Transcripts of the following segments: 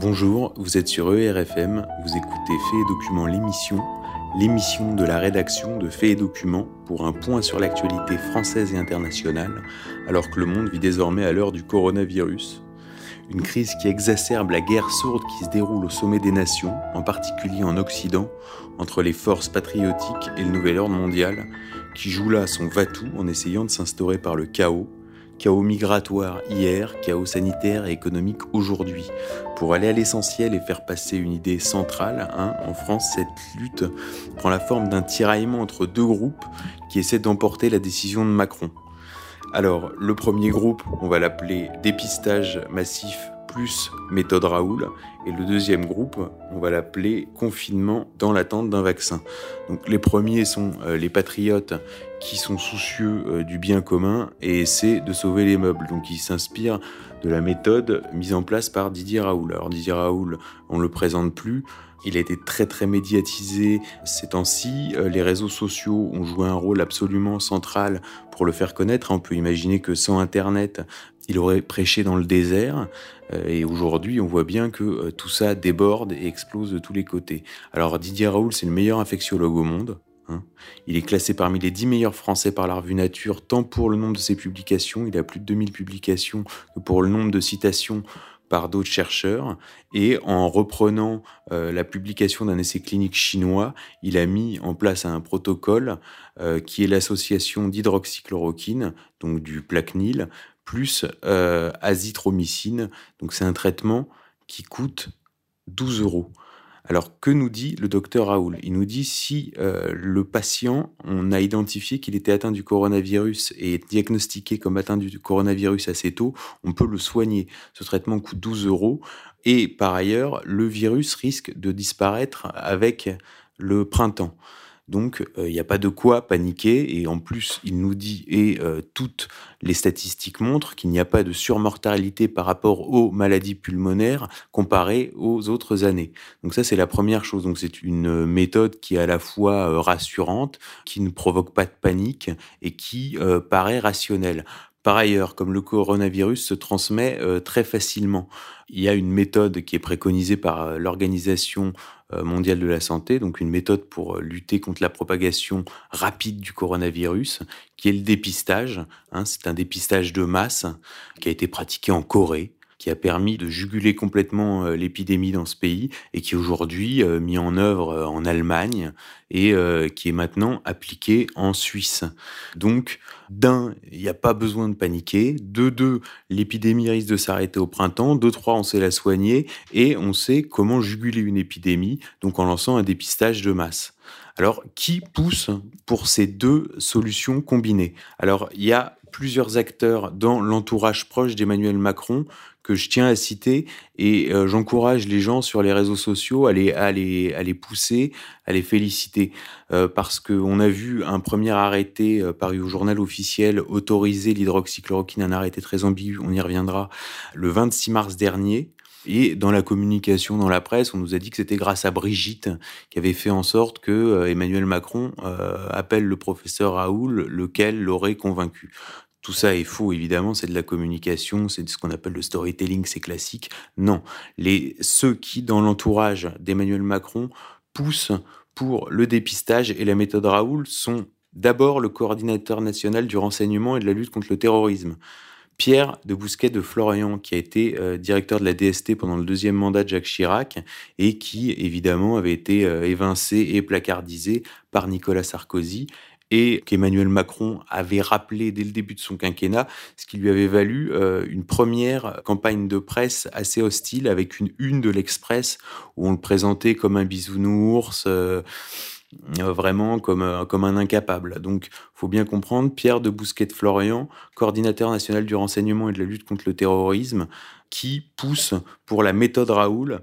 Bonjour, vous êtes sur ERFM, vous écoutez Fait et Documents l'émission, l'émission de la rédaction de Fait et Documents pour un point sur l'actualité française et internationale, alors que le monde vit désormais à l'heure du coronavirus. Une crise qui exacerbe la guerre sourde qui se déroule au sommet des nations, en particulier en Occident, entre les forces patriotiques et le nouvel ordre mondial, qui joue là son va-tout en essayant de s'instaurer par le chaos, chaos migratoire hier, chaos sanitaire et économique aujourd'hui. Pour aller à l'essentiel et faire passer une idée centrale, hein, en France, cette lutte prend la forme d'un tiraillement entre deux groupes qui essaient d'emporter la décision de Macron. Alors, le premier groupe, on va l'appeler dépistage massif plus méthode Raoul. Et le deuxième groupe, on va l'appeler confinement dans l'attente d'un vaccin. Donc les premiers sont euh, les patriotes qui sont soucieux euh, du bien commun et essaient de sauver les meubles. Donc ils s'inspirent de la méthode mise en place par Didier Raoul. Alors Didier Raoul, on le présente plus. Il a été très très médiatisé ces temps-ci. Euh, les réseaux sociaux ont joué un rôle absolument central pour le faire connaître. On peut imaginer que sans Internet, il aurait prêché dans le désert. Euh, et aujourd'hui, on voit bien que euh, tout ça déborde et explose de tous les côtés. Alors Didier Raoul, c'est le meilleur infectiologue au monde. Hein. Il est classé parmi les 10 meilleurs français par la revue Nature, tant pour le nombre de ses publications, il a plus de 2000 publications, que pour le nombre de citations par d'autres chercheurs. Et en reprenant euh, la publication d'un essai clinique chinois, il a mis en place un protocole qui est l'association d'hydroxychloroquine, donc du Plaquenil, plus euh, azithromycine. Donc c'est un traitement qui coûte 12 euros. Alors que nous dit le docteur Raoul? Il nous dit si euh, le patient, on a identifié qu'il était atteint du coronavirus et diagnostiqué comme atteint du coronavirus assez tôt, on peut le soigner. Ce traitement coûte 12 euros et par ailleurs, le virus risque de disparaître avec le printemps. Donc, euh, il n'y a pas de quoi paniquer. Et en plus, il nous dit, et euh, toutes les statistiques montrent qu'il n'y a pas de surmortalité par rapport aux maladies pulmonaires comparées aux autres années. Donc ça, c'est la première chose. Donc c'est une méthode qui est à la fois euh, rassurante, qui ne provoque pas de panique et qui paraît rationnelle. Par ailleurs, comme le coronavirus se transmet très facilement, il y a une méthode qui est préconisée par l'Organisation euh, mondiale de la santé, donc une méthode pour euh, lutter contre la propagation rapide du coronavirus, qui est le dépistage. Hein, c'est un dépistage de masse qui a été pratiqué en Corée qui a permis de juguler complètement euh, l'épidémie dans ce pays et qui est aujourd'hui euh, mis en œuvre euh, en Allemagne et qui est maintenant appliqué en Suisse. Donc, d'un, il n'y a pas besoin de paniquer. De deux, l'épidémie risque de s'arrêter au printemps. De trois, on sait la soigner et on sait comment juguler une épidémie, donc en lançant un dépistage de masse. Alors, qui pousse pour ces deux solutions combinées? Alors, il y a plusieurs acteurs dans l'entourage proche d'Emmanuel Macron que je tiens à citer et euh, j'encourage les gens sur les réseaux sociaux à les, à les, à les pousser, à les féliciter euh, parce qu'on a vu un premier arrêté euh, paru au journal officiel autoriser l'hydroxychloroquine, un arrêté très ambigu, on y reviendra, le 26 mars dernier. Et dans la communication, dans la presse, on nous a dit que c'était grâce à Brigitte qui avait fait en sorte que Emmanuel Macron appelle le professeur Raoul, lequel l'aurait convaincu. Tout ça est faux, évidemment, c'est de la communication, c'est ce qu'on appelle le storytelling, c'est classique. Non, les, ceux qui, dans l'entourage d'Emmanuel Macron, poussent pour le dépistage et la méthode Raoul sont d'abord le coordinateur national du renseignement et de la lutte contre le terrorisme. Pierre de Bousquet de Florian, qui a été euh, directeur de la DST pendant le deuxième mandat de Jacques Chirac et qui, évidemment, avait été euh, évincé et placardisé par Nicolas Sarkozy et qu'Emmanuel Macron avait rappelé dès le début de son quinquennat, ce qui lui avait valu euh, une première campagne de presse assez hostile avec une une de l'Express où on le présentait comme un bisounours. Euh, euh, vraiment comme, un incapable. Donc, faut bien comprendre, Pierre de Bousquet-Florian, coordinateur national du renseignement et de la lutte contre le terrorisme, qui pousse pour la méthode Raoul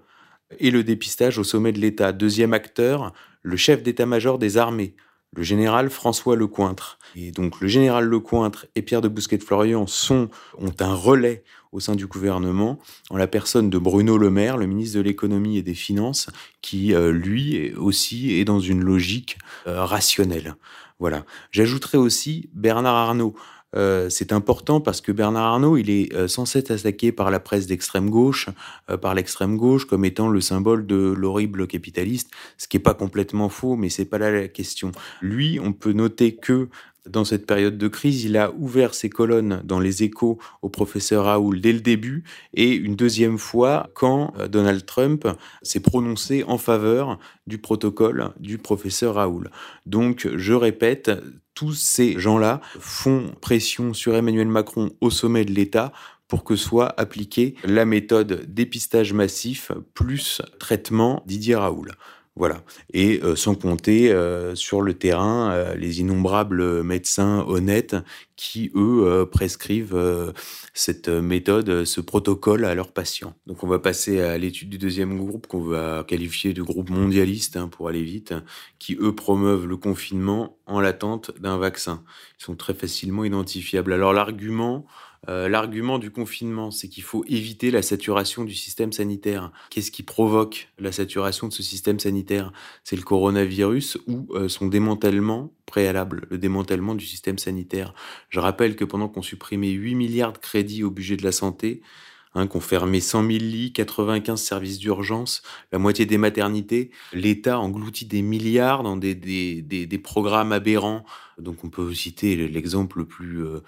et le dépistage au sommet de l'État. Deuxième acteur, le chef d'état-major des armées, le général François Lecointre. Et donc le général Lecointre et Pierre de Bousquet-Florian sont, ont un relais au sein du gouvernement, en la personne de Bruno Le Maire, le ministre de l'économie et des finances, qui euh, lui aussi est dans une logique euh, rationnelle. Voilà. J'ajouterai aussi Bernard Arnault, euh, c'est important parce que Bernard Arnault, il est euh, sans cesse attaqué par la presse d'extrême gauche, euh, par l'extrême gauche, comme étant le symbole de l'horrible capitaliste, ce qui est pas complètement faux, mais c'est pas là la question. Lui, on peut noter que dans cette période de crise, il a ouvert ses colonnes dans les échos au professeur Raoul dès le début et une deuxième fois quand Donald Trump s'est prononcé en faveur du protocole du professeur Raoul. Donc, je répète, tous ces gens-là font pression sur Emmanuel Macron au sommet de l'État pour que soit appliquée la méthode dépistage massif plus traitement Didier Raoul. Voilà. Et euh, sans compter euh, sur le terrain euh, les innombrables médecins honnêtes qui, eux, prescrivent cette méthode, ce protocole à leurs patients. Donc on va passer à l'étude du deuxième groupe qu'on va qualifier de groupe mondialiste hein, pour aller vite, qui, eux, promeuvent le confinement en l'attente d'un vaccin. Ils sont très facilement identifiables. Alors l'argument euh, l'argument du confinement, c'est qu'il faut éviter la saturation du système sanitaire. Qu'est-ce qui provoque la saturation de ce système sanitaire? C'est le coronavirus ou euh, son démantèlement préalable, le démantèlement du système sanitaire. Je rappelle que pendant qu'on supprimait 8 milliards de crédits au budget de la santé, hein, qu'on fermait 100 000 lits, 95 services d'urgence, la moitié des maternités, l'État engloutit des milliards dans des, des, des, des programmes aberrants. Donc on peut citer l'exemple le plus... Euh,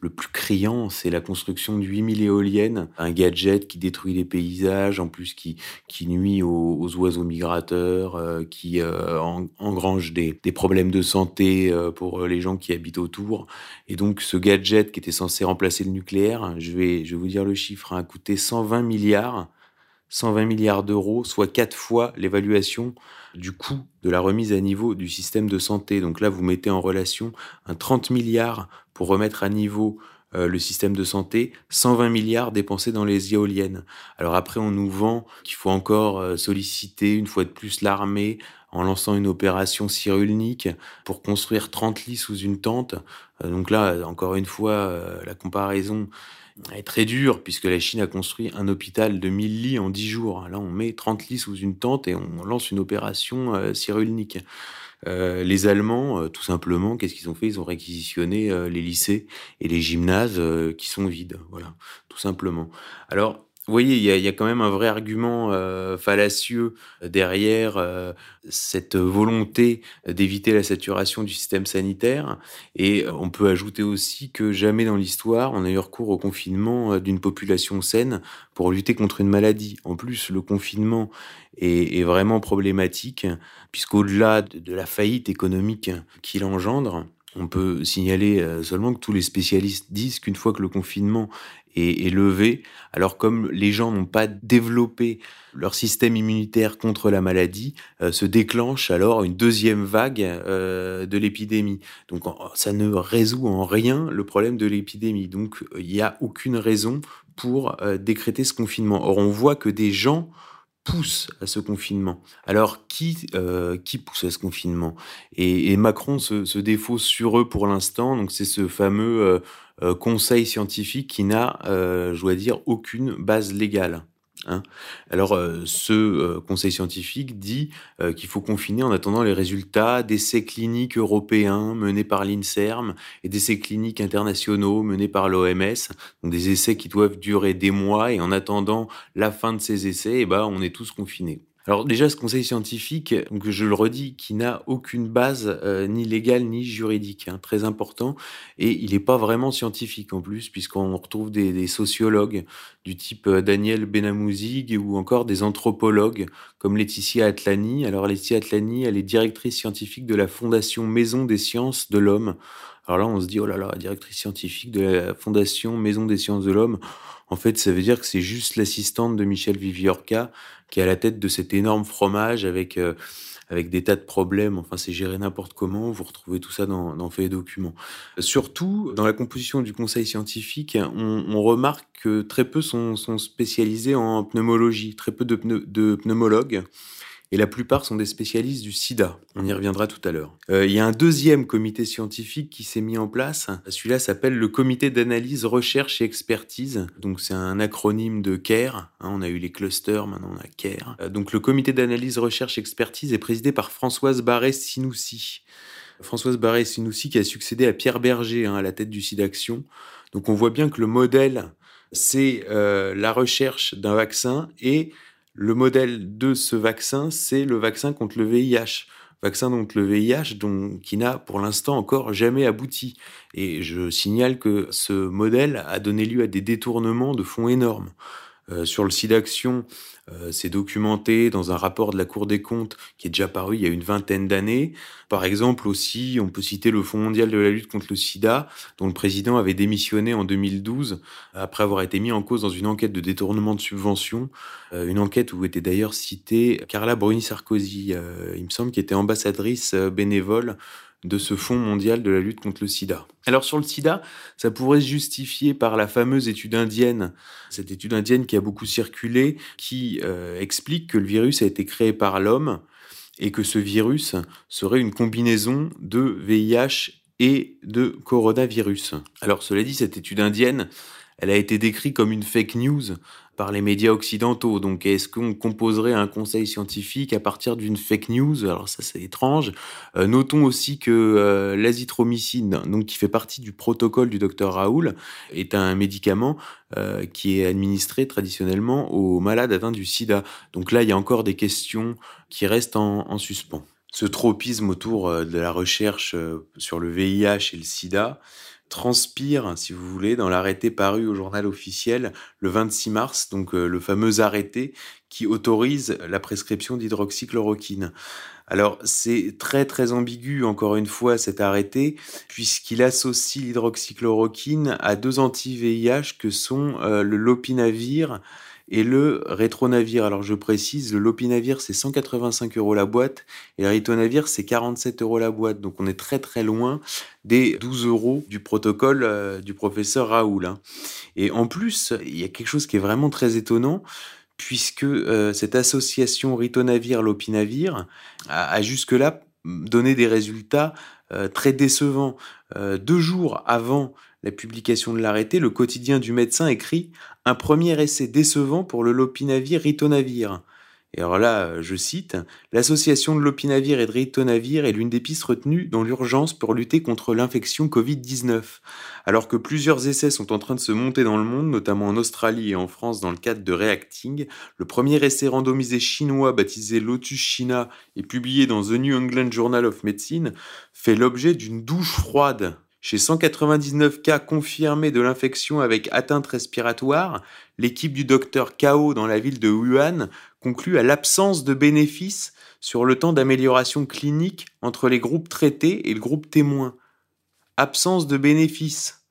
le plus criant, c'est la construction de 8000 éoliennes, un gadget qui détruit les paysages, en plus qui, qui nuit aux, oiseaux migrateurs, euh, qui euh, engrange des, des, problèmes de santé euh, pour les gens qui habitent autour. Et donc ce gadget qui était censé remplacer le nucléaire, je vais, je vais vous dire le chiffre, hein, a coûté 120 milliards 120 milliards d'euros, soit quatre fois l'évaluation du coût de la remise à niveau du système de santé. Donc là, vous mettez en relation un 30 milliards pour remettre à niveau euh, le système de santé, 120 milliards dépensés dans les éoliennes. Alors après, on nous vend qu'il faut encore euh, solliciter une fois de plus l'armée en lançant une opération cyrulnique pour construire 30 lits sous une tente. Euh, donc là, encore une fois, la comparaison est très dur puisque la Chine a construit un hôpital de 1000 lits en 10 jours. Là, on met 30 lits sous une tente et on lance une opération euh, cyrulnique. Euh, les Allemands, euh, tout simplement, qu'est-ce qu'ils ont fait? Ils ont réquisitionné les lycées et les gymnases qui sont vides. Voilà, tout simplement. Alors, vous voyez, il y a, quand même un vrai argument euh, fallacieux derrière euh, cette volonté d'éviter la saturation du système sanitaire. Et on peut ajouter aussi que jamais dans l'histoire on a eu recours au confinement euh, d'une population saine pour lutter contre une maladie. En plus, le confinement est, vraiment problématique, puisqu'au-delà de, de la faillite économique qu'il engendre, on peut signaler seulement que tous les spécialistes disent qu'une fois que le confinement est, levé. Alors comme les gens n'ont pas développé leur système immunitaire contre la maladie, euh, se déclenche alors une deuxième vague euh, de l'épidémie. Donc ça ne résout en rien le problème de l'épidémie. Donc il n'y a aucune raison pour euh, décréter ce confinement. Or on voit que des gens poussent à ce confinement. Alors qui qui pousse à ce confinement? Et, Macron se, se, défausse sur eux pour l'instant. Donc c'est ce fameux euh, conseil scientifique qui n'a, euh, je dois dire, aucune base légale. Hein. Alors, euh, ce conseil scientifique dit qu'il faut confiner en attendant les résultats d'essais cliniques européens menés par l'INSERM et d'essais cliniques internationaux menés par l'OMS, donc des essais qui doivent durer des mois. Et en attendant la fin de ces essais, eh ben, on est tous confinés. Alors déjà, ce conseil scientifique, donc je le redis, qui n'a aucune base euh, ni légale ni juridique, hein, très important, et il n'est pas vraiment scientifique en plus, puisqu'on retrouve des, des, sociologues du type euh, Daniel Benamouzig ou encore des anthropologues comme Laetitia Atlani. Alors Laetitia Atlani, elle est directrice scientifique de la Fondation Maison des sciences de l'homme. Alors là, on se dit, oh là là, directrice scientifique de la Fondation Maison des sciences de l'homme. En fait, ça veut dire que c'est juste l'assistante de Michel Viviorca qui est à la tête de cet énorme fromage avec euh, avec des tas de problèmes. Enfin, c'est géré n'importe comment. Vous retrouvez tout ça dans, dans Faits et Documents. Surtout, dans la composition du conseil scientifique, on, on remarque que très peu sont, sont, spécialisés en pneumologie, très peu de pneumologues et la plupart sont des spécialistes du sida. On y reviendra tout à l'heure. Euh, il y a un deuxième comité scientifique qui s'est mis en place. Celui-là s'appelle le comité d'analyse, recherche et expertise. Donc c'est un acronyme de CARE. Hein, on a eu les clusters, maintenant on a CARE. Euh, donc le comité d'analyse, recherche et expertise est présidé par Françoise Barré-Sinoussi. Françoise Barré-Sinoussi qui a succédé à Pierre Berger hein, à la tête du SIDAction. Donc on voit bien que le modèle, c'est euh, la recherche d'un vaccin et le modèle de ce vaccin, c'est le vaccin contre le VIH vaccin contre le VIH qui n'a pour l'instant encore jamais abouti. Et je signale que ce modèle a donné lieu à des détournements de fonds énormes. Euh, sur le site d'action, euh, c'est documenté dans un rapport de la Cour des comptes qui est déjà paru il y a une vingtaine d'années. Par exemple aussi, on peut citer le Fonds mondial de la lutte contre le sida, dont le président avait démissionné en 2012 après avoir été mis en cause dans une enquête de détournement de subventions, euh, une enquête où était d'ailleurs citée Carla Bruni-Sarkozy, il me semble, qui était ambassadrice bénévole de ce Fonds mondial de la lutte contre le sida. Alors sur le sida, ça pourrait se justifier par la fameuse étude indienne, cette étude indienne qui a beaucoup circulé, qui euh, explique que le virus a été créé par l'homme et que ce virus serait une combinaison de VIH et de coronavirus. Alors cela dit, cette étude indienne, elle a été décrite comme une fake news par les médias occidentaux. Donc, est-ce qu'on composerait un conseil scientifique à partir d'une fake news? Alors ça, c'est étrange. Euh, notons aussi que euh, l'azithromycine, donc qui fait partie du protocole du docteur Raoul, est un médicament euh, qui est administré traditionnellement aux malades atteints du SIDA. Donc là, il y a encore des questions qui restent en, en suspens. Ce tropisme autour de la recherche sur le VIH et le SIDA, transpire, si vous voulez, dans l'arrêté paru au journal officiel le 26 mars, donc euh, le fameux arrêté qui autorise la prescription d'hydroxychloroquine. Alors c'est très très ambigu encore une fois cet arrêté puisqu'il associe l'hydroxychloroquine à deux anti-VIH que sont euh, le lopinavir et le rétronavir. Alors je précise, le lopinavir c'est 185 euros la boîte et le ritonavir c'est 47 euros la boîte. Donc on est très très loin des 12 euros du protocole euh, du professeur Raoul. Hein. Et en plus, il y a quelque chose qui est vraiment très étonnant puisque euh, cette association ritonavir-lopinavir a, jusque-là donné des résultats euh, très décevants. deux jours avant la publication de l'arrêté, le quotidien du médecin écrit un premier essai décevant pour le lopinavir ritonavir. Et alors là, je cite, L'association de lopinavir et de ritonavir est l'une des pistes retenues dans l'urgence pour lutter contre l'infection Covid-19. Alors que plusieurs essais sont en train de se monter dans le monde, notamment en Australie et en France dans le cadre de Reacting, le premier essai randomisé chinois baptisé Lotus China et publié dans The New England Journal of Medicine fait l'objet d'une douche froide chez 199 cas confirmés de l'infection avec atteinte respiratoire, l'équipe du docteur Kao dans la ville de Wuhan conclut à l'absence de bénéfices sur le temps d'amélioration clinique entre les groupes traités et le groupe témoin. Absence de bénéfices,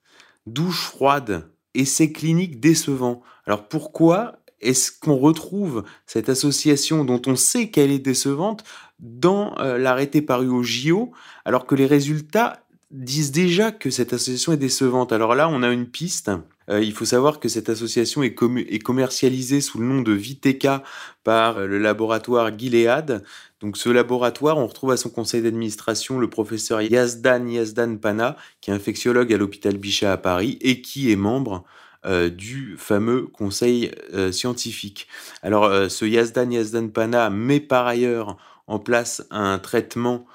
douche froide, essais cliniques décevants. Alors pourquoi est-ce qu'on retrouve cette association dont on sait qu'elle est décevante dans euh, l'arrêté paru au JO alors que les résultats disent déjà que cette association est décevante. Alors là, on a une piste. Euh, il faut savoir que cette association est, commercialisée sous le nom de Viteka par euh, le laboratoire Gilead. Donc ce laboratoire, on retrouve à son conseil d'administration le professeur Yazdan Yazdan Pana, qui est infectiologue à l'hôpital Bichat à Paris et qui est membre euh, du fameux conseil scientifique. Alors ce Yazdan Yazdan Pana met par ailleurs en place un traitement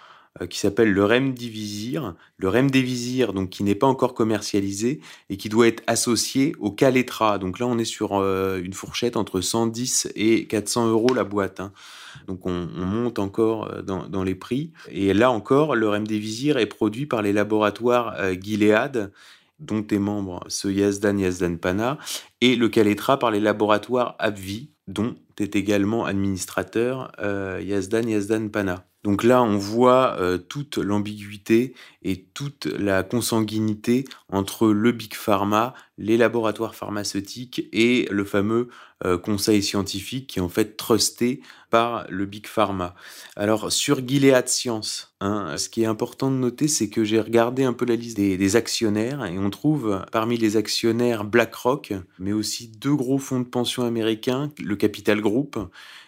qui s'appelle le Remdesivir, le Remdesivir donc qui n'est pas encore commercialisé et qui doit être associé au Caletra. Donc là on est sur euh, une fourchette entre 110 et 400 euros la boîte. Hein. Donc on, monte encore euh, dans, les prix. Et là encore, le Remdesivir est produit par les laboratoires Gilead dont est membre ce Yazdan Yazdan Pana, et le Caletra par les laboratoires Abvi, dont est également administrateur Yazdan Yazdan Pana. Donc là, on voit euh, toute l'ambiguïté et toute la consanguinité entre le Big Pharma, les laboratoires pharmaceutiques et le fameux euh, conseil scientifique qui est en fait trusté par le Big Pharma. Alors sur Gilead Science, hein, ce qui est important de noter, c'est que j'ai regardé un peu la liste des, des, actionnaires et on trouve parmi les actionnaires BlackRock, mais aussi deux gros fonds de pension américains, le Capital Group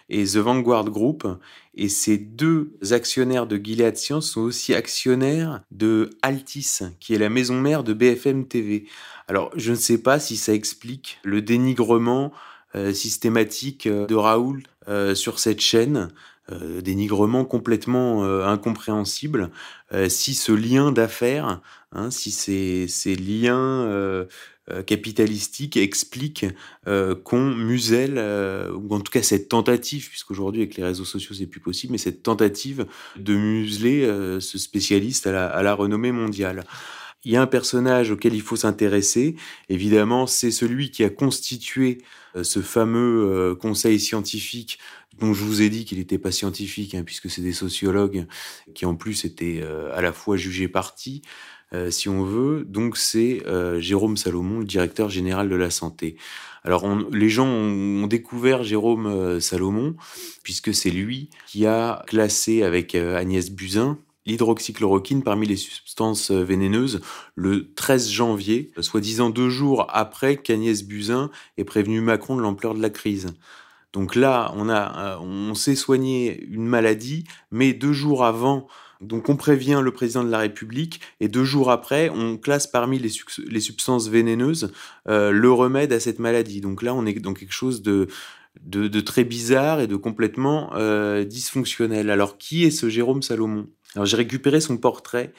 et The Vanguard Group. Et ces deux actionnaires de Gilead Science sont aussi actionnaires de Altis, qui est la maison mère de BFM TV. Alors, je ne sais pas si ça explique le dénigrement euh, systématique euh, de Raoul euh, sur cette chaîne. dénigrement complètement incompréhensible. si ce lien d'affaires, hein, si ces, liens capitalistique explique euh, qu'on muselle, euh, ou en tout cas cette tentative, puisqu'aujourd'hui avec les réseaux sociaux c'est plus possible, mais cette tentative de museler ce spécialiste à la, à la renommée mondiale. Il y a un personnage auquel il faut s'intéresser. Évidemment, c'est celui qui a constitué ce fameux conseil scientifique dont je vous ai dit qu'il n'était pas scientifique, hein, puisque c'est des sociologues qui en plus étaient à la fois jugés partis, euh, si on veut. Donc c'est euh, Jérôme Salomon, le directeur général de la santé. Alors les gens ont, découvert Jérôme euh, Salomon puisque c'est lui qui a classé avec Agnès Buzyn l'hydroxychloroquine parmi les substances vénéneuses le 13 janvier, soi-disant deux jours après qu'Agnès Buzyn ait prévenu Macron de l'ampleur de la crise. Donc là, on a, on sait soigner une maladie, mais deux jours avant donc on prévient le président de la République et deux jours après, on classe parmi les, substances vénéneuses euh, le remède à cette maladie. Donc là, on est dans quelque chose de, très bizarre et de complètement euh, dysfonctionnel. Alors qui est ce Jérôme Salomon? Alors j'ai récupéré son portrait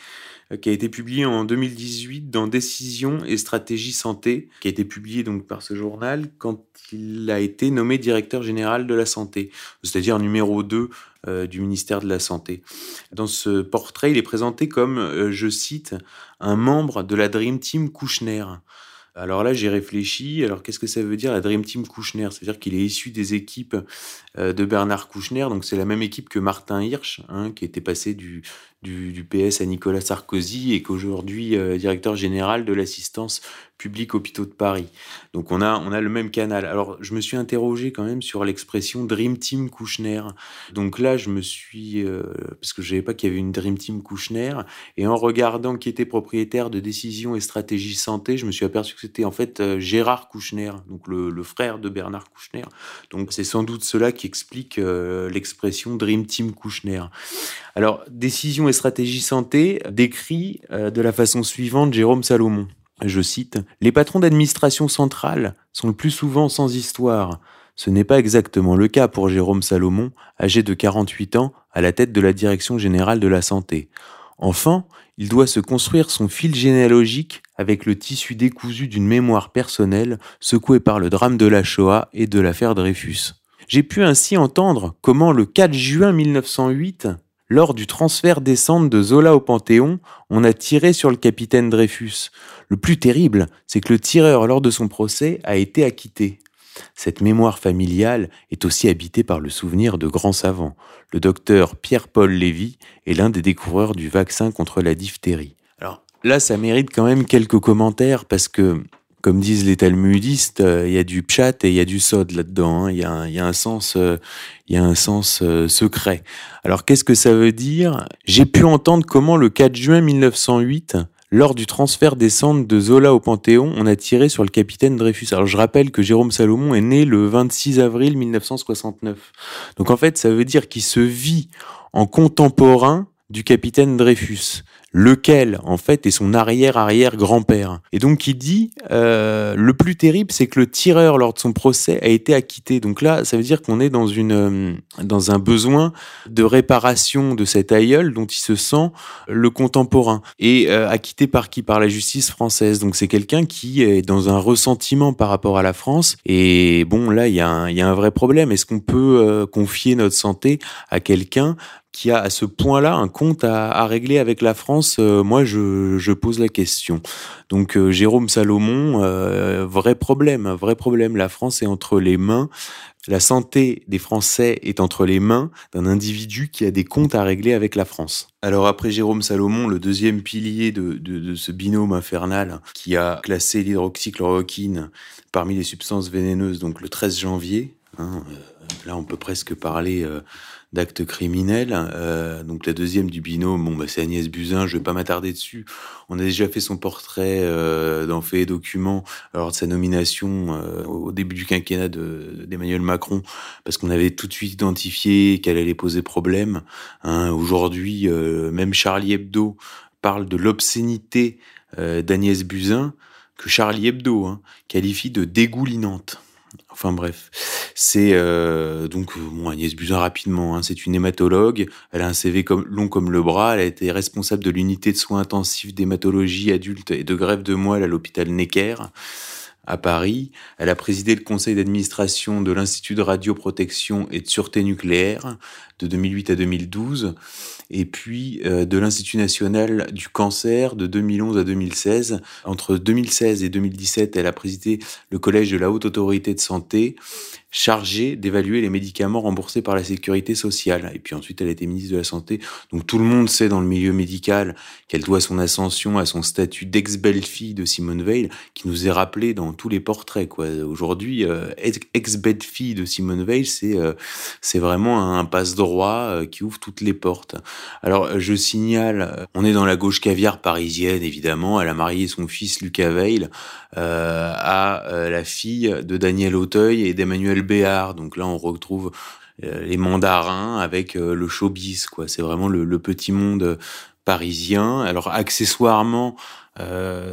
qui a été publié en 2018 dans Décision et Stratégie Santé, qui a été publié donc par ce journal quand il a été nommé directeur général de la santé, c'est-à-dire numéro 2 euh, du ministère de la Santé. Dans ce portrait, il est présenté comme, euh, je cite, un membre de la Dream Team Kouchner. Alors là, j'ai réfléchi. Alors, qu'est-ce que ça veut dire la Dream Team Kouchner? C'est-à-dire qu'il est issu des équipes de Bernard Kouchner. Donc, c'est la même équipe que Martin Hirsch, hein, qui était passé du, du, PS à Nicolas Sarkozy et qu'aujourd'hui euh, directeur général de l'assistance publique hôpitaux de Paris. Donc on a on a le même canal. Alors je me suis interrogé quand même sur l'expression Dream Team Kouchner. Donc là je me suis euh, parce que je savais pas qu'il y avait une Dream Team Kouchner et en regardant qui était propriétaire de Décision et Stratégie Santé, je me suis aperçu que c'était en fait euh, Gérard Kouchner, donc le, frère de Bernard Kouchner. Donc c'est sans doute cela qui explique l'expression Dream Team Kouchner. Alors Décision et stratégie santé décrit euh, de la façon suivante Jérôme Salomon. Je cite Les patrons d'administration centrale sont le plus souvent sans histoire. Ce n'est pas exactement le cas pour Jérôme Salomon, âgé de 48 ans, à la tête de la Direction générale de la santé. Enfin, il doit se construire son fil généalogique avec le tissu décousu d'une mémoire personnelle secouée par le drame de la Shoah et de l'affaire Dreyfus. J'ai pu ainsi entendre comment le 4 juin 1908, lors du transfert des cendres de Zola au Panthéon, on a tiré sur le capitaine Dreyfus. Le plus terrible, c'est que le tireur, lors de son procès, a été acquitté. Cette mémoire familiale est aussi habitée par le souvenir de grands savants. Le docteur Pierre-Paul Lévy est l'un des découvreurs du vaccin contre la diphtérie. Alors là, ça mérite quand même quelques commentaires parce que comme disent les talmudistes, euh, il y a du pchat et il y a du sod là-dedans. Hein. Il y, a un sens, il y a un sens euh, euh, secret. Alors qu'est-ce que ça veut dire? J'ai pu entendre comment le 4 juin 1908, lors du transfert des cendres de Zola au Panthéon, on a tiré sur le capitaine Dreyfus. Alors je rappelle que Jérôme Salomon est né le 26 avril 1969. Donc en fait, ça veut dire qu'il se vit en contemporain du capitaine Dreyfus lequel en fait est son arrière-arrière-grand-père. Et donc il dit, euh, le plus terrible, c'est que le tireur lors de son procès a été acquitté. Donc là, ça veut dire qu'on est dans une euh, dans un besoin de réparation de cet aïeul dont il se sent le contemporain et euh, acquitté par qui? Par la justice française. Donc c'est quelqu'un qui est dans un ressentiment par rapport à la France. Et bon, là, il y, a un, y a un vrai problème. Est-ce qu'on peut confier notre santé à quelqu'un qui a à ce point-là un compte à, régler avec la France, euh, moi je, pose la question. Donc euh, Jérôme Salomon, euh, vrai problème, vrai problème. La France est entre les mains, la santé des Français est entre les mains d'un individu qui a des comptes à régler avec la France. Alors après Jérôme Salomon, le deuxième pilier de ce binôme infernal qui a classé l'hydroxychloroquine parmi les substances vénéneuses, donc le 13 janvier, hein, là on peut presque parler d'actes criminels. Euh, donc la deuxième du binôme, bon, bah, c'est Agnès Buzyn, je vais pas m'attarder dessus. On a déjà fait son portrait euh, dans Fait et Documents lors de sa nomination euh, au début du quinquennat d'Emmanuel Macron, parce qu'on avait tout de suite identifié qu'elle allait poser problème. Hein. Aujourd'hui, euh, même Charlie Hebdo parle de l'obscénité euh, d'Agnès Buzyn, que Charlie Hebdo hein, qualifie de dégoulinante. Enfin bref, C'est euh, donc bon, Agnès Buzyn rapidement. Hein, c'est une hématologue. Elle a un CV long comme le bras. Elle a été responsable de l'unité de soins intensifs d'hématologie adulte et de greffe de moelle à l'hôpital Necker à Paris. Elle a présidé le conseil d'administration de l'Institut de radioprotection et de sûreté nucléaire de 2008 à 2012, et puis euh, de l'Institut national du cancer de 2011 à 2016. Entre 2016 et 2017, elle a présidé le collège de la haute autorité de santé, chargé d'évaluer les médicaments remboursés par la sécurité sociale. Et puis ensuite, elle a été ministre de la Santé. Donc tout le monde sait dans le milieu médical qu'elle doit son ascension à son statut d'ex-belle-fille de Simone Veil, qui nous est rappelé dans tous les portraits. Quoi. Aujourd'hui, euh, ex-belle-fille de Simone Veil, c'est euh, c'est vraiment un passe euh, qui ouvre toutes les portes. Alors, je signale, euh, on est dans la gauche caviar parisienne, évidemment. Elle a marié son fils Lucas Veil euh, à la fille de Daniel Auteuil et d'Emmanuel Béard. Donc là, on retrouve les mandarins avec le showbiz, quoi. C'est vraiment le, le, petit monde parisien. Alors, accessoirement,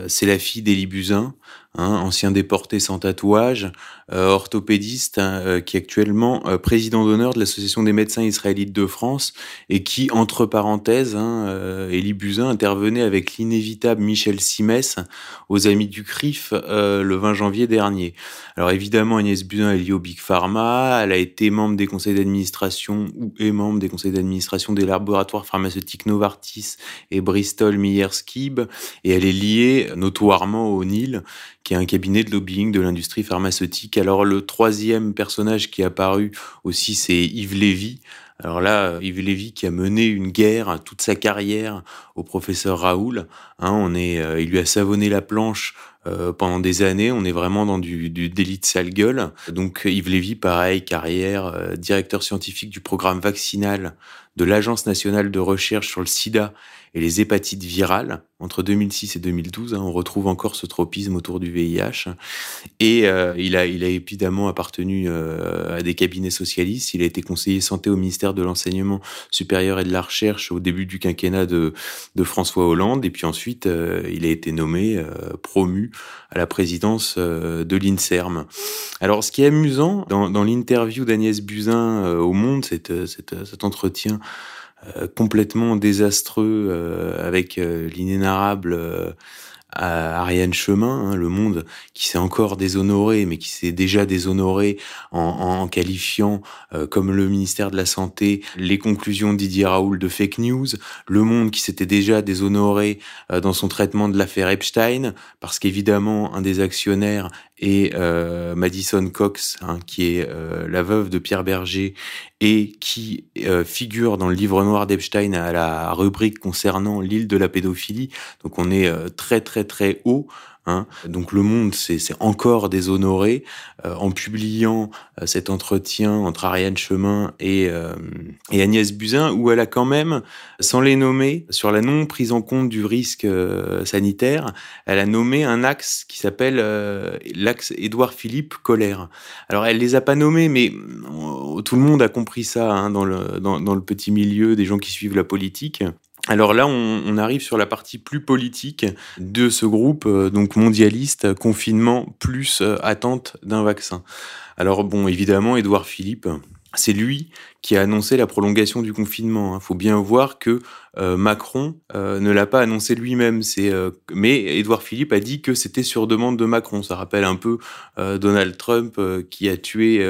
c'est la fille d'Élie Buzyn, hein, ancien déporté sans tatouage, euh, orthopédiste, hein, euh, qui est actuellement euh, président d'honneur de l'Association des médecins israélites de France et qui, entre parenthèses, hein, Elie Buzyn intervenait avec l'inévitable Michel Simès aux Amis du CRIF le 20 janvier dernier. Alors évidemment, Agnès Buzyn est liée au Big Pharma, elle a été membre des conseils d'administration ou est membre des conseils d'administration des laboratoires pharmaceutiques Novartis et Bristol Myers Squibb et elle est liée notoirement au NIL qui est un cabinet de lobbying de l'industrie pharmaceutique. Alors le troisième personnage qui est apparu aussi, c'est Yves Lévy. Alors là, Yves Lévy qui a mené une guerre toute sa carrière au professeur Raoul. Hein, on est, euh, il lui a savonné la planche euh, pendant des années. On est vraiment dans du, du délit de sale gueule. Donc Yves Lévy, pareil, carrière, euh, directeur scientifique du programme vaccinal de l'Agence nationale de recherche sur le sida et les hépatites virales. Entre 2006 et 2012, hein, on retrouve encore ce tropisme autour du VIH. Et euh, il, a, il a évidemment appartenu euh, à des cabinets socialistes. Il a été conseiller santé au ministère de l'Enseignement supérieur et de la Recherche au début du quinquennat de, de François Hollande. Et puis ensuite, euh, il a été nommé, promu à la présidence de l'INSERM. Alors, ce qui est amusant dans, dans l'interview d'Agnès Buzyn au Monde, cet, entretien euh, complètement désastreux euh, avec euh, l'inénarrable Ariane Chemin, hein, le monde qui s'est encore déshonoré, mais qui s'est déjà déshonoré en, en qualifiant comme le ministère de la Santé les conclusions Didier Raoul de fake news, le monde qui s'était déjà déshonoré dans son traitement de l'affaire Epstein, parce qu'évidemment un des actionnaires est Madison Cox, hein, qui est la veuve de Pierre Berger et qui euh, figure dans le livre noir d'Epstein à la rubrique concernant l'île de la pédophilie. Donc on est euh, très très très haut Hein. Donc le monde s'est encore déshonoré euh, en publiant euh, cet entretien entre Ariane Chemin et, euh, et, Agnès Buzyn, où elle a quand même, sans les nommer, sur la non prise en compte du risque sanitaire, elle a nommé un axe qui s'appelle l'axe Édouard Philippe Colère. Alors elle les a pas nommés, mais tout le monde a compris ça hein, dans le petit milieu des gens qui suivent la politique. Alors là, on, arrive sur la partie plus politique de ce groupe, euh, donc mondialiste, confinement plus euh, attente d'un vaccin. Alors bon, évidemment, Édouard Philippe, c'est lui qui a annoncé la prolongation du confinement. Il hein. faut bien voir que euh, Macron euh, ne l'a pas annoncé lui-même. C'est euh, mais Édouard Philippe a dit que c'était sur demande de Macron. Ça rappelle un peu Donald Trump qui a tué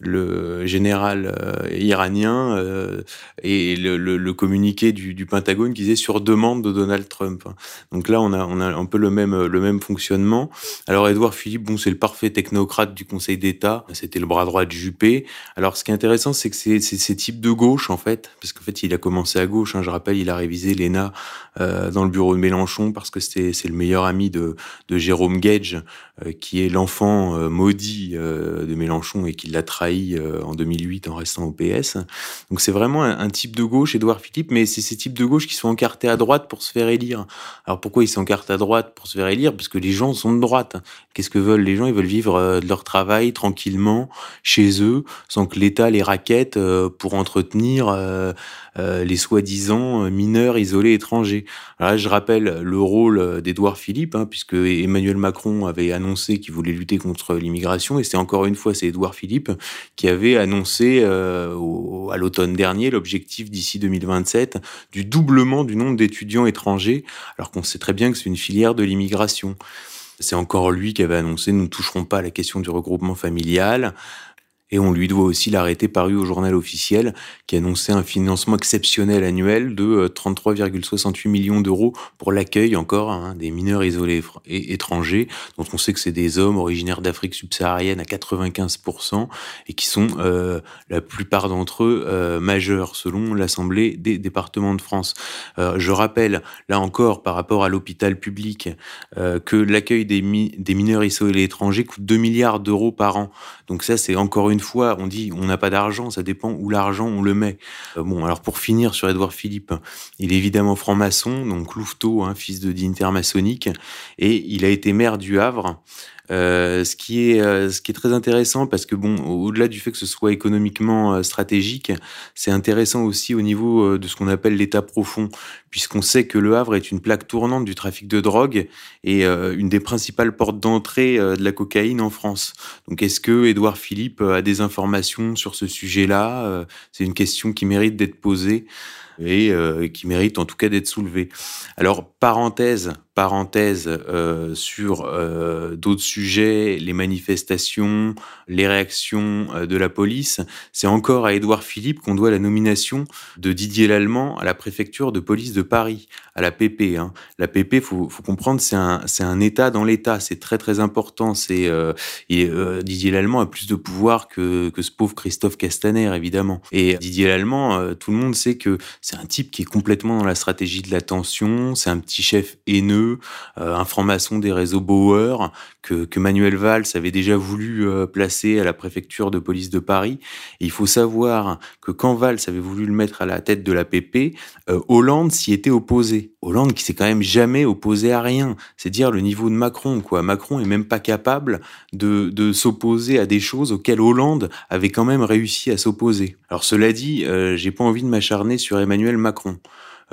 le général iranien et le, communiqué du, Pentagone qui disait sur demande de Donald Trump. Donc là, on a on a un peu le même le même fonctionnement. Alors Édouard Philippe, bon, c'est le parfait technocrate du Conseil d'État. C'était le bras droit de Juppé. Alors ce qui est intéressant, c'est que c'est ces types de gauche en fait, parce qu'en fait, il a commencé à gauche je rappelle, il a révisé l'ENA euh, dans le bureau de Mélenchon parce que c'est le meilleur ami de, de Jérôme Gage, euh, qui est l'enfant euh, maudit de Mélenchon et qui l'a trahi en 2008 en restant au PS. Donc c'est vraiment un, type de gauche, Édouard Philippe, mais c'est ces types de gauche qui sont encartés à droite pour se faire élire. Alors pourquoi ils s'encartent à droite pour se faire élire? Parce que les gens sont de droite. Qu'est-ce que veulent les gens? Ils veulent vivre de leur travail tranquillement, chez eux, sans que l'État les raquette enquête pour entretenir les soi-disant mineurs isolés étrangers. là, je rappelle le rôle d'Édouard Philippe, hein, puisque Emmanuel Macron avait annoncé qu'il voulait lutter contre l'immigration, et c'est encore une fois, c'est Édouard Philippe qui avait annoncé à l'automne dernier l'objectif d'ici 2027 du doublement du nombre d'étudiants étrangers, alors qu'on sait très bien que c'est une filière de l'immigration. C'est encore lui qui avait annoncé nous ne toucherons pas à la question du regroupement familial. Et on lui doit aussi l'arrêté paru au journal officiel qui annonçait un financement exceptionnel annuel de 33,68 euh, millions d'euros pour l'accueil encore hein, des mineurs isolés et étrangers, dont on sait que c'est des hommes originaires d'Afrique subsaharienne à 95% et qui sont euh, la plupart d'entre eux euh, majeurs selon l'Assemblée des départements de France. Je rappelle là encore par rapport à l'hôpital public que l'accueil des, mineurs isolés étrangers coûte 2 milliards d'euros par an. Donc ça c'est encore une une fois, on dit on n'a pas d'argent, ça dépend où l'argent on le met. Euh, bon, alors pour finir sur Édouard Philippe, il est évidemment franc-maçon, donc Louveteau, hein, fils de dignitaire maçonnique, et il a été maire du Havre. Euh, ce qui est euh, ce qui est très intéressant parce que bon, au-delà du fait que ce soit économiquement euh, stratégique, c'est intéressant aussi au niveau de ce qu'on appelle l'état profond, puisqu'on sait que le Havre est une plaque tournante du trafic de drogue et une des principales portes d'entrée de la cocaïne en France. Donc, est-ce que Édouard Philippe a des informations sur ce sujet-là C'est une question qui mérite d'être posée et qui mérite en tout cas d'être soulevée. Alors, parenthèse parenthèse euh, sur euh, d'autres sujets, les manifestations, les réactions euh, de la police. C'est encore à Édouard Philippe qu'on doit la nomination de Didier Lallemand à la préfecture de police de Paris, à la PP. Hein. La PP, faut, faut comprendre, c'est un, un État dans l'État. C'est très très important. C'est Didier Lallemand a plus de pouvoir que, que ce pauvre Christophe Castaner, évidemment. Et Didier Lallemand, tout le monde sait que c'est un type qui est complètement dans la stratégie de l'attention. C'est un petit chef haineux euh, un franc-maçon des réseaux Bauer, que, Manuel Valls avait déjà voulu euh, placer à la préfecture de police de Paris. Il faut savoir que quand Valls avait voulu le mettre à la tête de la PP, euh, Hollande s'y était opposé. Hollande qui s'est quand même jamais opposé à rien. C'est dire le niveau de Macron, quoi. Macron est même pas capable de, de s'opposer à des choses auxquelles Hollande avait quand même réussi à s'opposer. Alors cela dit, j'ai pas envie de m'acharner sur Emmanuel Macron.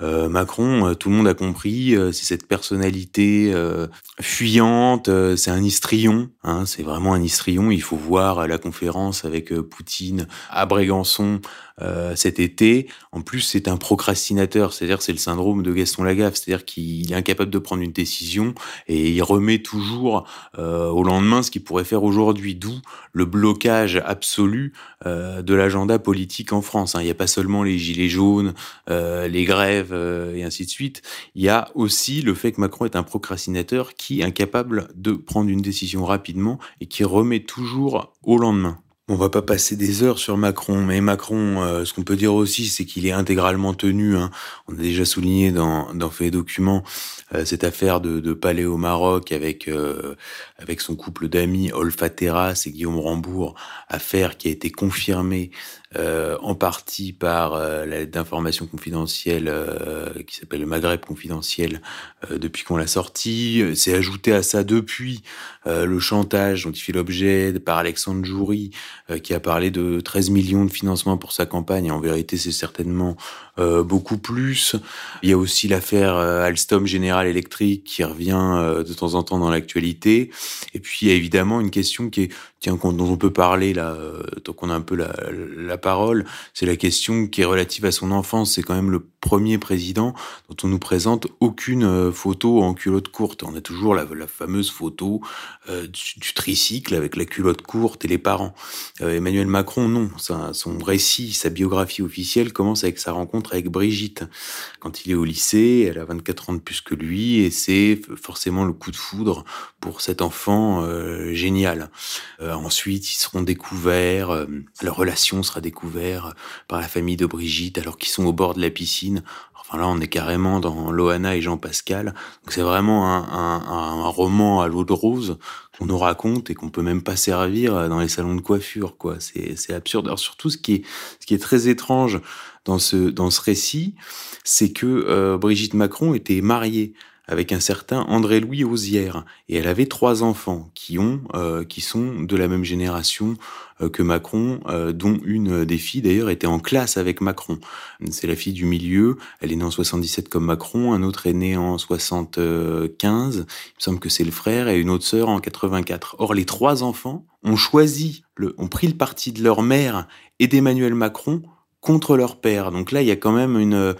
Euh, Macron, euh, tout le monde a compris, euh, c'est cette personnalité fuyante, c'est un histrion, hein, c'est vraiment un histrion. Il faut voir la conférence avec Poutine à Brégançon euh, cet été. En plus, c'est un procrastinateur, c'est-à-dire c'est le syndrome de Gaston Lagaffe, c'est-à-dire qu'il est incapable de prendre une décision et il remet toujours euh, au lendemain ce qu'il pourrait faire aujourd'hui, d'où le blocage absolu euh, de l'agenda politique en France. Hein. Il n'y a pas seulement les gilets jaunes, les grèves et ainsi de suite. Il y a aussi le fait que Macron est un procrastinateur qui est incapable de prendre une décision rapidement et qui remet toujours au lendemain. On va pas passer des heures sur Macron, mais Macron, euh, ce qu'on peut dire aussi, c'est qu'il est intégralement tenu. Hein. On a déjà souligné dans, dans Fait Documents euh, cette affaire de, de, palais au Maroc avec euh, avec son couple d'amis Olfa Terras et Guillaume Rambourg, affaire qui a été confirmée euh, en partie par euh, la lettre d'information confidentielle euh, qui s'appelle le Maghreb confidentiel depuis qu'on l'a sorti. C'est ajouté à ça depuis le chantage dont il fait l'objet par Alexandre Joury qui a parlé de 13 millions de financement pour sa campagne. en vérité, c'est certainement beaucoup plus. Il y a aussi l'affaire Alstom General Electric qui revient de temps en temps dans l'actualité. Et puis il y a évidemment une question qui est dont on peut parler là, tant qu'on a un peu la, parole, c'est la question qui est relative à son enfance. C'est quand même le premier président dont on nous présente aucune euh, photo en culotte courte. On a toujours la, fameuse photo euh, du, tricycle avec la culotte courte et les parents. Euh, Emmanuel Macron, non. son récit, sa biographie officielle commence avec sa rencontre avec Brigitte. Quand il est au lycée, elle a 24 ans de plus que lui et c'est forcément le coup de foudre pour cet enfant génial. Ensuite, ils seront découverts, leur relation sera découverte par la famille de Brigitte alors qu'ils sont au bord de la piscine Enfin là, on est carrément dans Loana et Jean Pascal. Donc c'est vraiment un, roman à l'eau de rose qu'on nous raconte et qu'on peut même pas servir dans les salons de coiffure. quoi. C'est absurde. Alors surtout, ce qui est, ce qui est très étrange dans ce, dans ce récit, c'est que euh, Brigitte Macron était mariée avec un certain André-Louis Osière. Et elle avait trois enfants qui ont, euh, qui sont de la même génération euh, que Macron, euh, dont une des filles d'ailleurs était en classe avec Macron. C'est la fille du milieu. Elle est née en 77 comme Macron. Un autre est né en 75. Il me semble que c'est le frère et une autre sœur en 84. Or, les trois enfants ont choisi, le, ont pris le parti de leur mère et d'Emmanuel Macron contre leur père. Donc là, il y a quand même une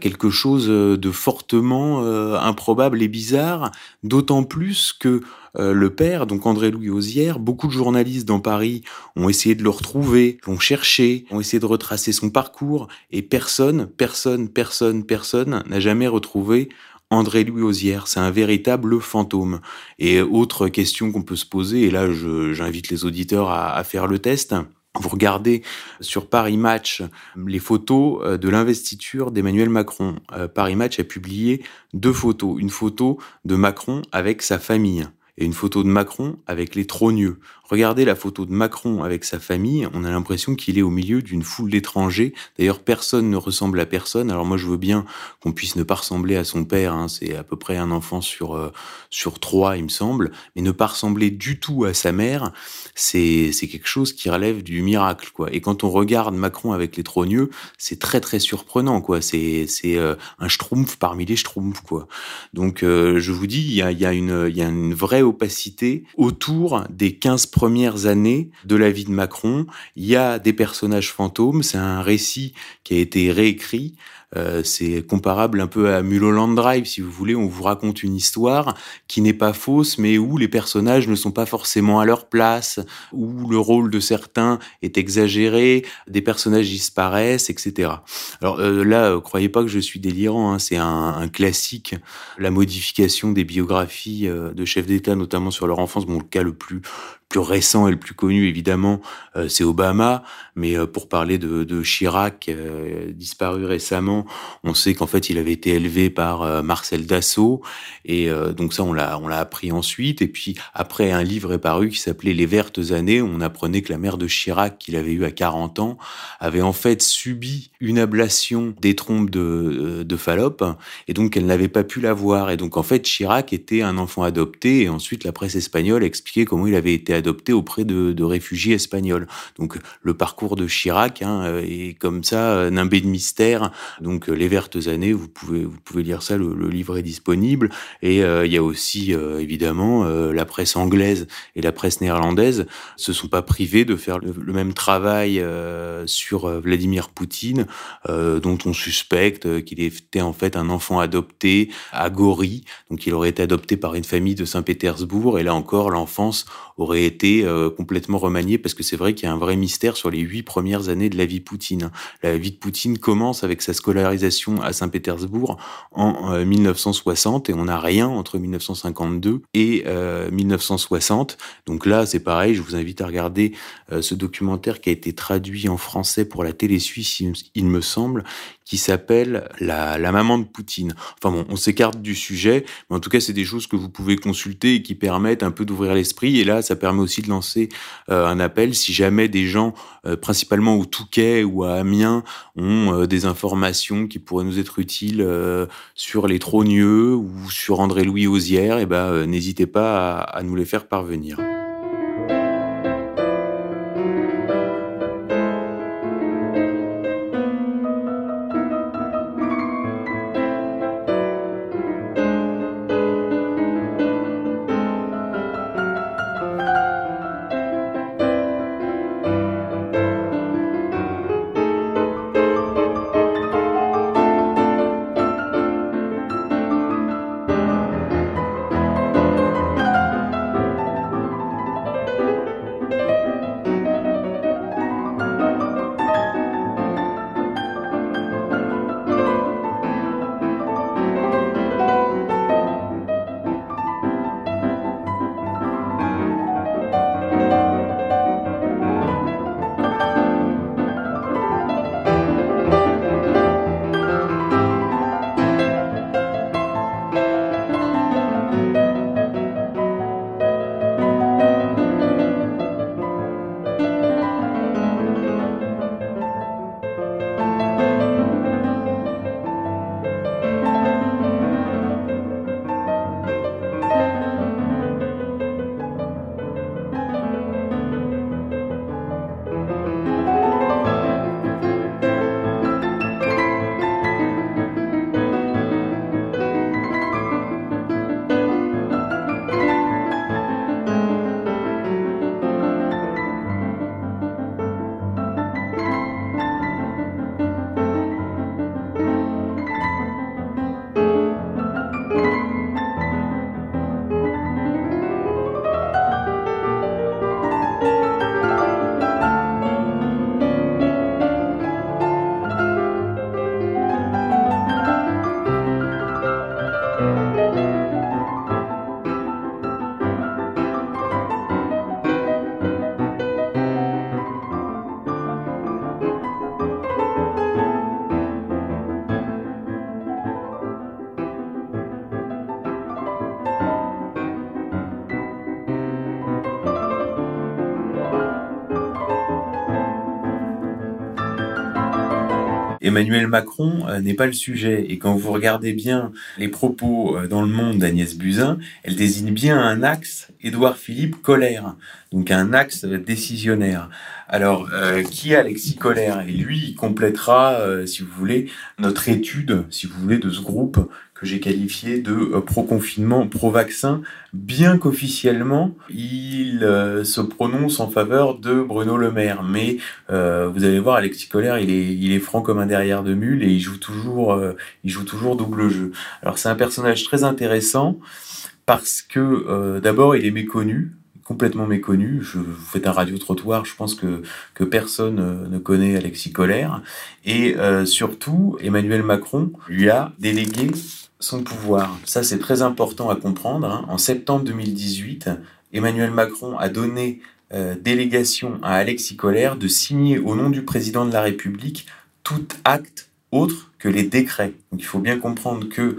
quelque chose de fortement euh, improbable et bizarre, d'autant plus que euh, le père, donc André-Louis Osière, beaucoup de journalistes dans Paris ont essayé de le retrouver, l'ont cherché, ont essayé de retracer son parcours, et personne, personne, personne, personne n'a jamais retrouvé André-Louis Osière, c'est un véritable fantôme. Et autre question qu'on peut se poser, et là j'invite les auditeurs à, à faire le test, vous regardez sur Paris Match les photos euh, de l'investiture d'Emmanuel Macron. Euh, Paris Match a publié deux photos. Une photo de Macron avec sa famille et une photo de Macron avec les trogneux. Regardez la photo de Macron avec sa famille, on a l'impression qu'il est au milieu d'une foule d'étrangers. D'ailleurs, personne ne ressemble à personne. Alors moi, je veux bien qu'on puisse ne pas ressembler à son père. Hein. C'est à peu près un enfant sur euh, sur trois, il me semble. Mais ne pas ressembler du tout à sa mère, c'est quelque chose qui relève du miracle, quoi. Et quand on regarde Macron avec les trogneux, c'est très très surprenant, quoi. C'est euh, un schtroumpf parmi les schtroumpfs. Donc euh, je vous dis, il y a y a une y a une vraie opacité autour des 15 premières années de la vie de Macron. Il y a des personnages fantômes, c'est un récit qui a été réécrit euh, c'est comparable un peu à Mulholland Drive, si vous voulez. On vous raconte une histoire qui n'est pas fausse, mais où les personnages ne sont pas forcément à leur place, où le rôle de certains est exagéré, des personnages disparaissent, etc. Alors euh, là, euh, croyez pas que je suis délirant. Hein, c'est un, classique, la modification des biographies de chefs d'État, notamment sur leur enfance. Bon, le cas le plus plus récent et le plus connu, évidemment, euh, c'est Obama. Mais euh, pour parler de, de Chirac, euh, disparu récemment, on sait qu'en fait, il avait été élevé par Marcel Dassault. Et donc ça, on l'a, on l'a appris ensuite. Et puis après, un livre est paru qui s'appelait Les Vertes Années. On apprenait que la mère de Chirac, qu'il avait eu à 40 ans, avait en fait subi une ablation des trompes de, de Fallope. Et donc, elle n'avait pas pu l'avoir. Et donc, en fait, Chirac était un enfant adopté. Et ensuite, la presse espagnole expliquait comment il avait été adopté auprès de, réfugiés espagnols. Donc le parcours de Chirac hein, euh, est comme ça, euh, nimbé de mystère. Donc euh, les vertes années, vous pouvez vous pouvez lire ça, le, le livre est disponible. Et il y a aussi évidemment la presse anglaise et la presse néerlandaise se sont pas privés de faire le, le même travail sur Vladimir Poutine, dont on suspecte qu'il était en fait un enfant adopté à Gori, donc il aurait été adopté par une famille de Saint-Pétersbourg. Et là encore, l'enfance aurait euh, complètement remanié parce que c'est vrai qu'il y a un vrai mystère sur les huit premières années de la vie Poutine. La vie de Poutine commence avec sa scolarisation à Saint-Pétersbourg en 1960 euh, et on n'a rien entre 1952 et 1960. Euh, Donc là, c'est pareil, je vous invite à regarder ce documentaire qui a été traduit en français pour la télé suisse, il me semble, qui s'appelle la, la, maman de Poutine. Enfin bon, on s'écarte du sujet, mais en tout cas, c'est des choses que vous pouvez consulter et qui permettent un peu d'ouvrir l'esprit. Et là, ça permet aussi de lancer euh, un appel si jamais des gens, euh, principalement au Touquet ou à Amiens, ont euh, des informations qui pourraient nous être utiles sur les trogneux ou sur André-Louis Osière, eh ben, n'hésitez pas à nous les faire parvenir. Emmanuel Macron euh, n'est pas le sujet. Et quand vous regardez bien les propos euh, dans le monde d'Agnès Buzyn, elle désigne bien un axe Édouard Philippe Colère, donc un axe décisionnaire. Alors, euh, qui est Alexis Colère? Et lui, il complétera, si vous voulez, notre étude, si vous voulez, de ce groupe que j'ai qualifié de euh, pro-confinement, pro-vaccin, bien qu'officiellement, il euh, se prononce en faveur de Bruno Le Maire. Mais euh, vous allez voir, Alexis Colère, il est, il est franc comme un derrière de mule et il joue toujours, il joue toujours double jeu. Alors c'est un personnage très intéressant parce que d'abord, il est méconnu complètement méconnu. Je, vous faites un radio-trottoir, je pense que, que personne euh, ne connaît Alexis Colère. Et euh, surtout, Emmanuel Macron lui a délégué son pouvoir. Ça, c'est très important à comprendre. Hein. En septembre 2018, Emmanuel Macron a donné euh, délégation à Alexis Colère de signer au nom du président de la République tout acte autre que les décrets. Il faut bien comprendre que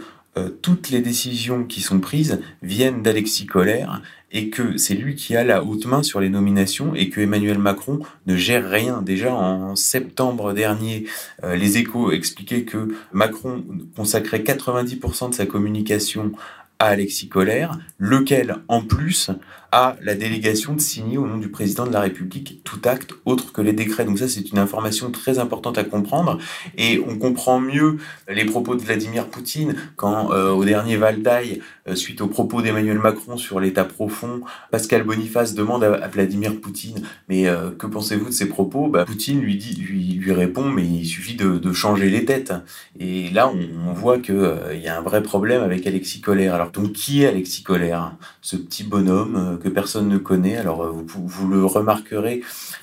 toutes les décisions qui sont prises viennent d'Alexis Colère et que c'est lui qui a la haute main sur les nominations et que Emmanuel Macron ne gère rien. Déjà en septembre dernier, euh, les échos expliquaient que Macron consacrait 90% de sa communication à Alexis Collère, lequel, en plus, a la délégation de signer au nom du président de la République tout acte autre que les décrets. Donc ça, c'est une information très importante à comprendre. Et on comprend mieux les propos de Vladimir Poutine quand, euh, au dernier Valdaï, euh, suite aux propos d'Emmanuel Macron sur l'état profond, Pascal Boniface demande à, Vladimir Poutine, mais euh, que pensez-vous de ces propos? Bah, Poutine lui, dit, lui, répond, mais il suffit de, changer les têtes. Et là, on, voit qu'il il y a un vrai problème avec Alexis Collère. Alors donc, qui est Alexis Collère? Ce petit bonhomme que personne ne connaît. Alors euh, vous, le remarquerez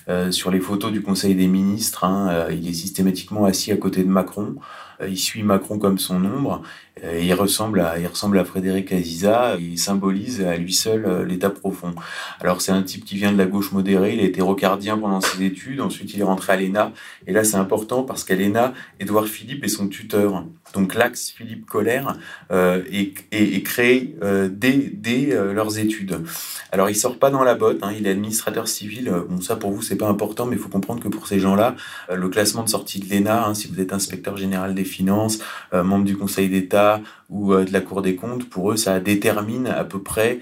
euh, sur les photos du Conseil des ministres. Hein, euh, il est systématiquement assis à côté de Macron. il suit Macron comme son ombre. il ressemble à, il ressemble à Frédéric Aziza. Il symbolise à lui seul l'état profond. Alors c'est un type qui vient de la gauche modérée. Il a été rocardien pendant ses études. Ensuite il est rentré à l'ENA. Et là c'est important parce qu'à l'ENA, Édouard Philippe est son tuteur. Donc l'axe Philippe Colère euh, est, est, créé euh, dès, dès euh, leurs études. Alors il sort pas dans la botte, hein, il est administrateur civil. Bon ça pour vous c'est pas important, mais il faut comprendre que pour ces gens-là, le classement de sortie de l'ENA, hein, si vous êtes inspecteur général des finances, membre du Conseil d'État ou de la Cour des comptes, pour eux ça détermine à peu près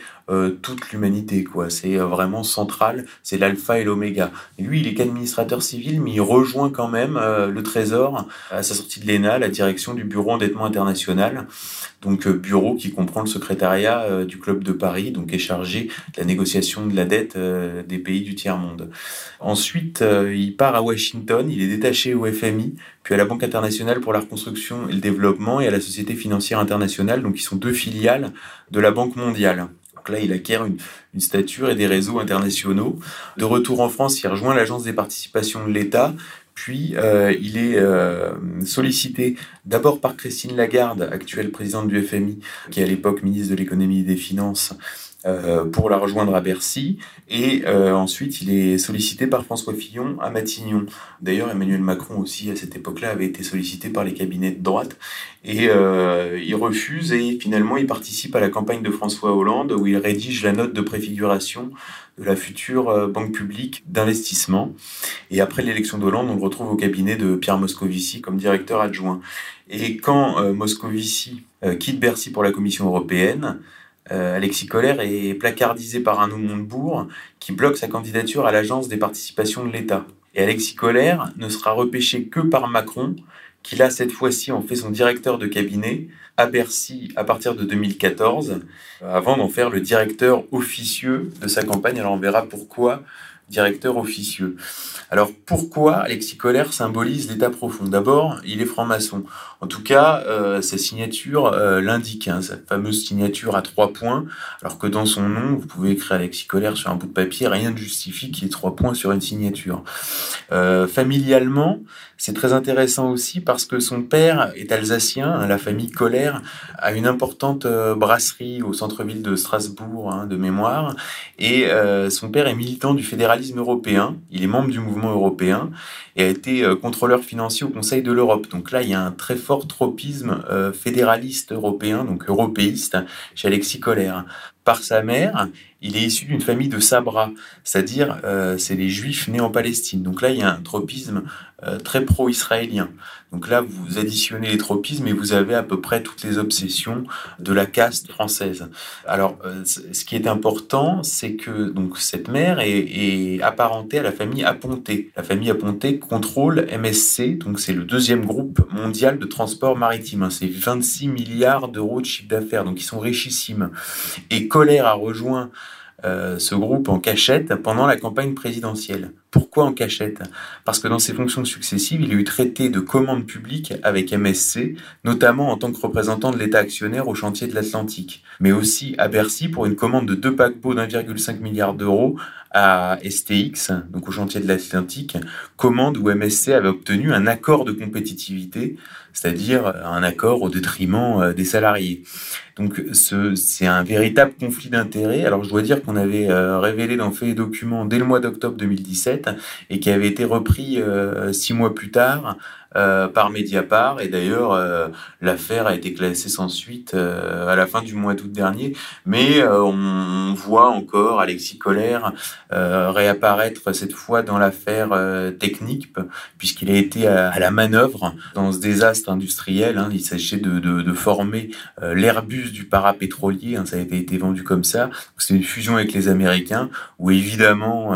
toute l'humanité. quoi. C'est vraiment central, c'est l'alpha et l'oméga. Lui il est qu'administrateur civil, mais il rejoint quand même le Trésor à sa sortie de l'ENA, la direction du bureau endettement international, donc euh, bureau qui comprend le secrétariat euh, du Club de Paris, donc est chargé de la négociation de la dette euh, des pays du tiers-monde. Ensuite, il part à Washington, il est détaché au FMI, puis à la Banque internationale pour la reconstruction et le développement et à la Société financière internationale, donc qui sont deux filiales de la Banque mondiale. Donc là, il acquiert une, stature et des réseaux internationaux. De retour en France, il rejoint l'Agence des participations de l'État, puis euh, il est euh, sollicité d'abord par Christine Lagarde, actuelle présidente du FMI, qui est à l'époque ministre de l'économie et des finances, euh, pour la rejoindre à Bercy. Et ensuite, il est sollicité par François Fillon à Matignon. D'ailleurs, Emmanuel Macron aussi, à cette époque-là, avait été sollicité par les cabinets de droite. Et il refuse et finalement, il participe à la campagne de François Hollande où il rédige la note de préfiguration de la future euh, banque publique d'investissement. Et après l'élection d'Hollande, on le retrouve au cabinet de Pierre Moscovici comme directeur adjoint. Et quand euh, Moscovici euh, quitte Bercy pour la Commission européenne, Alexis Collère est placardisé par Arnaud Montebourg qui bloque sa candidature à l'agence des participations de l'État. Et Alexis Collère ne sera repêché que par Macron, qui là, cette fois-ci, en fait son directeur de cabinet à Bercy à partir de 2014, avant d'en faire le directeur officieux de sa campagne. Alors on verra pourquoi directeur officieux. Alors pourquoi Alexis Colère symbolise l'état profond? D'abord, il est franc-maçon. En tout cas, euh, sa signature euh, l'indique, hein, sa fameuse signature à trois points, alors que dans son nom, vous pouvez écrire Alexis Colère sur un bout de papier, rien ne justifie qu'il y ait trois points sur une signature. Euh, familialement, c'est très intéressant aussi parce que son père est alsacien, hein, la famille Colère a une importante brasserie au centre-ville de Strasbourg, hein, de mémoire, et son père est militant du fédéralisme européen. Il est membre du mouvement européen et a été contrôleur financier au Conseil de l'Europe. Donc là, il y a un très fort tropisme euh, fédéraliste européen, donc européiste, chez Alexis Kohler. Par sa mère, il est issu d'une famille de Sabra, c'est-à-dire euh, c'est les Juifs nés en Palestine. Donc là, il y a un tropisme euh, très pro-israélien. Donc là, vous additionnez les tropismes et vous avez à peu près toutes les obsessions de la caste française. Alors, euh, ce qui est important, c'est que donc cette mère est, apparentée à la famille Aponté. La famille Aponté contrôle MSC, donc c'est le deuxième groupe mondial de transport maritime. Hein. C'est 26 milliards d'euros de chiffre d'affaires, donc ils sont richissimes. Et Colère a rejoint euh, ce groupe en cachette pendant la campagne présidentielle. Pourquoi en cachette? Parce que dans ses fonctions successives, il a eu traité de commandes publiques avec MSC, notamment en tant que représentant de l'État actionnaire au chantier de l'Atlantique, mais aussi à Bercy pour une commande de deux paquebots d'1,5 milliard d'euros à STX, donc au chantier de l'Atlantique, commande où MSC avait obtenu un accord de compétitivité, c'est-à-dire un accord au détriment euh, des salariés. Donc c'est un véritable conflit d'intérêts. Alors je dois dire qu'on avait euh, révélé dans Fait et Documents dès le mois d'octobre 2017 et qui avait été repris euh, six mois plus tard euh, par Mediapart. Et d'ailleurs, euh, l'affaire a été classée sans suite euh, à la fin du mois d'août dernier. Mais on, voit encore Alexis Collère réapparaître cette fois dans l'affaire technique, puisqu'il a été à, la manœuvre dans ce désastre industriel. Hein. Il s'agissait de, de, de, former l'Airbus du parapétrolier. Hein. Ça avait été vendu comme ça. C'est une fusion avec les Américains, où évidemment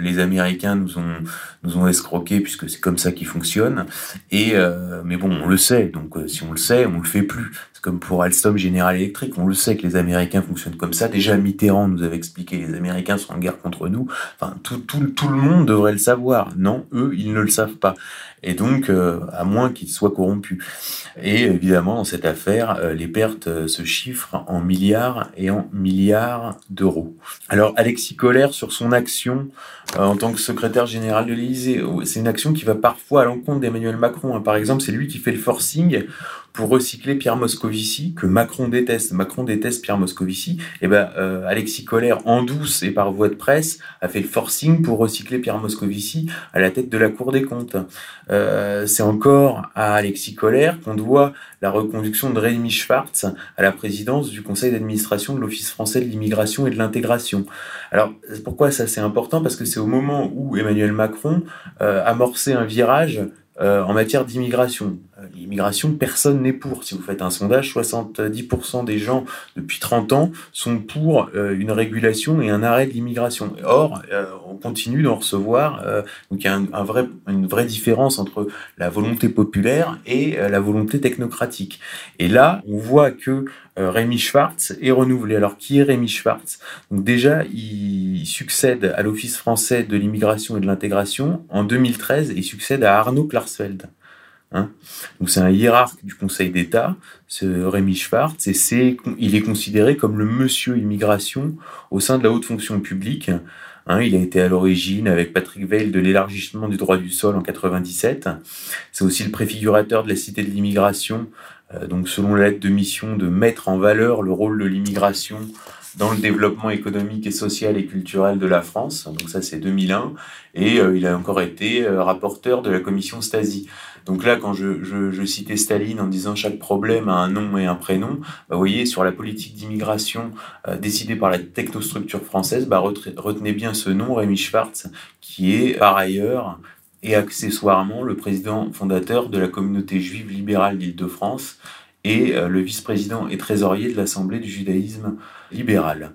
les Américains nous ont nous ont escroqués, puisque c'est comme ça qu'ils fonctionnent. Et euh, mais bon, on le sait. Donc euh, si on le sait, on le fait plus. C'est comme pour Alstom General Electric. On le sait que les Américains fonctionnent comme ça. Déjà Mitterrand nous avait expliqué les Américains sont en guerre contre nous. Enfin, tout, tout, tout le monde devrait le savoir. Non, eux, ils ne le savent pas. Et donc, euh, à moins qu'ils soient corrompus. Et évidemment, dans cette affaire, les pertes se chiffrent en milliards et en milliards d'euros. Alors, Alexis Collère, sur son action en tant que secrétaire général de c'est une action qui va parfois à l'encontre d'Emmanuel Macron. Hein. Par exemple, c'est lui qui fait le forcing pour recycler Pierre Moscovici, que Macron déteste. Macron déteste Pierre Moscovici. Et eh ben, euh, Alexis Collère, en douce et par voie de presse, a fait le forcing pour recycler Pierre Moscovici à la tête de la Cour des comptes. Euh, c'est encore à Alexis Collère qu'on doit la reconduction de Rémi Schwartz à la présidence du conseil d'administration de l'Office français de l'immigration et de l'intégration. Alors, pourquoi ça c'est important? Parce que c'est au moment où Emmanuel Macron euh, amorçait un virage euh, en matière d'immigration. Euh, l'immigration, personne n'est pour. Si vous faites un sondage, 70% des gens depuis 30 ans sont pour euh, une régulation et un arrêt de l'immigration. Or, on continue d'en recevoir. donc il y a un, vrai, une vraie différence entre la volonté populaire et la volonté technocratique. Et là, on voit que Rémi Schwartz est renouvelé. Alors qui est Rémi Schwartz? Donc déjà, il succède à l'Office français de l'immigration et de l'intégration en 2013 et succède à Arnaud Clark Hein Donc c'est un hiérarque du Conseil d'État, ce Rémi Schwartz, et c'est, il est considéré comme le monsieur immigration au sein de la haute fonction publique. Hein, il a été à l'origine, avec Patrick Veil, de l'élargissement du droit du sol en 97. C'est aussi le préfigurateur de la Cité de l'immigration, euh, donc selon la lettre de mission, de mettre en valeur le rôle de l'immigration dans le développement économique et social et culturel de la France. Donc ça, c'est 2001. Et euh, il a encore été euh, rapporteur de la commission Stasi. Donc là, quand je, je, citais Staline en disant chaque problème a un nom et un prénom, bah, vous voyez, sur la politique d'immigration euh, décidée par la technostructure française, bah, retenez bien ce nom, Rémi Schwartz, qui est par ailleurs et accessoirement le président fondateur de la communauté juive libérale d'Île-de-France et le vice-président et trésorier de l'Assemblée du judaïsme libéral.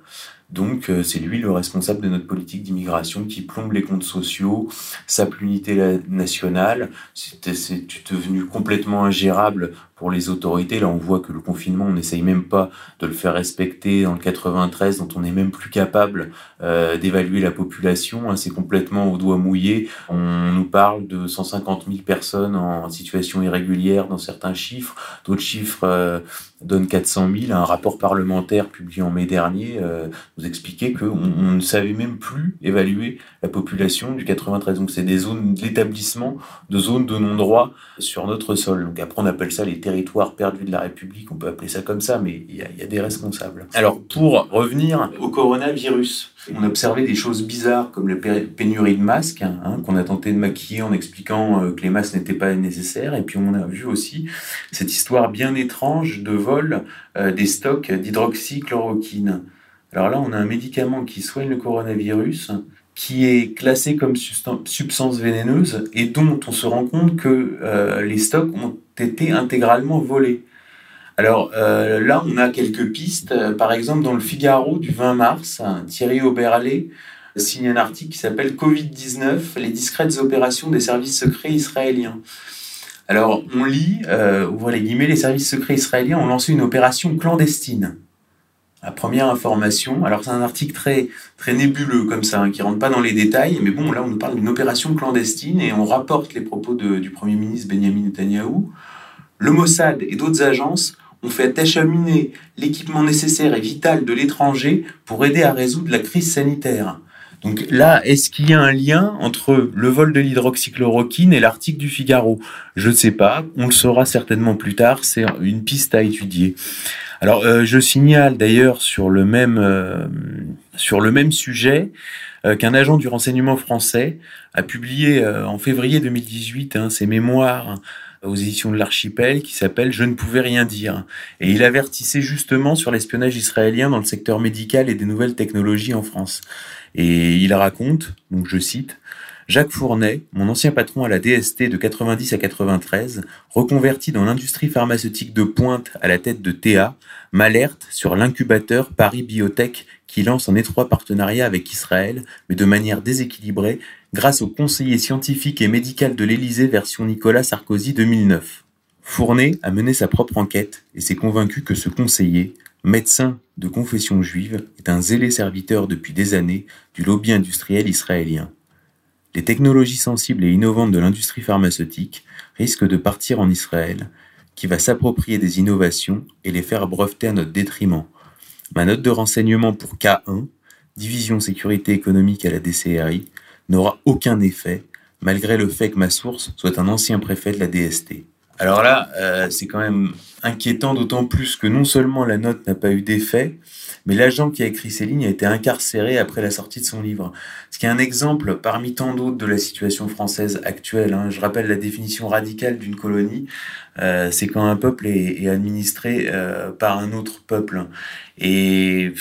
Donc euh, c'est lui le responsable de notre politique d'immigration qui plombe les comptes sociaux, sape l'unité nationale. C'est devenu complètement ingérable pour les autorités. Là, on voit que le confinement, on n'essaye même pas de le faire respecter dans le 93, dont on n'est même plus capable euh, d'évaluer la population. Hein, c'est complètement au doigt mouillé. On nous parle de 150 000 personnes en situation irrégulière dans certains chiffres. D'autres chiffres chiffre donne 400 000. Un rapport parlementaire publié en mai dernier nous expliquait qu'on on ne savait même plus évaluer la population du 93. Donc c'est des zones d'établissement, de zones de non-droit sur notre sol. Donc après on appelle ça les territoires perdus de la République, on peut appeler ça comme ça, mais il y a, des responsables. Alors pour revenir au coronavirus, on a observé des choses bizarres comme la pénurie de masques, hein, qu'on a tenté de maquiller en expliquant que les masques n'étaient pas nécessaires. Et puis on a vu aussi cette histoire bien étrange de vol des stocks d'hydroxychloroquine. Alors là, on a un médicament qui soigne le coronavirus, qui est classé comme substance vénéneuse et dont on se rend compte que euh, les stocks ont été intégralement volés. Alors euh, là, on a quelques pistes. Par exemple, dans le Figaro du 20 mars, Thierry Oberlé signe un article qui s'appelle Covid-19, les discrètes opérations des services secrets israéliens. Alors, on lit, euh, ouvrez les guillemets, les services secrets israéliens ont lancé une opération clandestine la première information. Alors c'est un article très très nébuleux comme ça, hein, qui rentre pas dans les détails, mais bon là on nous parle d'une opération clandestine et on rapporte les propos du premier ministre Benjamin Netanyahu. Le Mossad et d'autres agences ont fait acheminer l'équipement nécessaire et vital de l'étranger pour aider à résoudre la crise sanitaire. Donc là, est-ce qu'il y a un lien entre le vol de l'hydroxychloroquine et l'article du Figaro? Je ne sais pas, on le saura certainement plus tard, c'est une piste à étudier. Alors, euh, je signale d'ailleurs sur le même euh, sur le même sujet euh, qu'un agent du renseignement français a publié en février 2018 hein, ses mémoires aux éditions de l'Archipel qui s'appelle Je ne pouvais rien dire. Et il avertissait justement sur l'espionnage israélien dans le secteur médical et des nouvelles technologies en France. Et il raconte, donc je cite, Jacques Fournet, mon ancien patron à la DST de 90 à 93, reconverti dans l'industrie pharmaceutique de pointe à la tête de TA, m'alerte sur l'incubateur Paris Biotech qui lance un étroit partenariat avec Israël, mais de manière déséquilibrée, grâce au conseiller scientifique et médical de l'Élysée version Nicolas Sarkozy 2009. Fournet a mené sa propre enquête et s'est convaincu que ce conseiller, médecin de confession juive, est un zélé serviteur depuis des années du lobby industriel israélien. Les technologies sensibles et innovantes de l'industrie pharmaceutique risquent de partir en Israël, qui va s'approprier des innovations et les faire breveter à notre détriment. Ma note de renseignement pour K1, Division Sécurité économique à la DCRI, n'aura aucun effet, malgré le fait que ma source soit un ancien préfet de la DST. Alors là, euh, c'est quand même inquiétant, d'autant plus que non seulement la note n'a pas eu d'effet, mais l'agent qui a écrit ces lignes a été incarcéré après la sortie de son livre. Ce qui est un exemple parmi tant d'autres de la situation française actuelle. Hein. Je rappelle la définition radicale d'une colonie, euh, c'est quand un peuple est, administré euh, par un autre peuple. Et...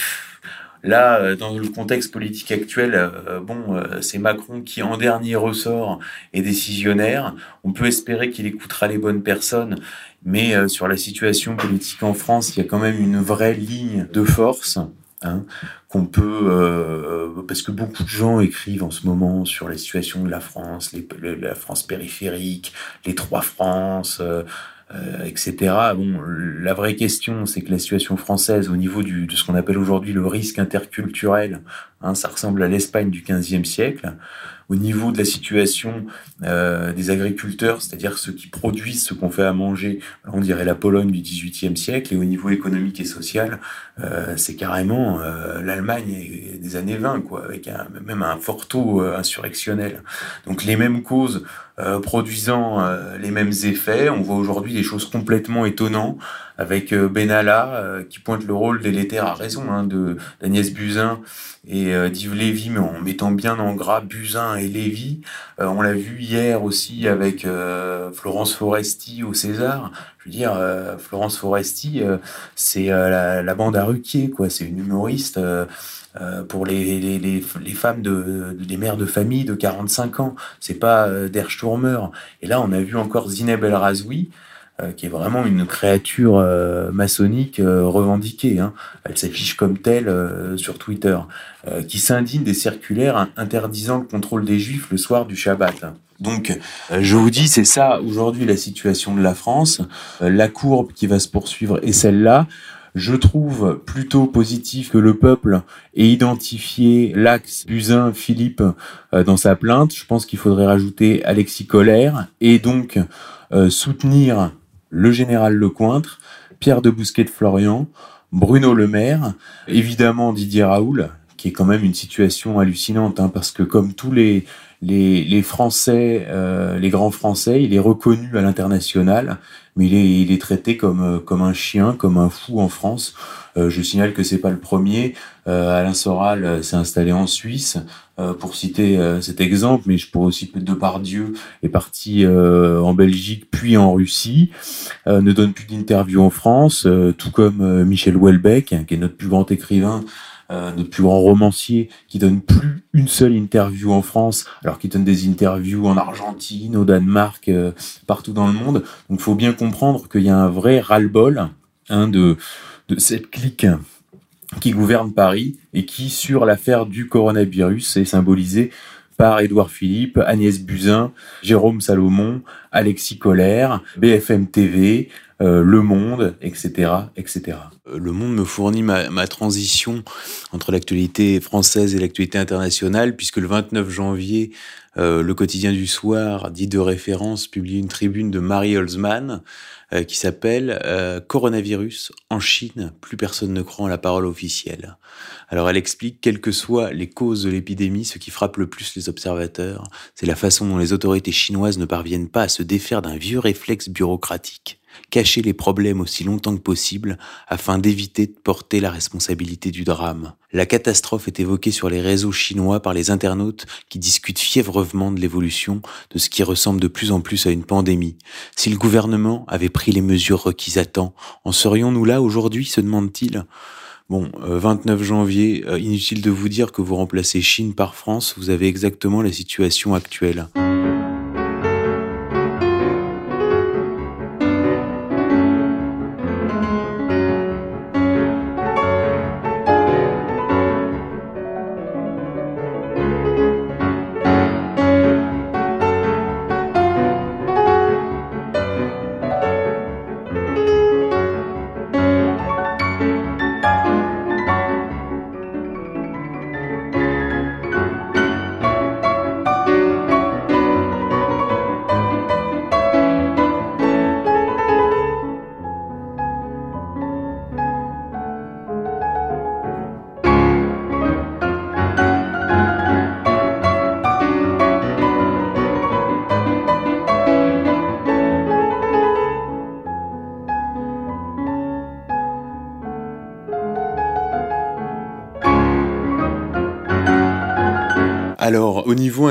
Là, euh, dans le contexte politique actuel, euh, bon, euh, c'est Macron qui, en dernier ressort, est décisionnaire. On peut espérer qu'il écoutera les bonnes personnes, mais sur la situation politique en France, il y a quand même une vraie ligne de force. Hein, qu'on peut parce que beaucoup de gens écrivent en ce moment sur la situation de la France, la France périphérique, les trois France, etc. Bon, la vraie question, c'est que la situation française, au niveau du, de ce qu'on appelle aujourd'hui le risque interculturel, hein, ça ressemble à l'Espagne du XVe siècle au niveau de la situation euh, des agriculteurs, c'est-à-dire ceux qui produisent ce qu'on fait à manger, on dirait la Pologne du XVIIIe siècle, et au niveau économique et social, euh, c'est carrément euh, l'Allemagne des années 20, quoi, avec un, même un fort taux euh, insurrectionnel. Donc les mêmes causes euh, produisant euh, les mêmes effets, on voit aujourd'hui des choses complètement étonnantes avec Benalla qui pointe le rôle délétère à raison hein, de d'Agnès Buzyn et d'Yves Lévy, mais en mettant bien en gras Buzyn et Lévy. On l'a vu hier aussi avec Florence Foresti au César. Je veux dire, Florence Foresti, c'est la, bande à Ruquier, quoi. C'est une humoriste. pour les, les, les, les, femmes de, des mères de famille de 45 ans. C'est pas Der Sturmer. Et là, on a vu encore Zineb El Razoui, euh, qui est vraiment une créature euh, maçonnique euh, revendiquée. Hein. Elle s'affiche comme telle sur Twitter, qui s'indigne des circulaires interdisant le contrôle des juifs le soir du Shabbat. Donc, je vous dis, c'est ça aujourd'hui la situation de la France. la courbe qui va se poursuivre est celle-là. Je trouve plutôt positif que le peuple ait identifié l'axe Buzyn-Philippe dans sa plainte. Je pense qu'il faudrait rajouter Alexis Colère et donc soutenir le général Lecointre, Pierre de Bousquet de Florian, Bruno Le Maire, évidemment Didier Raoul, qui est quand même une situation hallucinante, hein, parce que comme tous les, les, les Français, euh, les grands Français, il est reconnu à l'international, mais il est, il est traité comme, euh, comme un chien, comme un fou en France. Euh, je signale que c'est pas le premier. Euh, Alain Soral s'est installé en Suisse, pour citer cet exemple, mais je pourrais aussi Depardieu est parti en Belgique puis en Russie, ne donne plus d'interviews en France, tout comme Michel Houellebecq, qui est notre plus grand écrivain, euh, notre plus grand romancier, qui donne plus une seule interview en France, alors qu'il donne des interviews en Argentine, au Danemark, euh, partout dans le monde. Donc, il faut bien comprendre qu'il y a un vrai ras-le-bol hein, de, de cette clique qui gouverne Paris et qui, sur l'affaire du coronavirus, est symbolisée par Édouard Philippe, Agnès Buzyn, Jérôme Salomon, Alexis Collère, BFM TV, euh, Le Monde, etc., etc. Euh, le Monde me fournit ma, transition entre l'actualité française et l'actualité internationale, puisque le 29 janvier, euh, le quotidien du soir, dit de référence, publie une tribune de Marie Holzman euh, qui s'appelle euh, Coronavirus en Chine, plus personne ne croit en la parole officielle. Alors elle explique, quelles que soient les causes de l'épidémie, ce qui frappe le plus les observateurs, c'est la façon dont les autorités chinoises ne parviennent pas à se défaire d'un vieux réflexe bureaucratique cacher les problèmes aussi longtemps que possible afin d'éviter de porter la responsabilité du drame. La catastrophe est évoquée sur les réseaux chinois par les internautes qui discutent fiévrement de l'évolution de ce qui ressemble de plus en plus à une pandémie. Si le gouvernement avait pris les mesures requises à temps, en serions-nous là aujourd'hui, se demande-t-il Bon, 29 euh, janvier, euh, inutile de vous dire que vous remplacez Chine par France, vous avez exactement la situation actuelle.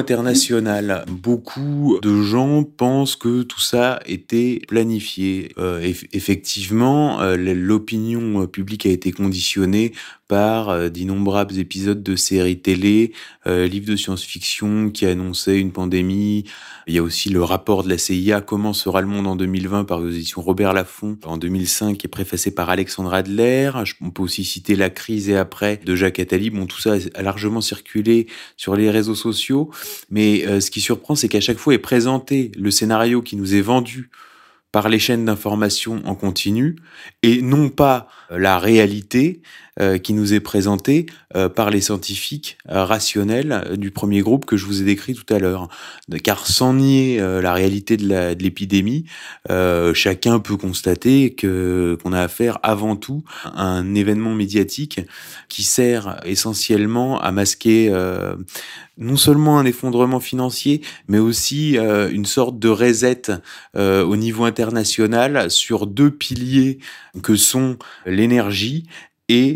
International, beaucoup de gens pensent que tout ça était planifié. Euh, effectivement, euh, l'opinion publique a été conditionnée euh, d'innombrables épisodes de séries télé, euh, livres de science-fiction qui annonçaient une pandémie. Il y a aussi le rapport de la CIA Comment sera le monde en 2020 par l'édition Robert Laffont en 2005 qui est préfacé par Alexandre Adler. On peut aussi citer La crise et après de Jacques Attali. Bon, tout ça a largement circulé sur les réseaux sociaux, mais euh, ce qui surprend, c'est qu'à chaque fois est présenté le scénario qui nous est vendu par les chaînes d'information en continu et non pas la réalité euh, qui nous est présenté euh, par les scientifiques euh, rationnels du premier groupe que je vous ai décrit tout à l'heure. Car sans nier la réalité de l'épidémie, chacun peut constater que qu'on a affaire avant tout à un événement médiatique qui sert essentiellement à masquer non seulement un effondrement financier, mais aussi une sorte de reset au niveau international sur deux piliers que sont l'énergie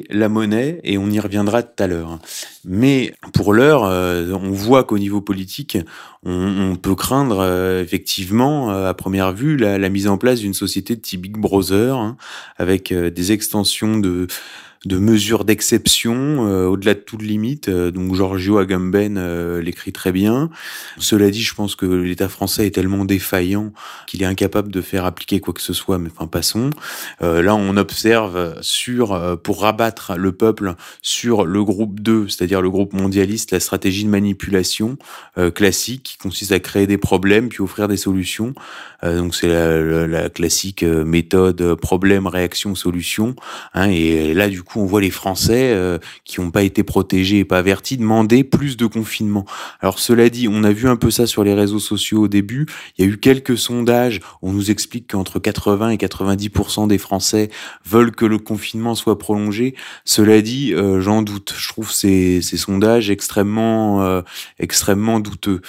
la monnaie, et on y reviendra tout à l'heure. Mais pour l'heure, euh, on voit qu'au niveau politique, on, peut craindre euh, effectivement, euh, à première vue, la, mise en place d'une société de type Big Brother, hein, avec des extensions de de mesures d'exception euh, au-delà de toute limite. Euh, donc Giorgio Agamben euh, l'écrit très bien. Cela dit, je pense que l'État français est tellement défaillant qu'il est incapable de faire appliquer quoi que ce soit. Mais enfin, passons. là, on observe sur pour rabattre le peuple sur le groupe 2, c'est-à-dire le groupe mondialiste, la stratégie de manipulation classique qui consiste à créer des problèmes puis offrir des solutions. donc c'est la, la, classique méthode problème réaction solution. Hein, et là, du coup on voit les Français euh, qui n'ont pas été protégés et pas avertis demander plus de confinement. Alors cela dit, on a vu un peu ça sur les réseaux sociaux au début. Il y a eu quelques sondages. On nous explique qu'entre 80 et 90% des Français veulent que le confinement soit prolongé. Cela dit, euh, j'en doute. Je trouve ces, ces sondages extrêmement, euh, extrêmement douteux.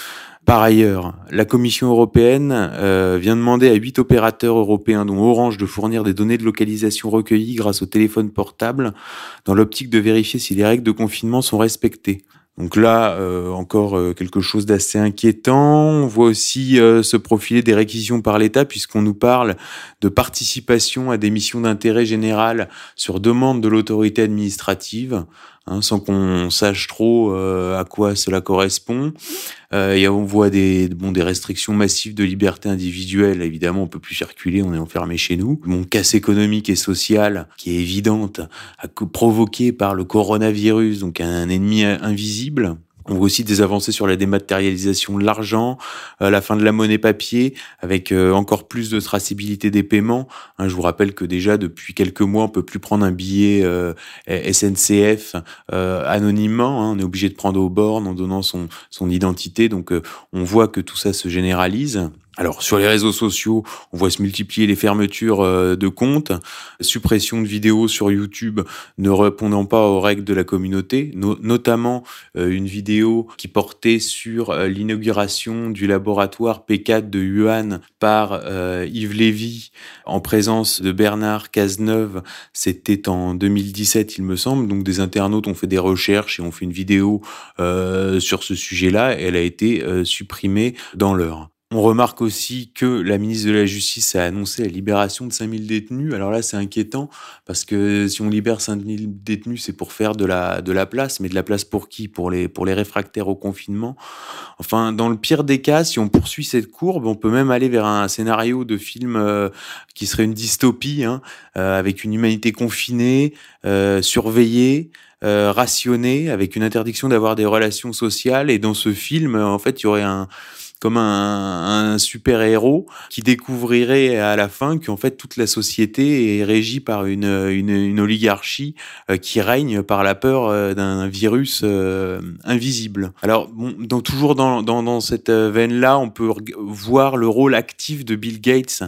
Par ailleurs, la Commission européenne euh, vient demander à huit opérateurs européens, dont Orange, de fournir des données de localisation recueillies grâce au téléphone portable, dans l'optique de vérifier si les règles de confinement sont respectées. Donc là, euh, encore euh, quelque chose d'assez inquiétant. On voit aussi euh, se profiler des réquisitions par l'État, puisqu'on nous parle de participation à des missions d'intérêt général sur demande de l'autorité administrative. Hein, sans qu'on sache trop à quoi cela correspond. et on voit des, bon, des restrictions massives de liberté individuelle. Évidemment, on peut plus circuler, on est enfermé chez nous. Mon casse économique et sociale, qui est évidente, provoquée par le coronavirus, donc un ennemi invisible on voit aussi des avancées sur la dématérialisation de l'argent, euh, la fin de la monnaie papier, avec euh, encore plus de traçabilité des paiements. Hein, je vous rappelle que déjà depuis quelques mois, on peut plus prendre un billet euh, SNCF anonymement. Hein, on est obligé de prendre au bornes en donnant son, son identité. Donc on voit que tout ça se généralise. Alors sur les réseaux sociaux, on voit se multiplier les fermetures euh, de comptes, suppression de vidéos sur YouTube ne répondant pas aux règles de la communauté, notamment euh, une vidéo qui portait sur euh, l'inauguration du laboratoire P4 de Yuan par Yves Lévy en présence de Bernard Cazeneuve. C'était en 2017 il me semble, donc des internautes ont fait des recherches et ont fait une vidéo sur ce sujet-là et elle a été supprimée dans l'heure. On remarque aussi que la ministre de la Justice a annoncé la libération de 5000 détenus. Alors là, c'est inquiétant parce que si on libère 5000 détenus, c'est pour faire de la, de la place. Mais de la place pour qui? Pour les, pour les réfractaires au confinement? Enfin, dans le pire des cas, si on poursuit cette courbe, on peut même aller vers un scénario de film euh, qui serait une dystopie, hein, euh, avec une humanité confinée, euh, surveillée, rationnée, avec une interdiction d'avoir des relations sociales. Et dans ce film, en fait, il y aurait un comme un, un super héros qui découvrirait à la fin qu'en fait toute la société est régie par une, une, une oligarchie euh, qui règne par la peur euh, d'un virus euh, invisible. Alors bon, dans, toujours dans, dans, dans cette veine-là, on peut voir le rôle actif de Bill Gates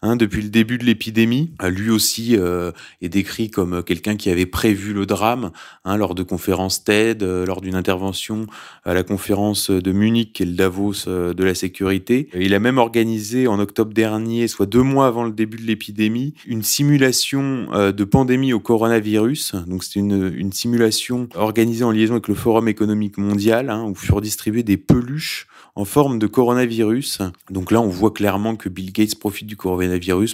Hein, depuis le début de l'épidémie. Euh, lui aussi euh, est décrit comme quelqu'un qui avait prévu le drame hein, lors de conférences TED, euh, lors d'une intervention à la conférence de Munich, qui est le Davos de la sécurité. Il a même organisé en octobre dernier, soit deux mois avant le début de l'épidémie, une simulation de pandémie au coronavirus. Donc c'est une, une, simulation organisée en liaison avec le Forum économique mondial, hein, où furent distribuées des peluches en forme de coronavirus. Donc là, on voit clairement que Bill Gates profite du coronavirus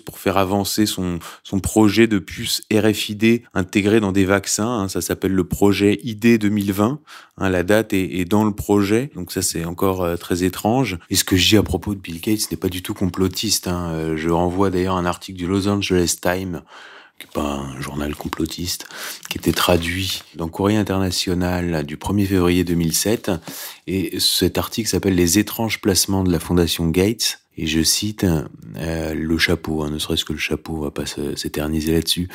pour faire avancer son, projet de puce RFID intégré dans des vaccins. Hein. Ça s'appelle le projet ID 2020. Hein, la date est, dans le projet. Donc ça, c'est encore euh, très étrange. Et ce que je dis à propos de Bill Gates n'est pas du tout complotiste. Hein. Euh, je renvoie d'ailleurs un article du Los Angeles Times qui n'est pas un journal complotiste, qui était traduit dans Courrier International du 1er février 2007. Et cet article s'appelle Les étranges placements de la Fondation Gates. Et je cite euh, le chapeau, hein, ne serait-ce que le chapeau, on va pas s'éterniser là-dessus.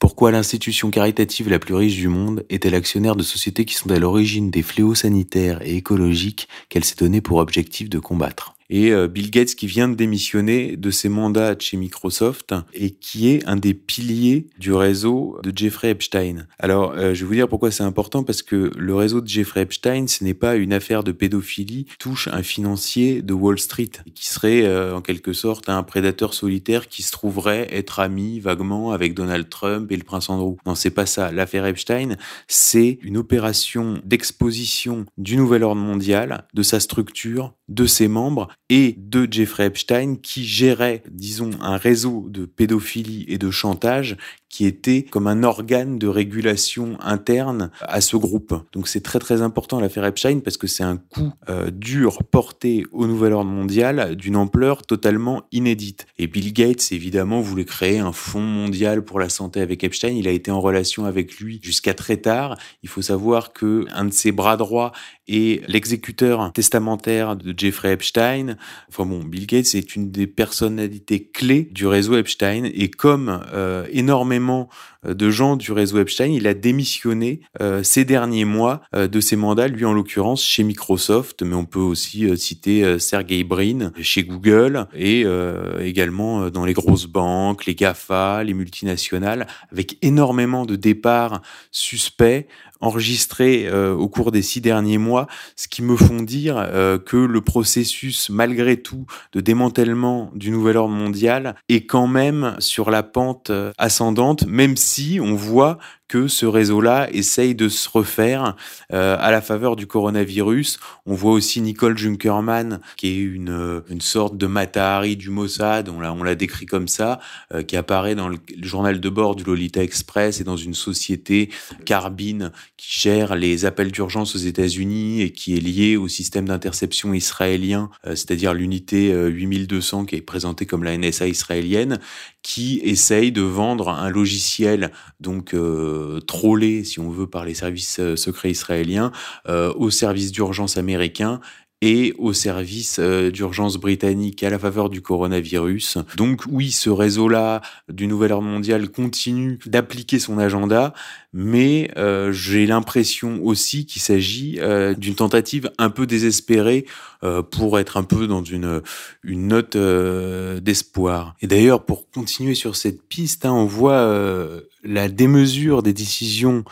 Pourquoi l'institution caritative la plus riche du monde est-elle actionnaire de sociétés qui sont à l'origine des fléaux sanitaires et écologiques qu'elle s'est donné pour objectif de combattre? Et euh, Bill Gates qui vient de démissionner de ses mandats chez Microsoft et qui est un des piliers du réseau de Jeffrey Epstein. Alors, euh, je vais vous dire pourquoi c'est important parce que le réseau de Jeffrey Epstein, ce n'est pas une affaire de pédophilie, touche un financier de Wall Street qui serait euh, en quelque sorte un prédateur solitaire qui se trouverait être ami vaguement avec Donald Trump et le prince Andrew. Non, c'est pas ça. L'affaire Epstein, c'est une opération d'exposition du nouvel ordre mondial, de sa structure, de ses membres et de Jeffrey Epstein qui gérait, disons, un réseau de pédophilie et de chantage qui était comme un organe de régulation interne à ce groupe. Donc c'est très très important l'affaire Epstein parce que c'est un coup euh, dur porté au nouvel ordre mondial d'une ampleur totalement inédite. Et Bill Gates évidemment voulait créer un fonds mondial pour la santé avec Epstein. Il a été en relation avec lui jusqu'à très tard. Il faut savoir que un de ses bras droits est l'exécuteur testamentaire de Jeffrey Epstein. Enfin bon, Bill Gates est une des personnalités clés du réseau Epstein et comme euh, énormément énormément de gens du réseau Epstein. Il a démissionné ces derniers mois de ses mandats, lui en l'occurrence chez Microsoft, mais on peut aussi citer Sergey Brin chez Google et également dans les grosses banques, les GAFA, les multinationales, avec énormément de départs suspects enregistrés euh, au cours des six derniers mois, ce qui me font dire euh, que le processus, malgré tout, de démantèlement du nouvel ordre mondial est quand même sur la pente euh, ascendante, même si on voit que ce réseau-là essaye de se refaire euh, à la faveur du coronavirus. On voit aussi Nicole Junkerman, qui est une, euh, une sorte de Matahari du Mossad, on l'a, on l'a décrit comme ça, euh, qui apparaît dans le, journal de bord du Lolita Express et dans une société Carbine qui gère les appels d'urgence aux États-Unis et qui est liée au système d'interception israélien, c'est-à-dire l'unité 8200 qui est présentée comme la NSA israélienne, qui essaye de vendre un logiciel donc trollé, si on veut, par les services euh, secrets israéliens euh, aux services d'urgence américains et aux services euh, d'urgence britanniques à la faveur du coronavirus. Donc oui, ce réseau-là du Nouvel Ordre mondial continue d'appliquer son agenda, mais euh, j'ai l'impression aussi qu'il s'agit euh, d'une tentative un peu désespérée pour être un peu dans une, une note d'espoir. Et d'ailleurs, pour continuer sur cette piste, hein, on voit la démesure des décisions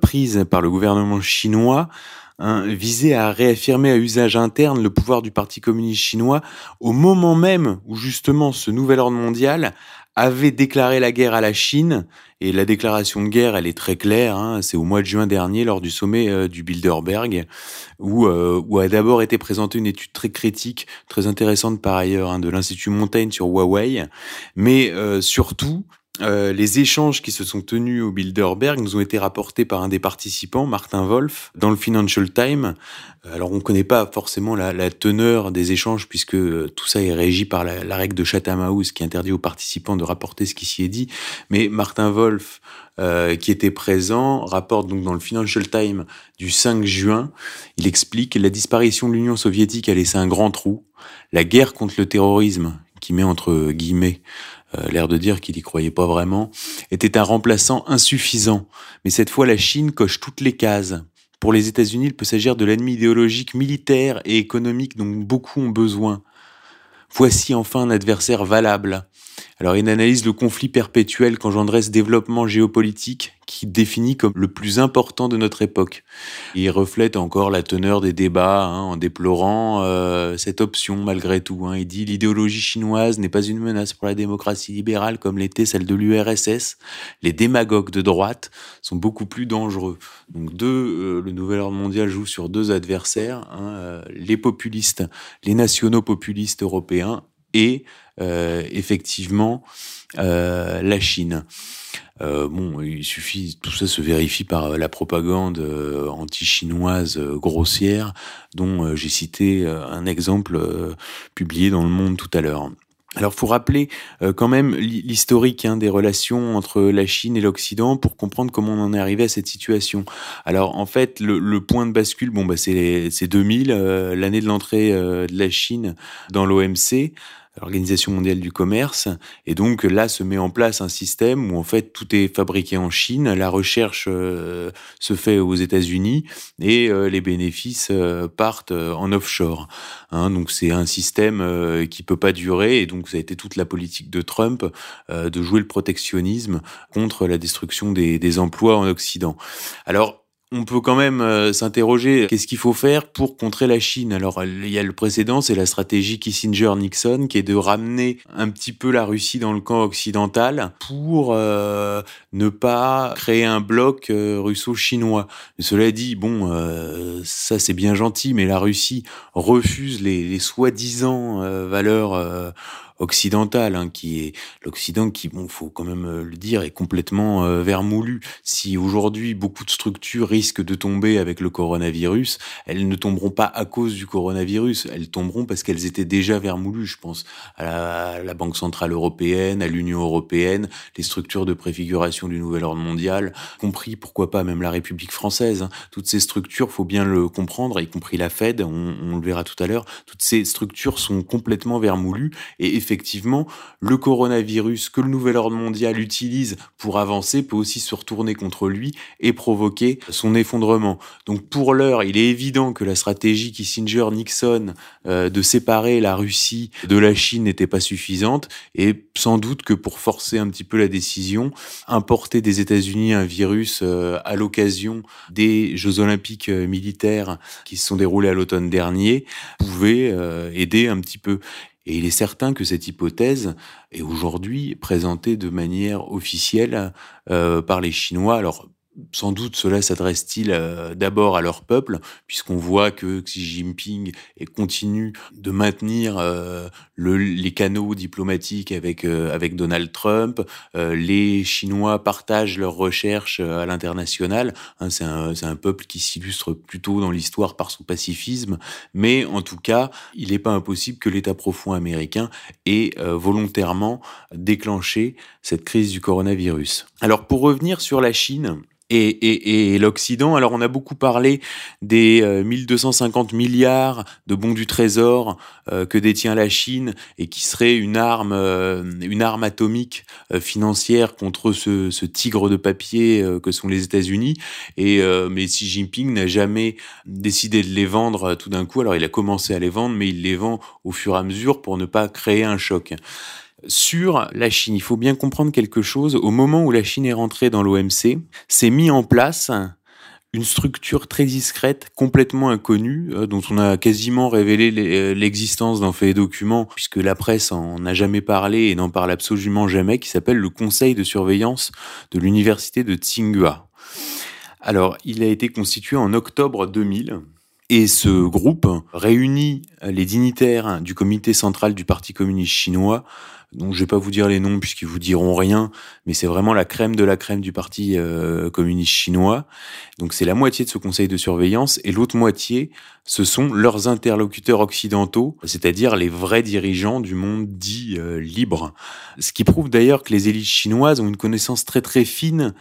prises par le gouvernement chinois hein, visait à réaffirmer à usage interne le pouvoir du Parti communiste chinois au moment même où justement ce nouvel ordre mondial avait déclaré la guerre à la Chine. Et la déclaration de guerre, elle est très claire. Hein, c'est au mois de juin dernier, lors du sommet euh, du Bilderberg, où, euh, où a d'abord été présentée une étude très critique, très intéressante par ailleurs, hein, de l'Institut Montaigne sur Huawei. Mais euh, surtout, euh, les échanges qui se sont tenus au Bilderberg nous ont été rapportés par un des participants, Martin Wolf, dans le Financial Times. Euh, alors on ne connaît pas forcément la, teneur des échanges puisque euh, tout ça est régi par la, règle de Chatham House qui interdit aux participants de rapporter ce qui s'y est dit. Mais Martin Wolf, euh, qui était présent, rapporte donc dans le Financial Times du 5 juin, il explique la disparition de l'Union soviétique a laissé un grand trou. La guerre contre le terrorisme, qui met entre guillemets l'air de dire qu'il y croyait pas vraiment, était un remplaçant insuffisant. Mais cette fois, la Chine coche toutes les cases. Pour les États-Unis, il peut s'agir de l'ennemi idéologique, militaire et économique dont beaucoup ont besoin. Voici enfin un adversaire valable. Alors il analyse le conflit perpétuel qu'engendrait ce développement géopolitique qui définit comme le plus important de notre époque. Il reflète encore la teneur des débats hein, en déplorant euh, cette option malgré tout. Hein. Il dit l'idéologie chinoise n'est pas une menace pour la démocratie libérale comme l'était celle de l'URSS. Les démagogues de droite sont beaucoup plus dangereux. Donc deux, euh, le nouvel ordre mondial joue sur deux adversaires, hein, euh, les populistes, les nationaux populistes européens et effectivement euh, la Chine. Euh, bon, il suffit, tout ça se vérifie par la propagande anti-chinoise grossière, dont j'ai cité un exemple publié dans Le Monde tout à l'heure. Alors, faut rappeler quand même l'historique hein, des relations entre la Chine et l'Occident pour comprendre comment on en est arrivé à cette situation. Alors, en fait, le, le point de bascule, bon, bah, c'est 2000, l'année de l'entrée de la Chine dans l'OMC l'Organisation mondiale du commerce. Et donc là se met en place un système où en fait tout est fabriqué en Chine, la recherche euh, se fait aux États-Unis et euh, les bénéfices euh, partent en offshore. Hein, donc c'est un système qui peut pas durer et donc ça a été toute la politique de Trump de jouer le protectionnisme contre la destruction des, des emplois en Occident. Alors on peut quand même euh, s'interroger qu'est-ce qu'il faut faire pour contrer la Chine? Alors il y a le précédent, c'est la stratégie Kissinger-Nixon qui est de ramener un petit peu la Russie dans le camp occidental pour euh, ne pas créer un bloc euh, russo-chinois. Cela dit, bon, ça c'est bien gentil, mais la Russie refuse les, les soi-disant valeurs occidentale, hein, qui est l'Occident qui, bon, faut quand même euh, le dire, est complètement euh, vermoulu. Si aujourd'hui beaucoup de structures risquent de tomber avec le coronavirus, elles ne tomberont pas à cause du coronavirus, elles tomberont parce qu'elles étaient déjà vermoulues. Je pense à la, Banque centrale européenne, à l'Union européenne, les structures de préfiguration du nouvel ordre mondial, compris pourquoi pas même la République française. Hein. Toutes ces structures, faut bien le comprendre, y compris la Fed, on, on le verra tout à l'heure. Toutes ces structures sont complètement vermoulues et effectivement, le coronavirus que le nouvel ordre mondial utilise pour avancer peut aussi se retourner contre lui et provoquer son effondrement. Donc pour l'heure, il est évident que la stratégie Kissinger-Nixon euh, de séparer la Russie de la Chine n'était pas suffisante et sans doute que pour forcer un petit peu la décision, importer des États-Unis un virus euh, à l'occasion des Jeux olympiques euh, militaires qui se sont déroulés à l'automne dernier pouvait aider un petit peu. Et il est certain que cette hypothèse est aujourd'hui présentée de manière officielle euh, par les Chinois. Alors sans doute cela s'adresse-t-il euh, d'abord à leur peuple, puisqu'on voit que Xi Jinping continue de maintenir euh, les canaux diplomatiques avec, euh, Donald Trump. les Chinois partagent leurs recherches à l'international. Hein, c'est un, peuple qui s'illustre plutôt dans l'histoire par son pacifisme, mais en tout cas, il n'est pas impossible que l'État profond américain ait volontairement déclenché cette crise du coronavirus. Alors pour revenir sur la Chine, et, l'Occident. Alors on a beaucoup parlé des 1250 euh, milliards de bons du trésor euh, que détient la Chine et qui serait une arme, euh, une arme atomique financière contre ce, ce, tigre de papier que sont les États-Unis. Et mais Xi Jinping n'a jamais décidé de les vendre tout d'un coup. Alors il a commencé à les vendre, mais il les vend au fur et à mesure pour ne pas créer un choc sur la Chine. Il faut bien comprendre quelque chose. Au moment où la Chine est rentrée dans l'OMC, s'est mis en place une structure très discrète, complètement inconnue, euh, dont on a quasiment révélé euh, l'existence dans fait et documents, puisque la presse en a jamais parlé et n'en parle absolument jamais, qui s'appelle le Conseil de surveillance de l'université de Tsinghua. Alors, il a été constitué en octobre 2000 et ce groupe réunit les dignitaires du comité central du Parti communiste chinois, dont je vais pas vous dire les noms puisqu'ils vous diront rien, mais c'est vraiment la crème de la crème du Parti euh, communiste chinois. Donc c'est la moitié de ce conseil de surveillance et l'autre moitié, ce sont leurs interlocuteurs occidentaux, c'est-à-dire les vrais dirigeants du monde dit euh, libre. Ce qui prouve d'ailleurs que les élites chinoises ont une connaissance très très fine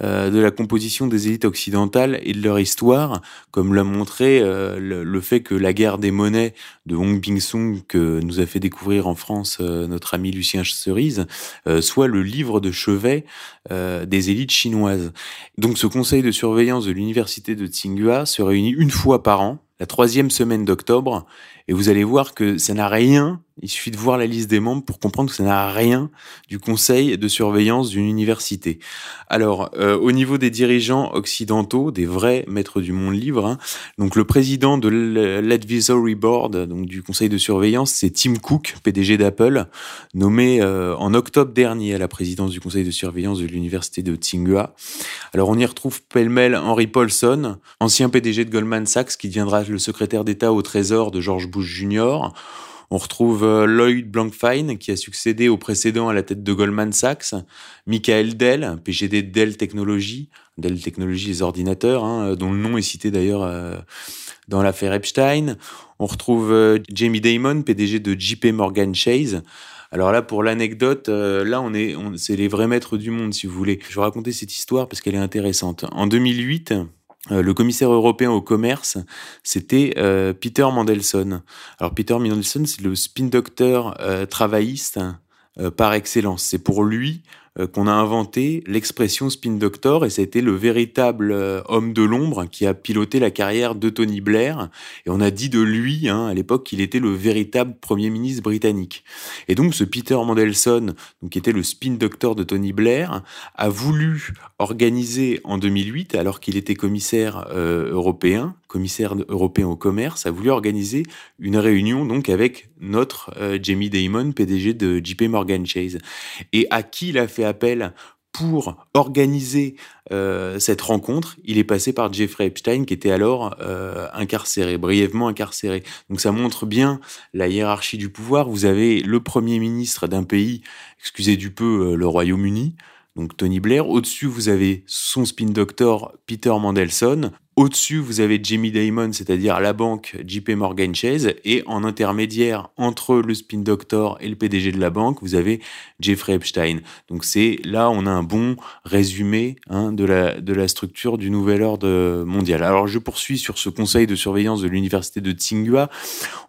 de la composition des élites occidentales et de leur histoire, comme l'a montré euh, le, fait que la guerre des monnaies de Hong Bing-sung, que nous a fait découvrir en France euh, notre ami Lucien Cerise, soit le livre de chevet des élites chinoises. Donc ce conseil de surveillance de l'université de Tsinghua se réunit une fois par an, la troisième semaine d'octobre, et vous allez voir que ça n'a rien il suffit de voir la liste des membres pour comprendre que ça n'a rien du conseil de surveillance d'une université. Alors, euh, au niveau des dirigeants occidentaux, des vrais maîtres du monde libre, hein, donc le président de l'advisory board, du conseil de surveillance, c'est Tim Cook, PDG d'Apple, nommé euh, en octobre dernier à la présidence du conseil de surveillance de l'université de Tsinghua. Alors, on y retrouve pêle-mêle Henry Paulson, ancien PDG de Goldman Sachs, qui deviendra le secrétaire d'État au Trésor de George Bush Jr. On retrouve euh, Lloyd Blankfein, qui a succédé au précédent à la tête de Goldman Sachs, Michael Dell, PGD de Dell Technologies, Dell Technologies les ordinateurs, hein, dont le nom est cité d'ailleurs euh, dans l'affaire Epstein. On retrouve euh, Jamie Dimon, PDG de JP Morgan Chase. Alors là, pour l'anecdote, là, on est, c'est les vrais maîtres du monde, si vous voulez. Je vais raconter cette histoire parce qu'elle est intéressante. En 2008, euh, le commissaire européen au commerce, c'était euh, Peter Mandelson. Alors Peter Mandelson, c'est le spin doctor euh, travailliste par excellence. C'est pour lui euh, qu'on a inventé l'expression spin doctor et été le véritable euh, homme de l'ombre qui a piloté la carrière de Tony Blair et on a dit de lui hein, à l'époque qu'il était le véritable premier ministre britannique. Et donc ce Peter Mandelson, donc, qui était le spin doctor de Tony Blair, a voulu organiser en 2008, alors qu'il était commissaire euh, européen, commissaire européen au commerce, a voulu organiser une réunion donc avec notre Jamie Dimon, PDG de JP Morgan Chase. Et à qui il a fait appel pour organiser euh, cette rencontre, il est passé par Jeffrey Epstein, qui était alors euh, incarcéré, brièvement incarcéré. Donc ça montre bien la hiérarchie du pouvoir. Vous avez le Premier ministre d'un pays, excusez du peu, euh, le Royaume-Uni, donc Tony Blair. Au-dessus, vous avez son spin doctor Peter Mandelson, Au-dessus, vous avez Jamie Dimon, c'est-à-dire la banque JP Morgan Chase, et en intermédiaire entre le spin doctor et le PDG de la banque, vous avez Jeffrey Epstein. Donc c'est là, on a un bon résumé hein, de, la, de la structure du nouvel ordre mondial. Alors je poursuis sur ce conseil de surveillance de l'université de Tsinghua.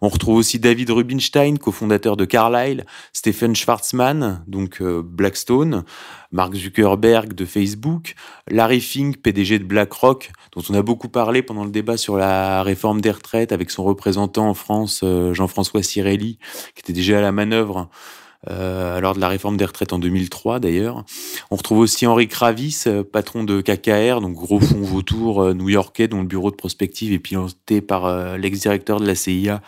On retrouve aussi David Rubinstein, cofondateur de Carlyle, Stephen Schwarzman, donc euh, Blackstone, Mark Zuckerberg de Facebook, Larry Fink, PDG de BlackRock, dont on a beaucoup parlé pendant le débat sur la réforme des retraites avec son représentant en France, euh, Jean-François Cirelli, qui était déjà à la manœuvre euh, lors de la réforme des retraites en 2003 d'ailleurs. On retrouve aussi Henri Kravis, euh, patron de KKR, donc gros fonds vautour new-yorkais dont le bureau de prospective est piloté par l'ex-directeur de la CIA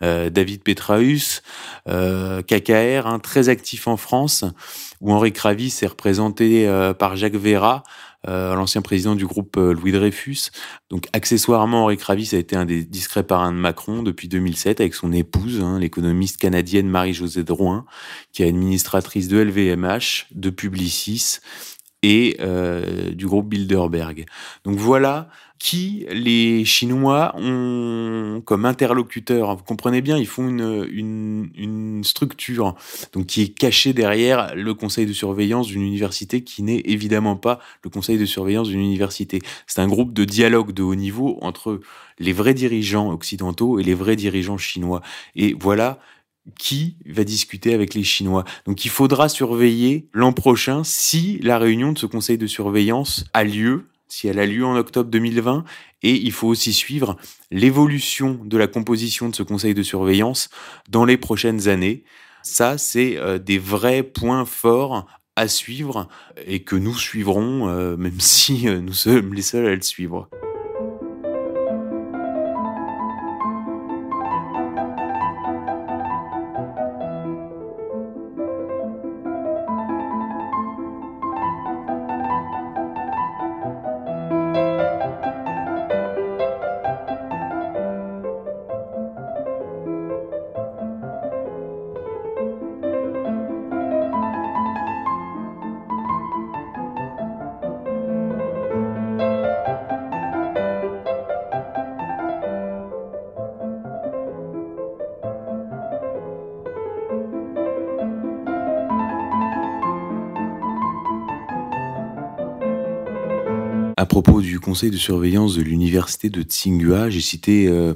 David Petraeus, KKR, hein, très actif en France, où Henri Kravis est représenté par Jacques Vera, l'ancien président du groupe Louis Dreyfus. Donc accessoirement, Henri Kravis a été un des discrets parrains de Macron depuis 2007 avec son épouse, hein, l'économiste canadienne Marie-Josée Drouin, qui est administratrice de LVMH, de Publicis et euh, du groupe Bilderberg. Donc voilà qui les Chinois ont comme interlocuteur. Vous comprenez bien, ils font une, une, une structure donc qui est cachée derrière le conseil de surveillance d'une université qui n'est évidemment pas le conseil de surveillance d'une université. C'est un groupe de dialogue de haut niveau entre les vrais dirigeants occidentaux et les vrais dirigeants chinois. Et voilà qui va discuter avec les Chinois. Donc il faudra surveiller l'an prochain si la réunion de ce conseil de surveillance a lieu, si elle a lieu en octobre 2020, et il faut aussi suivre l'évolution de la composition de ce conseil de surveillance dans les prochaines années. Ça, c'est euh, des vrais points forts à suivre et que nous suivrons, euh, même si euh, nous sommes les seuls à le suivre. Propos du conseil de surveillance de l'université de Tsinghua, j'ai cité euh,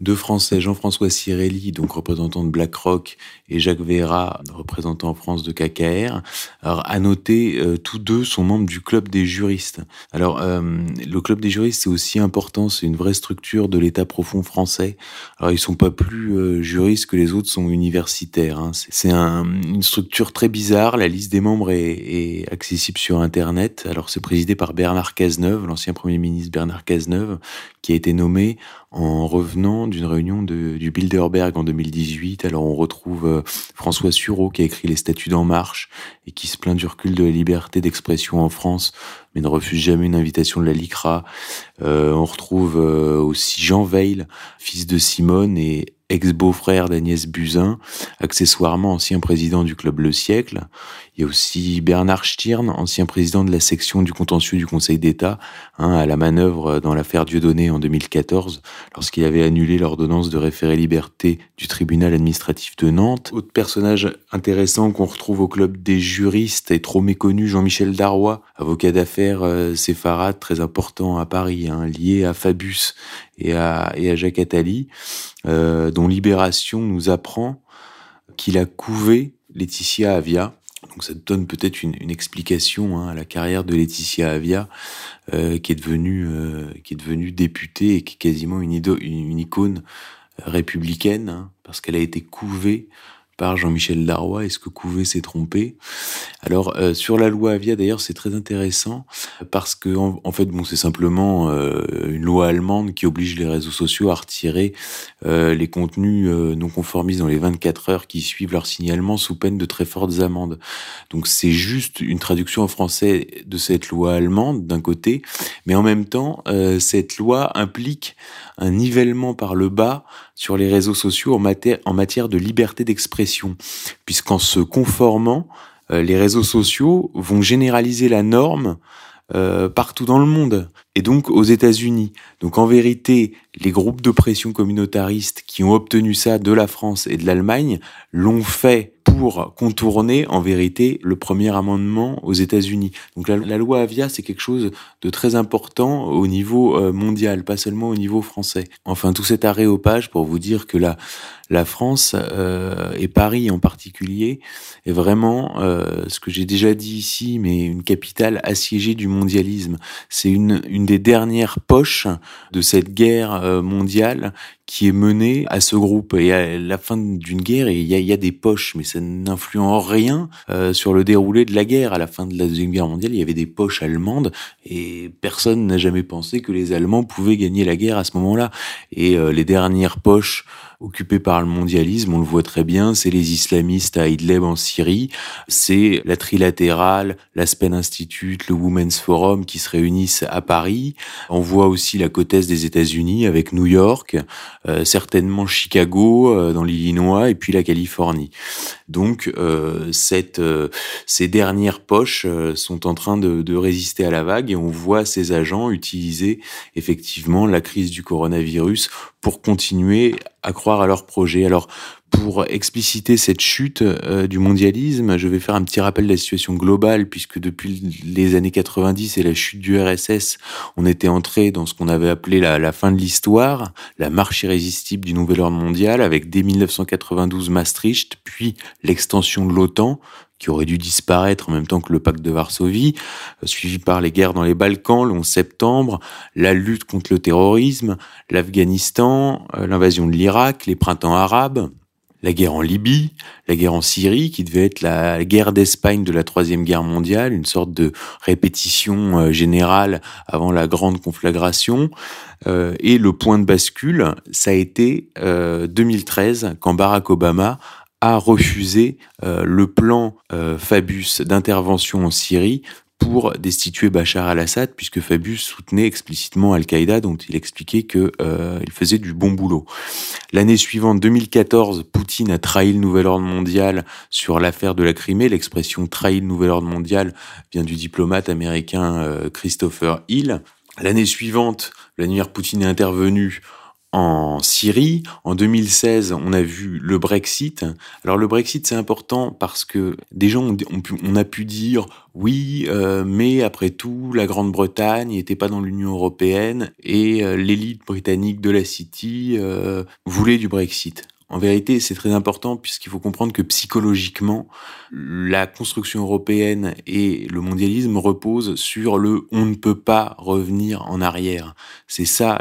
deux Français, Jean-François Cirelli, donc représentant de BlackRock, et Jacques Vera, représentant en France de KKR. Alors, à noter, euh, tous deux sont membres du club des juristes. Alors, euh, le club des juristes, c'est aussi important, c'est une vraie structure de l'État profond français. Alors, ils sont pas plus euh, juristes que les autres sont universitaires. Hein. C'est un, une structure très bizarre. La liste des membres est accessible sur Internet. Alors, c'est présidé par Bernard Cazeneuve, l'ancien Premier ministre Bernard Cazeneuve, qui a été nommé en revenant d'une réunion du Bilderberg en 2018. Alors on retrouve euh, François Sureau qui a écrit Les Statuts d'En Marche et qui se plaint du recul de la liberté d'expression en France, mais ne refuse jamais une invitation de la LICRA. Euh, on retrouve euh, aussi Jean Veil, fils de Simone et ex-beau-frère d'Agnès Buzyn, accessoirement ancien président du club Le Siècle. Il y a aussi Bernard Stirn, ancien président de la section du contentieux du Conseil d'État, hein, à la manœuvre dans l'affaire Dieudonné en 2014, lorsqu'il avait annulé l'ordonnance de référé liberté du tribunal administratif de Nantes. Autre personnage intéressant qu'on retrouve au club des juristes et trop méconnu, Jean-Michel Darrois, avocat d'affaires euh, séfarade très important à Paris, hein, lié à Fabius et à, Jacques Attali, euh, dont Libération nous apprend qu'il a couvé Laetitia Avia. Donc ça donne peut-être une, explication hein, à la carrière de Laetitia Avia, euh, qui est devenue euh, qui est devenue députée et qui est quasiment une, une, icône républicaine, hein, parce qu'elle a été couvée Jean-Michel Darrois. Est-ce que Couvé s'est trompé? Alors euh, sur la loi Avia d'ailleurs c'est très intéressant parce que en, fait bon c'est simplement euh, une loi allemande qui oblige les réseaux sociaux à retirer euh, les contenus non conformistes dans les 24 heures qui suivent leur signalement sous peine de très fortes amendes. Donc c'est juste une traduction en français de cette loi allemande d'un côté, mais en même temps cette loi implique un nivellement par le bas sur les réseaux sociaux en matière, de liberté d'expression, puisqu'en se conformant, euh, les réseaux sociaux vont généraliser la norme euh, partout dans le monde. Et donc aux États-Unis. Donc en vérité, les groupes de pression communautaristes qui ont obtenu ça de la France et de l'Allemagne l'ont fait pour contourner en vérité le premier amendement aux États-Unis. Donc la, loi Avia, c'est quelque chose de très important au niveau euh, mondial, pas seulement au niveau français. Enfin, tout cet aréopage pour vous dire que la, la France euh, et Paris en particulier est vraiment euh, ce que j'ai déjà dit ici, mais une capitale assiégée du mondialisme. C'est une, une des dernières poches de cette guerre euh, mondiale qui est menée à ce groupe. Et à la fin d'une guerre, il y a, y a des poches, mais ça n'influence rien euh, sur le déroulé de la guerre. À la fin de la Deuxième Guerre mondiale, il y avait des poches allemandes et personne n'a jamais pensé que les Allemands pouvaient gagner la guerre à ce moment-là. Et euh, les dernières poches occupé par le mondialisme, on le voit très bien, c'est les islamistes à Idlib en Syrie, c'est la trilatérale, l'Aspen Institute, le Women's Forum qui se réunissent à Paris. On voit aussi la côte des États-Unis avec New York, euh, certainement Chicago euh, dans l'Illinois et puis la Californie. Donc euh, cette, ces dernières poches sont en train de, de résister à la vague et on voit ces agents utiliser effectivement la crise du coronavirus pour continuer à croire à leur projet. Alors, pour expliciter cette chute euh, du mondialisme, je vais faire un petit rappel de la situation globale, puisque depuis les années 90 et la chute du RSS, on était entré dans ce qu'on avait appelé la, la fin de l'histoire, la marche irrésistible du nouvel ordre mondial, avec dès 1992 Maastricht, puis l'extension de l'OTAN, qui aurait dû disparaître en même temps que le pacte de Varsovie, euh, suivi par les guerres dans les Balkans le 11 septembre, la lutte contre le terrorisme, l'Afghanistan, euh, l'invasion de l'Irak, les printemps arabes, la guerre en Libye, la guerre en Syrie, qui devait être la guerre d'Espagne de la Troisième Guerre mondiale, une sorte de répétition euh, générale avant la grande conflagration. et le point de bascule, ça a été 2013, quand Barack Obama a refusé euh, le plan euh, Fabius d'intervention en Syrie pour destituer Bachar al-Assad, puisque Fabius soutenait explicitement Al-Qaïda, dont il expliquait qu'il euh, faisait du bon boulot. L'année suivante, 2014, Poutine a trahi le nouvel ordre mondial sur l'affaire de la Crimée. L'expression trahi le nouvel ordre mondial vient du diplomate américain Christopher Hill. L'année suivante, Vladimir Poutine est intervenu en Syrie. En 2016, on a vu le Brexit. Alors le Brexit, c'est important parce que des gens ont, on, a pu dire oui, euh, mais après tout, la Grande-Bretagne n'était pas dans l'Union européenne et euh, l'élite britannique de la City euh, voulait du Brexit. En vérité, c'est très important puisqu'il faut comprendre que psychologiquement, la construction européenne et le mondialisme reposent sur le on ne peut pas revenir en arrière. C'est ça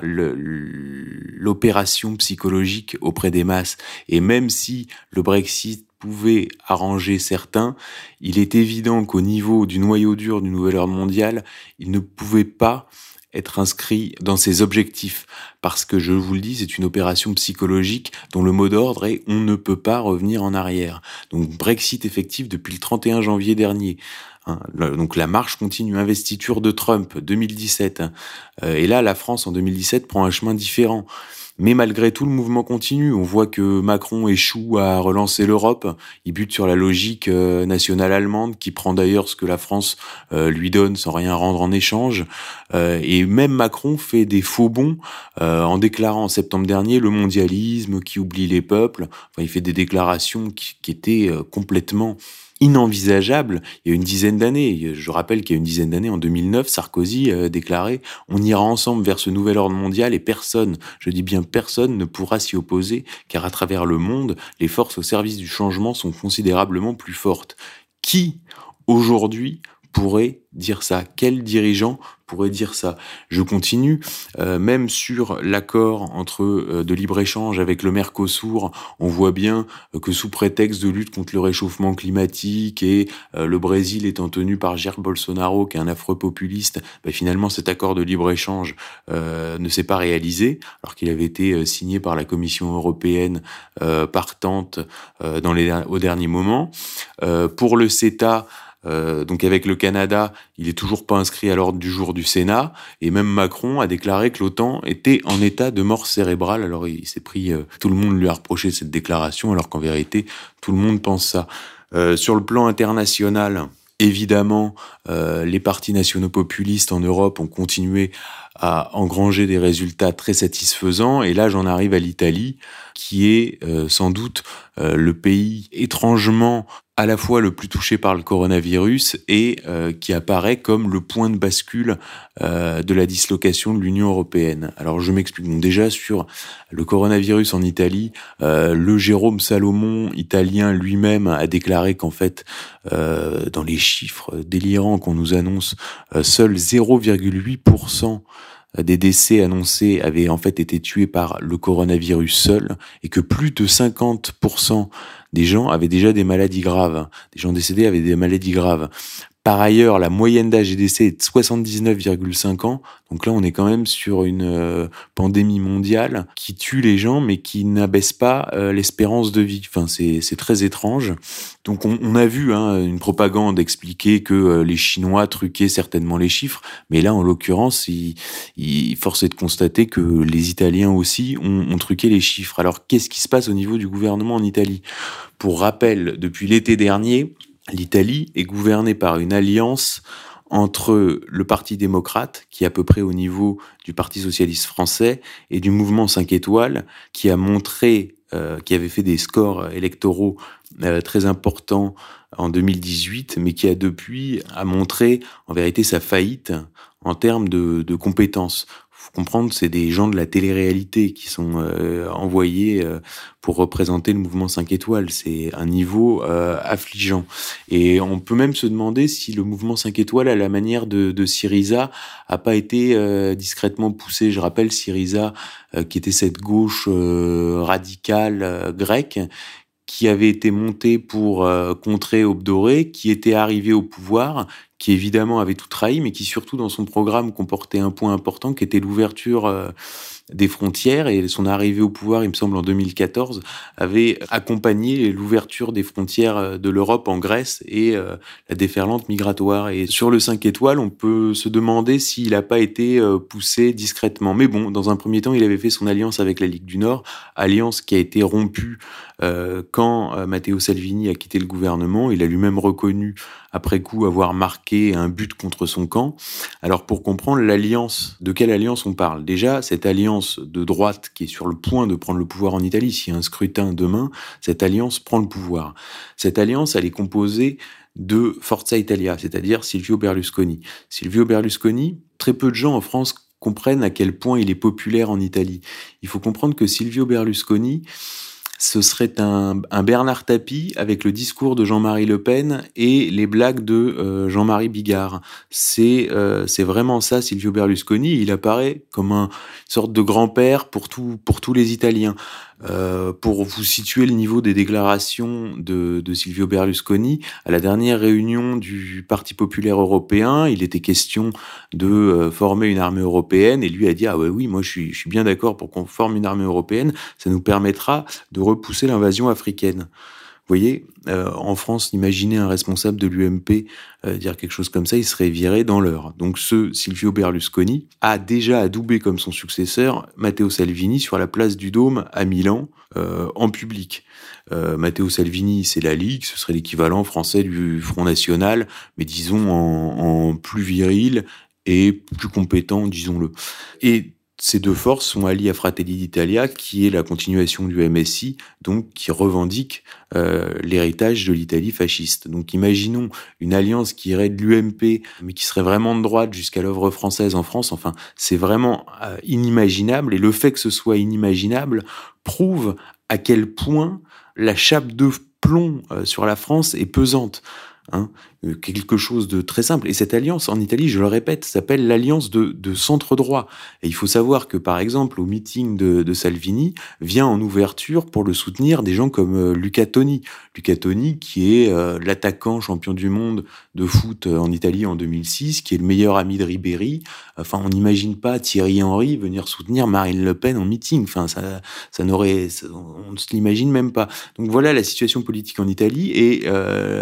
l'opération psychologique auprès des masses. Et même si le Brexit pouvait arranger certains, il est évident qu'au niveau du noyau dur du nouvel ordre mondial, il ne pouvait pas être inscrit dans ses objectifs. Parce que, je vous le dis, c'est une opération psychologique dont le mot d'ordre est on ne peut pas revenir en arrière. Donc Brexit effectif depuis le 31 janvier dernier. Hein. Donc la marche continue, investiture de Trump 2017. Euh, et là, la France en 2017 prend un chemin différent. Mais malgré tout, le mouvement continue. On voit que Macron échoue à relancer l'Europe. Il bute sur la logique euh, nationale allemande, qui prend d'ailleurs ce que la France euh, lui donne sans rien rendre en échange. Euh, et même Macron fait des faux bons en déclarant en septembre dernier le mondialisme qui oublie les peuples. Enfin, il fait des déclarations qui, qui étaient complètement inenvisageable il y a une dizaine d'années. Je rappelle qu'il y a une dizaine d'années, en 2009, Sarkozy a déclaré « On ira ensemble vers ce nouvel ordre mondial et personne, je dis bien personne, ne pourra s'y opposer, car à travers le monde, les forces au service du changement sont considérablement plus fortes. » Qui, aujourd'hui, pourrait dire ça? Quel dirigeant pourrait dire ça? Je continue, euh, même sur l'accord entre euh, de libre-échange avec le Mercosur, on voit bien euh, que sous prétexte de lutte contre le réchauffement climatique et le Brésil étant tenu par Jair Bolsonaro, qui est un affreux populiste, bah, finalement cet accord de libre-échange ne s'est pas réalisé, alors qu'il avait été signé par la Commission européenne partante dans les, au dernier moment. pour le CETA, euh, donc avec le Canada, il est toujours pas inscrit à l'ordre du jour du Sénat, et même Macron a déclaré que l'OTAN était en état de mort cérébrale. Alors il s'est pris, euh, tout le monde lui a reproché cette déclaration, alors qu'en vérité, tout le monde pense ça. Euh, sur le plan international, Évidemment, euh, les partis nationaux populistes en Europe ont continué à engranger des résultats très satisfaisants. Et là, j'en arrive à l'Italie, qui est euh, sans doute euh, le pays étrangement à la fois le plus touché par le coronavirus et euh, qui apparaît comme le point de bascule euh, de la dislocation de l'Union européenne. Alors je m'explique. déjà sur le coronavirus en Italie, euh, le Jérôme Salomon, italien lui-même, a déclaré qu'en fait, dans les chiffres délirants qu'on nous annonce, seuls 0,8% des décès annoncés avaient en fait été tués par le coronavirus seul et que plus de 50% des gens avaient déjà des maladies graves. Des gens décédés avaient des maladies graves. Par ailleurs, la moyenne d'âge décès est de 79,5 ans. Donc là, on est quand même sur une euh, pandémie mondiale qui tue les gens, mais qui n'abaisse pas euh, l'espérance de vie. Enfin, c'est très étrange. Donc on, on a vu hein, une propagande expliquer que euh, les Chinois truquaient certainement les chiffres, mais là, en l'occurrence, il, il force est de constater que les Italiens aussi ont, ont truqué les chiffres. Alors, qu'est-ce qui se passe au niveau du gouvernement en Italie? Pour rappel, depuis l'été dernier, l'Italie est gouvernée par une alliance entre le Parti démocrate, qui est à peu près au niveau du Parti socialiste français, et du mouvement 5 étoiles, qui a montré, euh, qui avait fait des scores électoraux euh, très importants en 2018, mais qui a depuis a montré en vérité sa faillite en termes de, de compétences comprendre, c'est des gens de la télé-réalité qui sont euh, envoyés euh, pour représenter le mouvement 5 étoiles. C'est un niveau euh, affligeant. Et on peut même se demander si le mouvement 5 étoiles, à la manière de, de Syriza, a pas été discrètement poussé. Je rappelle Syriza, qui était cette gauche radicale grecque, qui avait été monté pour contrer Obdoré, qui était arrivé au pouvoir, qui évidemment avait tout trahi, mais qui surtout dans son programme comportait un point important qui était l'ouverture euh, des frontières et son arrivée au pouvoir, il me semble en 2014, avait accompagné l'ouverture des frontières euh, de l'Europe en Grèce et euh, la déferlante migratoire. Et sur le 5 étoiles, on peut se demander s'il n'a pas été poussé discrètement. Mais bon, dans un premier temps, il avait fait son alliance avec la Ligue du Nord, alliance qui a été rompue quand Matteo Salvini a quitté le gouvernement. Il a lui-même reconnu après coup avoir marqué un but contre son camp. Alors pour comprendre l'alliance, de quelle alliance on parle? Déjà, cette alliance de droite qui est sur le point de prendre le pouvoir en Italie, s'il y a un scrutin demain, cette alliance prend le pouvoir. Cette alliance, elle est composée de Forza Italia, c'est-à-dire Silvio Berlusconi. Silvio Berlusconi, très peu de gens en France comprennent à quel point il est populaire en Italie. Il faut comprendre que Silvio Berlusconi, ce serait un, Bernard Tapie avec le discours de Jean-Marie Le Pen et les blagues de euh, Jean-Marie Bigard. C'est euh, c'est vraiment ça, Silvio Berlusconi. Il apparaît comme un sorte de grand-père pour pour tous les Italiens. Euh, pour vous situer le niveau des déclarations de, de, Silvio Berlusconi, à la dernière réunion du Parti populaire européen, il était question de euh, former une armée européenne et lui a dit ah ouais oui moi je suis, je suis bien d'accord pour qu'on forme une armée européenne, ça nous permettra de repousser l'invasion africaine. Voyez, euh, en France, imaginez un responsable de l'UMP euh, dire quelque chose comme ça, il serait viré dans l'heure. Donc ce Silvio Berlusconi a déjà adoubé comme son successeur Matteo Salvini sur la place du Dôme à Milan euh, en public. Matteo Salvini, c'est la Ligue, ce serait l'équivalent français du Front National, mais disons en, en plus viril et plus compétent, disons-le. Et ces deux forces sont alliées à Fratelli d'Italia, qui est la continuation du MSI, donc qui revendique euh, l'héritage de l'Italie fasciste. Donc imaginons une alliance qui irait de l'UMP, mais qui serait vraiment de droite jusqu'à l'œuvre française en France. Enfin, c'est vraiment euh, inimaginable. Et le fait que ce soit inimaginable prouve à quel point la chape de plomb euh, sur la France est pesante. Hein, quelque chose de très simple. Et cette alliance, en Italie, je le répète, s'appelle l'alliance de, de centre-droit. Et il faut savoir que, par exemple, au meeting de, de, Salvini, vient en ouverture pour le soutenir des gens comme euh, Luca Toni. Luca Toni, qui est euh, l'attaquant champion du monde de foot en Italie en 2006, qui est le meilleur ami de Ribéry. Enfin, on n'imagine pas Thierry Henry venir soutenir Marine Le Pen en meeting. Enfin, ça, ça n'aurait, on ne se l'imagine même pas. Donc voilà la situation politique en Italie et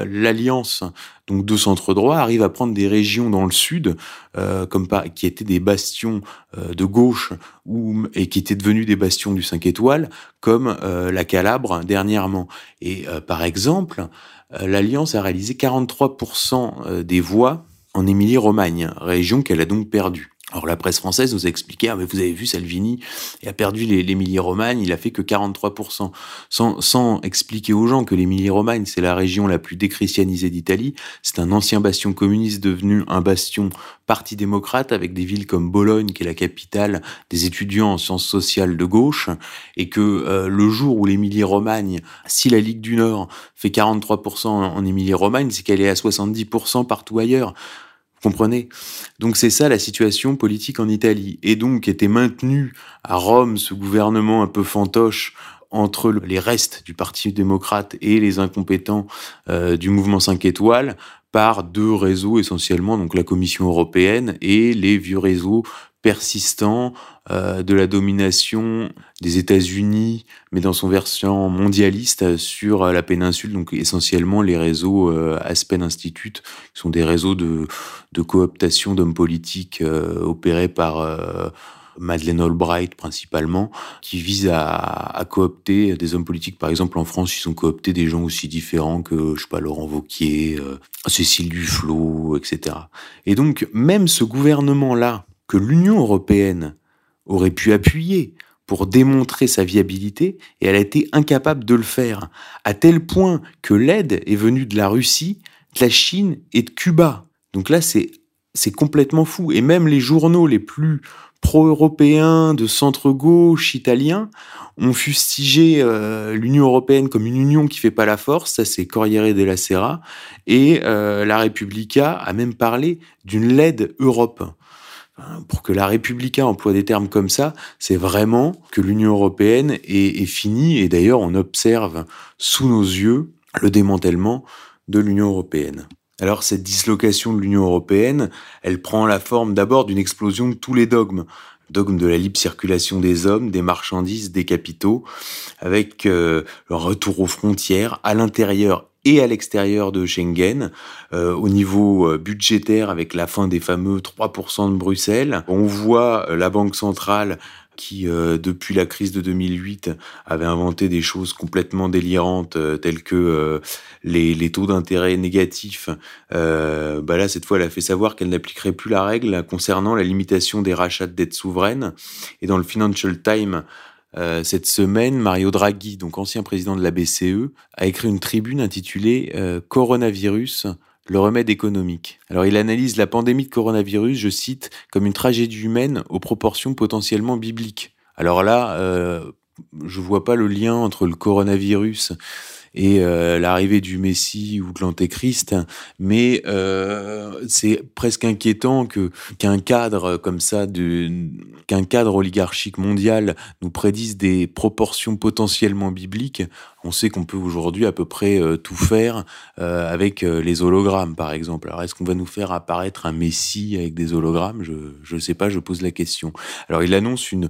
l'alliance donc de centre droit, arrive à prendre des régions dans le sud, euh, comme pas, qui étaient des bastions euh, de gauche ou et qui étaient devenus des bastions du 5 étoiles, comme euh, la Calabre dernièrement. Et par exemple, l'Alliance a réalisé 43% des voix en Émilie-Romagne, région qu'elle a donc perdue. Alors la presse française nous a expliqué, ah mais vous avez vu Salvini, a perdu l'Émilie-Romagne, il a fait que 43%, sans, sans expliquer aux gens que l'Émilie-Romagne, c'est la région la plus déchristianisée d'Italie, c'est un ancien bastion communiste devenu un bastion parti démocrate avec des villes comme Bologne, qui est la capitale des étudiants en sciences sociales de gauche, et que euh, le jour où l'Émilie-Romagne, si la Ligue du Nord fait 43% en Émilie-Romagne, c'est qu'elle est à 70% partout ailleurs comprenez? Donc c'est ça la situation politique en Italie. Et donc était maintenu à Rome ce gouvernement un peu fantoche entre les restes du Parti démocrate et les incompétents euh, du mouvement 5 étoiles par deux réseaux essentiellement, donc la Commission européenne et les vieux réseaux persistant euh, de la domination des États-Unis, mais dans son version mondialiste sur la péninsule, donc essentiellement les réseaux euh, Aspen Institute, qui sont des réseaux de, de cooptation d'hommes politiques euh, opérés par euh, Madeleine Albright principalement, qui visent à, à, coopter des hommes politiques. Par exemple, en France, ils ont coopté des gens aussi différents que, je sais pas, Laurent Vauquier, euh, Cécile Duflot, etc. Et donc, même ce gouvernement-là, que l'Union européenne aurait pu appuyer pour démontrer sa viabilité, et elle a été incapable de le faire, à tel point que l'aide est venue de la Russie, de la Chine et de Cuba. Donc là, c'est complètement fou. Et même les journaux les plus pro-européens de centre-gauche italien ont fustigé euh, l'Union européenne comme une union qui fait pas la force, ça c'est Corriere della Sera, et euh, la Repubblica a même parlé d'une LED Europe. Pour que la Repubblica emploie des termes comme ça, c'est vraiment que l'Union européenne est, est finie, et d'ailleurs on observe sous nos yeux le démantèlement de l'Union européenne. Alors cette dislocation de l'Union européenne, elle prend la forme d'abord d'une explosion de tous les dogmes. Dogme de la libre circulation des hommes, des marchandises, des capitaux, avec euh, le retour aux frontières à l'intérieur et à l'extérieur de Schengen, euh, au niveau euh, budgétaire avec la fin des fameux 3% de Bruxelles. On voit la Banque centrale qui, euh, depuis la crise de 2008, avait inventé des choses complètement délirantes, euh, telles que euh, les, les, taux d'intérêt négatifs. bah là, cette fois, elle a fait savoir qu'elle n'appliquerait plus la règle concernant la limitation des rachats de dettes souveraines. Et dans le Financial Times, cette semaine, Mario Draghi, donc ancien président de la BCE, a écrit une tribune intitulée Coronavirus, le remède économique. Alors il analyse la pandémie de coronavirus, je cite, comme une tragédie humaine aux proportions potentiellement bibliques. Alors là, euh, je vois pas le lien entre le coronavirus et euh, l'arrivée du Messie ou de l'Antéchrist, mais euh, c'est presque inquiétant que qu'un cadre comme ça, qu'un cadre oligarchique mondial nous prédise des proportions potentiellement bibliques. On sait qu'on peut aujourd'hui à peu près euh, tout faire avec les hologrammes, par exemple. Alors est-ce qu'on va nous faire apparaître un Messie avec des hologrammes? Je ne sais pas, je pose la question. Alors il annonce une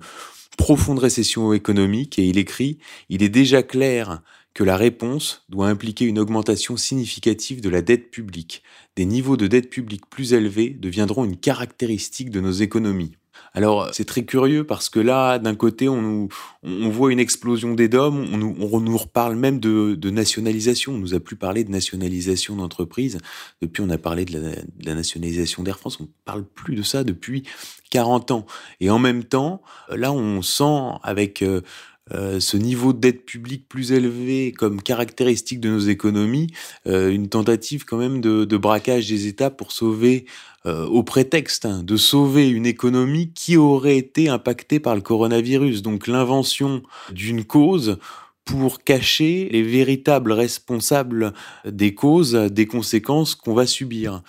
profonde récession économique et il écrit, il est déjà clair que la réponse doit impliquer une augmentation significative de la dette publique. Des niveaux de dette publique plus élevés deviendront une caractéristique de nos économies. Alors c'est très curieux parce que là, d'un côté, on, voit une explosion des DOM, on nous, reparle même de, nationalisation. On nous a plus parlé de nationalisation d'entreprises. Depuis, on a parlé de la, nationalisation d'Air France. On parle plus de ça depuis 40 ans. Et en même temps, là, on sent avec euh, euh, ce niveau de dette publique plus élevé comme caractéristique de nos économies, euh, une tentative quand même de, de, braquage des États pour sauver, euh, au prétexte hein, de sauver une économie qui aurait été impactée par le coronavirus. Donc l'invention d'une cause pour cacher les véritables responsables des causes, des conséquences qu'on va subir.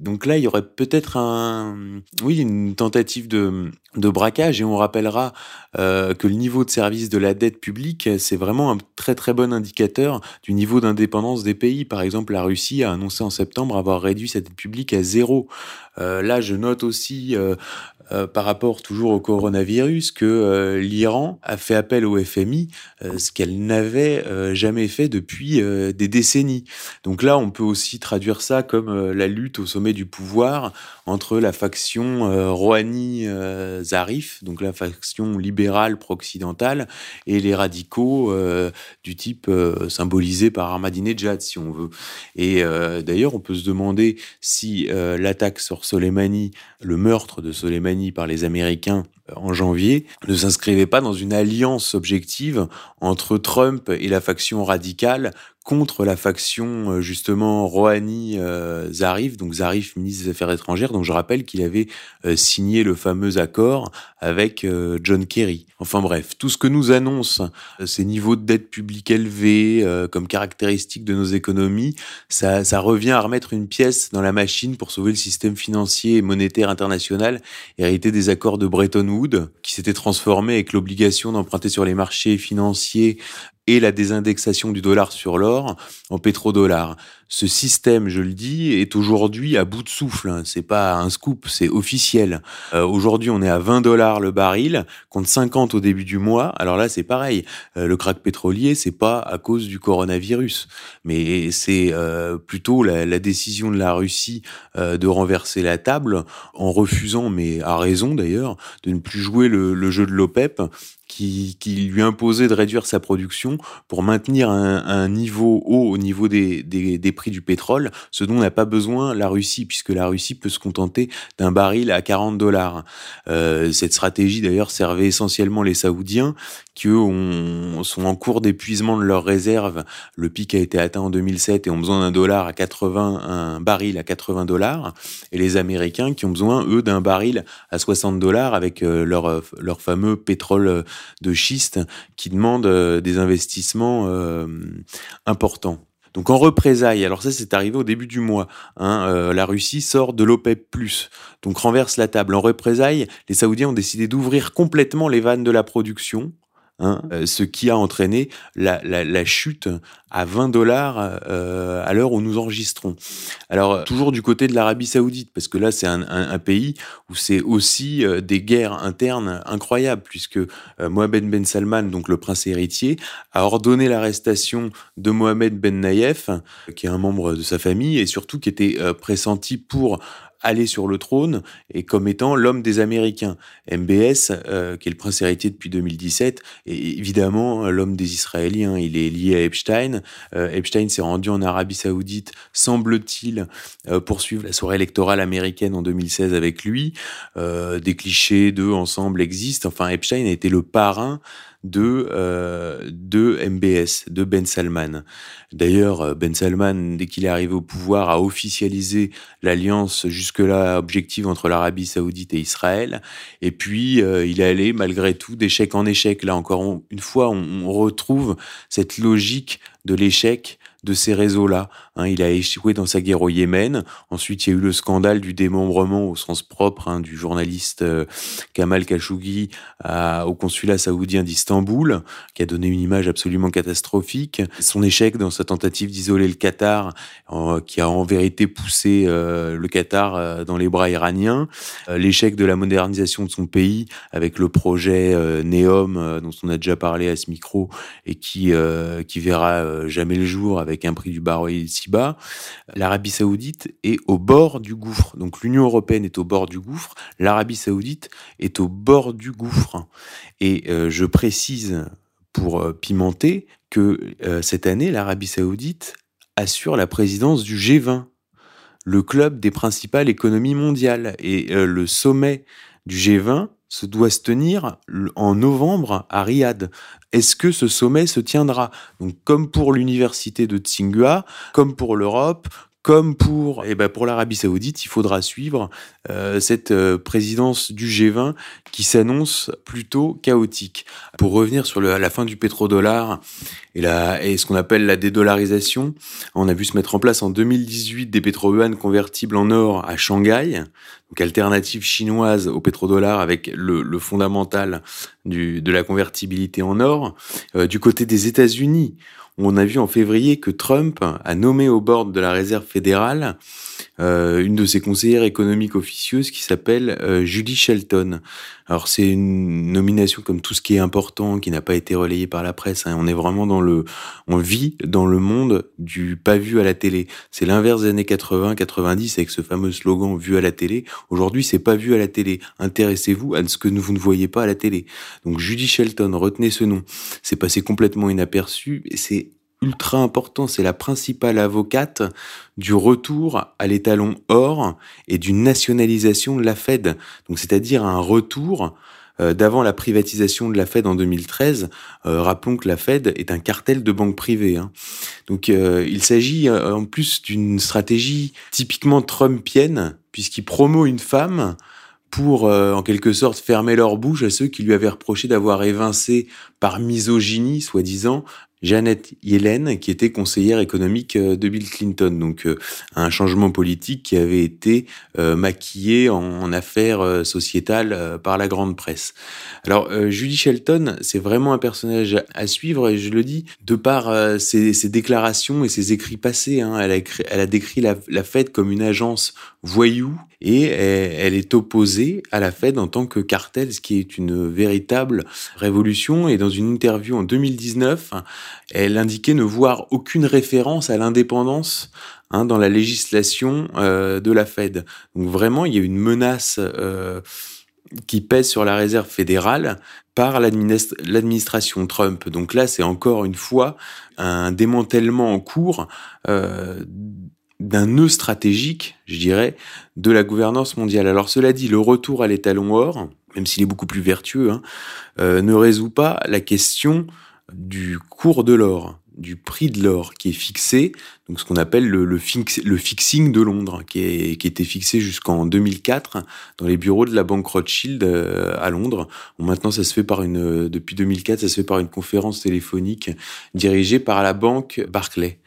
Donc là, il y aurait peut-être un, oui, une tentative de, braquage et on rappellera euh, que le niveau de service de la dette publique, c'est vraiment un très très bon indicateur du niveau d'indépendance des pays. Par exemple, la Russie a annoncé en septembre avoir réduit sa dette publique à zéro. Euh, là, je note aussi euh, par rapport toujours au coronavirus que l'Iran a fait appel au FMI, ce qu'elle n'avait jamais fait depuis des décennies. Donc là, on peut aussi traduire ça comme la lutte au sommet du pouvoir entre la faction Rouhani-Zarif, donc la faction libérale pro-occidentale, et les radicaux du type symbolisé par Ahmadinejad, si on veut. Et d'ailleurs, on peut se demander si l'attaque sur Soleimani, le meurtre de Soleimani, par les Américains en janvier. Ne s'inscrivait pas dans une alliance objective entre Trump et la faction radicale contre la faction euh, justement Rouhani euh, Zarif, donc Zarif ministre des Affaires étrangères. Donc je rappelle qu'il avait euh, signé le fameux accord avec John Kerry. Enfin bref, tout ce que nous annoncent ces niveaux de dette publique élevés comme caractéristique de nos économies, ça, ça revient à remettre une pièce dans la machine pour sauver le système financier et monétaire international hérité des accords de Bretton Woods, qui s'était transformé avec l'obligation d'emprunter sur les marchés financiers et la désindexation du dollar sur l'or en pétrodollars. Ce système, je le dis, est aujourd'hui à bout de souffle. Hein. C'est pas un scoop, c'est officiel. Euh, aujourd'hui, on est à 20 dollars le baril, contre 50 au début du mois. Alors là, c'est pareil. Euh, le crack pétrolier, c'est pas à cause du coronavirus, mais c'est euh, plutôt la, la, décision de la Russie de renverser la table en refusant, mais à raison d'ailleurs, de ne plus jouer le, le jeu de l'OPEP qui, lui imposait de réduire sa production pour maintenir un, niveau haut au niveau des, des, des, prix du pétrole, ce dont n'a pas besoin la Russie, puisque la Russie peut se contenter d'un baril à 40 dollars. Euh, cette stratégie d'ailleurs servait essentiellement les Saoudiens, qui eux ont, sont en cours d'épuisement de leurs réserves. Le pic a été atteint en 2007 et ont besoin d'un dollar à 80, un baril à 80 dollars, et les Américains qui ont besoin eux d'un baril à 60 dollars avec euh, leur leur fameux pétrole de schiste qui demande euh, des investissements euh, importants. Donc en représailles, alors ça c'est arrivé au début du mois, hein, euh, la Russie sort de l'OPEP+, donc renverse la table. En représailles, les Saoudiens ont décidé d'ouvrir complètement les vannes de la production, Hein, euh, ce qui a entraîné la, chute à 20 dollars euh, à l'heure où nous enregistrons. Alors toujours du côté de l'Arabie Saoudite, parce que là c'est un, pays où c'est aussi euh, des guerres internes incroyables, puisque euh, Mohamed Ben Salman, donc le prince héritier, a ordonné l'arrestation de Mohamed Ben Naïef, qui est un membre de sa famille et surtout qui était pressenti pour aller sur le trône et comme étant l'homme des Américains. MBS, euh, qui est le prince héritier depuis 2017, est évidemment l'homme des Israéliens. Il est lié à Epstein. Euh, Epstein s'est rendu en Arabie Saoudite, semble-t-il, euh, poursuivre la soirée électorale américaine en 2016 avec lui. Des clichés d'eux ensemble existent. Enfin, Epstein a été le parrain de, euh, de MBS, de Ben Salman. D'ailleurs, euh, Ben Salman, dès qu'il est arrivé au pouvoir, a officialisé l'alliance jusque-là objective entre l'Arabie saoudite et Israël. Et puis, euh, il est allé, malgré tout, d'échec en échec. Là encore, une fois, on, on retrouve cette logique de l'échec de ces réseaux-là. Hein, il a échoué dans sa guerre au Yémen. Ensuite, il y a eu le scandale du démembrement au sens propre hein, du journaliste euh, Kamal Khashoggi au consulat saoudien d'Istanbul, qui a donné une image absolument catastrophique. Son échec dans sa tentative d'isoler le Qatar, qui a en vérité poussé euh, le Qatar euh, dans les bras iraniens. L'échec de la modernisation de son pays avec le projet Neom, dont on a déjà parlé à ce micro, et qui, qui verra jamais le jour avec avec un prix du baril si bas, l'Arabie saoudite est au bord du gouffre. Donc l'Union européenne est au bord du gouffre, l'Arabie saoudite est au bord du gouffre. Et euh, je précise pour euh, pimenter que euh, cette année, l'Arabie saoudite assure la présidence du G20, le club des principales économies mondiales. Et le sommet du G20 se doit se tenir en novembre à Riyad. Est-ce que ce sommet se tiendra? Comme pour l'université de Tsinghua, comme pour l'Europe, comme pour, eh ben pour l'Arabie Saoudite, il faudra suivre euh, cette euh, présidence du G20 qui s'annonce plutôt chaotique. Pour revenir sur le, la fin du pétrodollar et, la, et ce qu'on appelle la dédollarisation, on a vu se mettre en place en 2018 des pétro-yuan convertibles en or à Shanghai, donc alternative chinoise au pétrodollar avec le, le fondamental du, de la convertibilité en or. Euh, du côté des États-Unis, on a vu en février que Trump a nommé au bord de la réserve fédérale une de ses conseillères économiques officieuses qui s'appelle euh, Judy Shelton. Alors c'est une nomination comme tout ce qui est important, qui n'a pas été relayé par la presse. Hein. On est vraiment dans le, on vit dans le monde du pas vu à la télé. C'est l'inverse des années 80-90 avec ce fameux slogan vu à la télé. Aujourd'hui c'est pas vu à la télé. Intéressez-vous à ce que vous ne voyez pas à la télé. Donc Judy Shelton, retenez ce nom. C'est passé complètement inaperçu c'est ultra important, c'est la principale avocate du retour à l'étalon or et d'une nationalisation de la Fed. Donc c'est-à-dire un retour euh, d'avant la privatisation de la Fed en 2013. Euh, rappelons que la Fed est un cartel de banques privées. Hein. Donc euh, il s'agit en plus d'une stratégie typiquement trumpienne puisqu'il promeut une femme pour en quelque sorte fermer leur bouche à ceux qui lui avaient reproché d'avoir évincé par misogynie, soi-disant, Janet Yellen, qui était conseillère économique euh, de Bill Clinton. Donc euh, un changement politique qui avait été euh, maquillé en, affaires sociétales par la grande presse. Alors Judy Shelton, c'est vraiment un personnage à suivre et je le dis de par ses, déclarations et ses écrits passés. Hein. Elle, a elle, a décrit la, la Fed comme une agence voyou et elle est opposée à la Fed en tant que cartel, ce qui est une véritable révolution. Et dans une interview en 2019, elle indiquait ne voir aucune référence à l'indépendance hein, dans la législation euh, de la Fed. Donc vraiment, il y a une menace euh, qui pèse sur la réserve fédérale par l'administration Trump. Donc là, c'est encore une fois un démantèlement en cours euh, d'un nœud stratégique, je dirais, de la gouvernance mondiale. Alors cela dit, le retour à l'étalon or, même s'il est beaucoup plus vertueux, hein, ne résout pas la question du cours de l'or, du prix de l'or qui est fixé, donc ce qu'on appelle le, le, fixing de Londres, qui, est, qui était fixé jusqu'en 2004 dans les bureaux de la banque Rothschild euh, à Londres. maintenant, ça se fait par une, depuis 2004, ça se fait par une conférence téléphonique dirigée par la banque Barclay.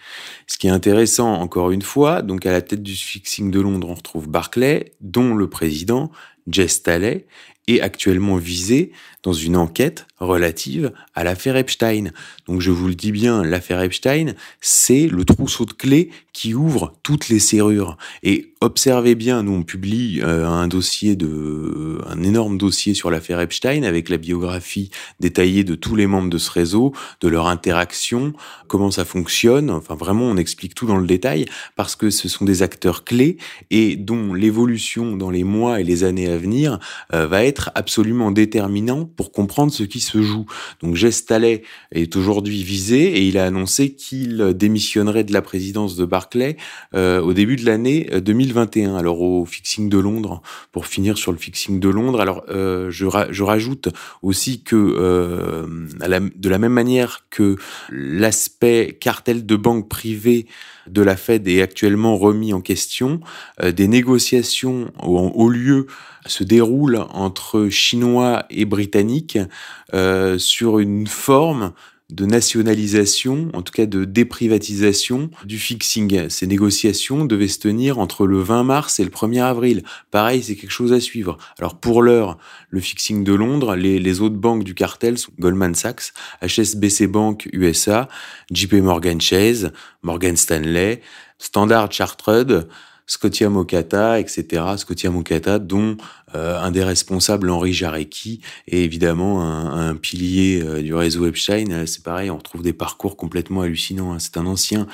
Ce qui est intéressant, encore une fois, donc à la tête du fixing de Londres, on retrouve Barclay, dont le président Jess Talley est actuellement visé dans une enquête relative à l'affaire Epstein. Donc je vous le dis bien, l'affaire Epstein, c'est le trousseau de clés qui ouvre toutes les serrures. Et observez bien, nous on publie euh, un dossier de, un énorme dossier sur l'affaire Epstein avec la biographie détaillée de tous les membres de ce réseau, de leur interaction, comment ça fonctionne. Enfin vraiment, on explique tout dans le détail parce que ce sont des acteurs clés et dont l'évolution dans les mois et les années à venir euh, va être absolument déterminant pour comprendre ce qui se joue. Donc Gestalet est aujourd'hui visé et il a annoncé qu'il démissionnerait de la présidence de Barclay euh, au début de l'année 2021. Euh, alors au fixing de Londres, pour finir sur le fixing de Londres, alors euh, je, je, rajoute aussi que de la même manière que l'aspect cartel de banque privée de la Fed est actuellement remis en question, des négociations ont, au lieu se déroule entre Chinois et Britanniques euh, sur une forme de nationalisation, en tout cas de déprivatisation du fixing. Ces négociations devaient se tenir entre le 20 mars et le 1er avril. Pareil, c'est quelque chose à suivre. Alors pour l'heure, le fixing de Londres, les, autres banques du cartel sont Goldman Sachs, HSBC Bank USA, JP Morgan Chase, Morgan Stanley, Standard Chartered, Scotia Mokata, etc. Scotia Mokata, dont euh, un des responsables, Henri Jarecki, est évidemment un, pilier euh, du réseau Epstein. Euh, c'est pareil, on retrouve des parcours complètement hallucinants. Hein. C'est un ancien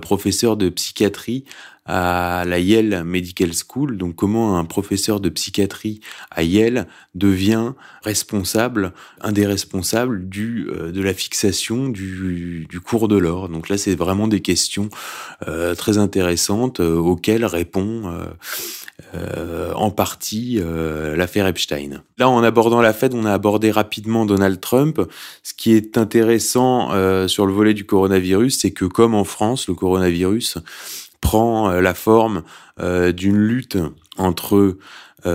professeur de psychiatrie à la Yale Medical School. Donc comment un professeur de psychiatrie à Yale devient responsable, un des responsables du de la fixation du, du cours de l'or. Donc là, c'est vraiment des questions euh, très intéressantes auxquelles répond euh, en partie euh, l'affaire Epstein. Là, en abordant la Fed, on a abordé rapidement Donald Trump. Ce qui est intéressant euh, sur le volet du coronavirus, c'est que comme en France, le coronavirus prend la forme d'une lutte entre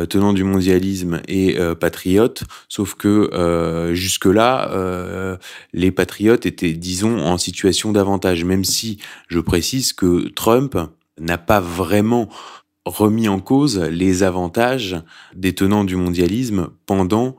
tenants du mondialisme et patriotes, sauf que jusque-là, les patriotes étaient, disons, en situation d'avantage, même si je précise que Trump n'a pas vraiment remis en cause les avantages des tenants du mondialisme pendant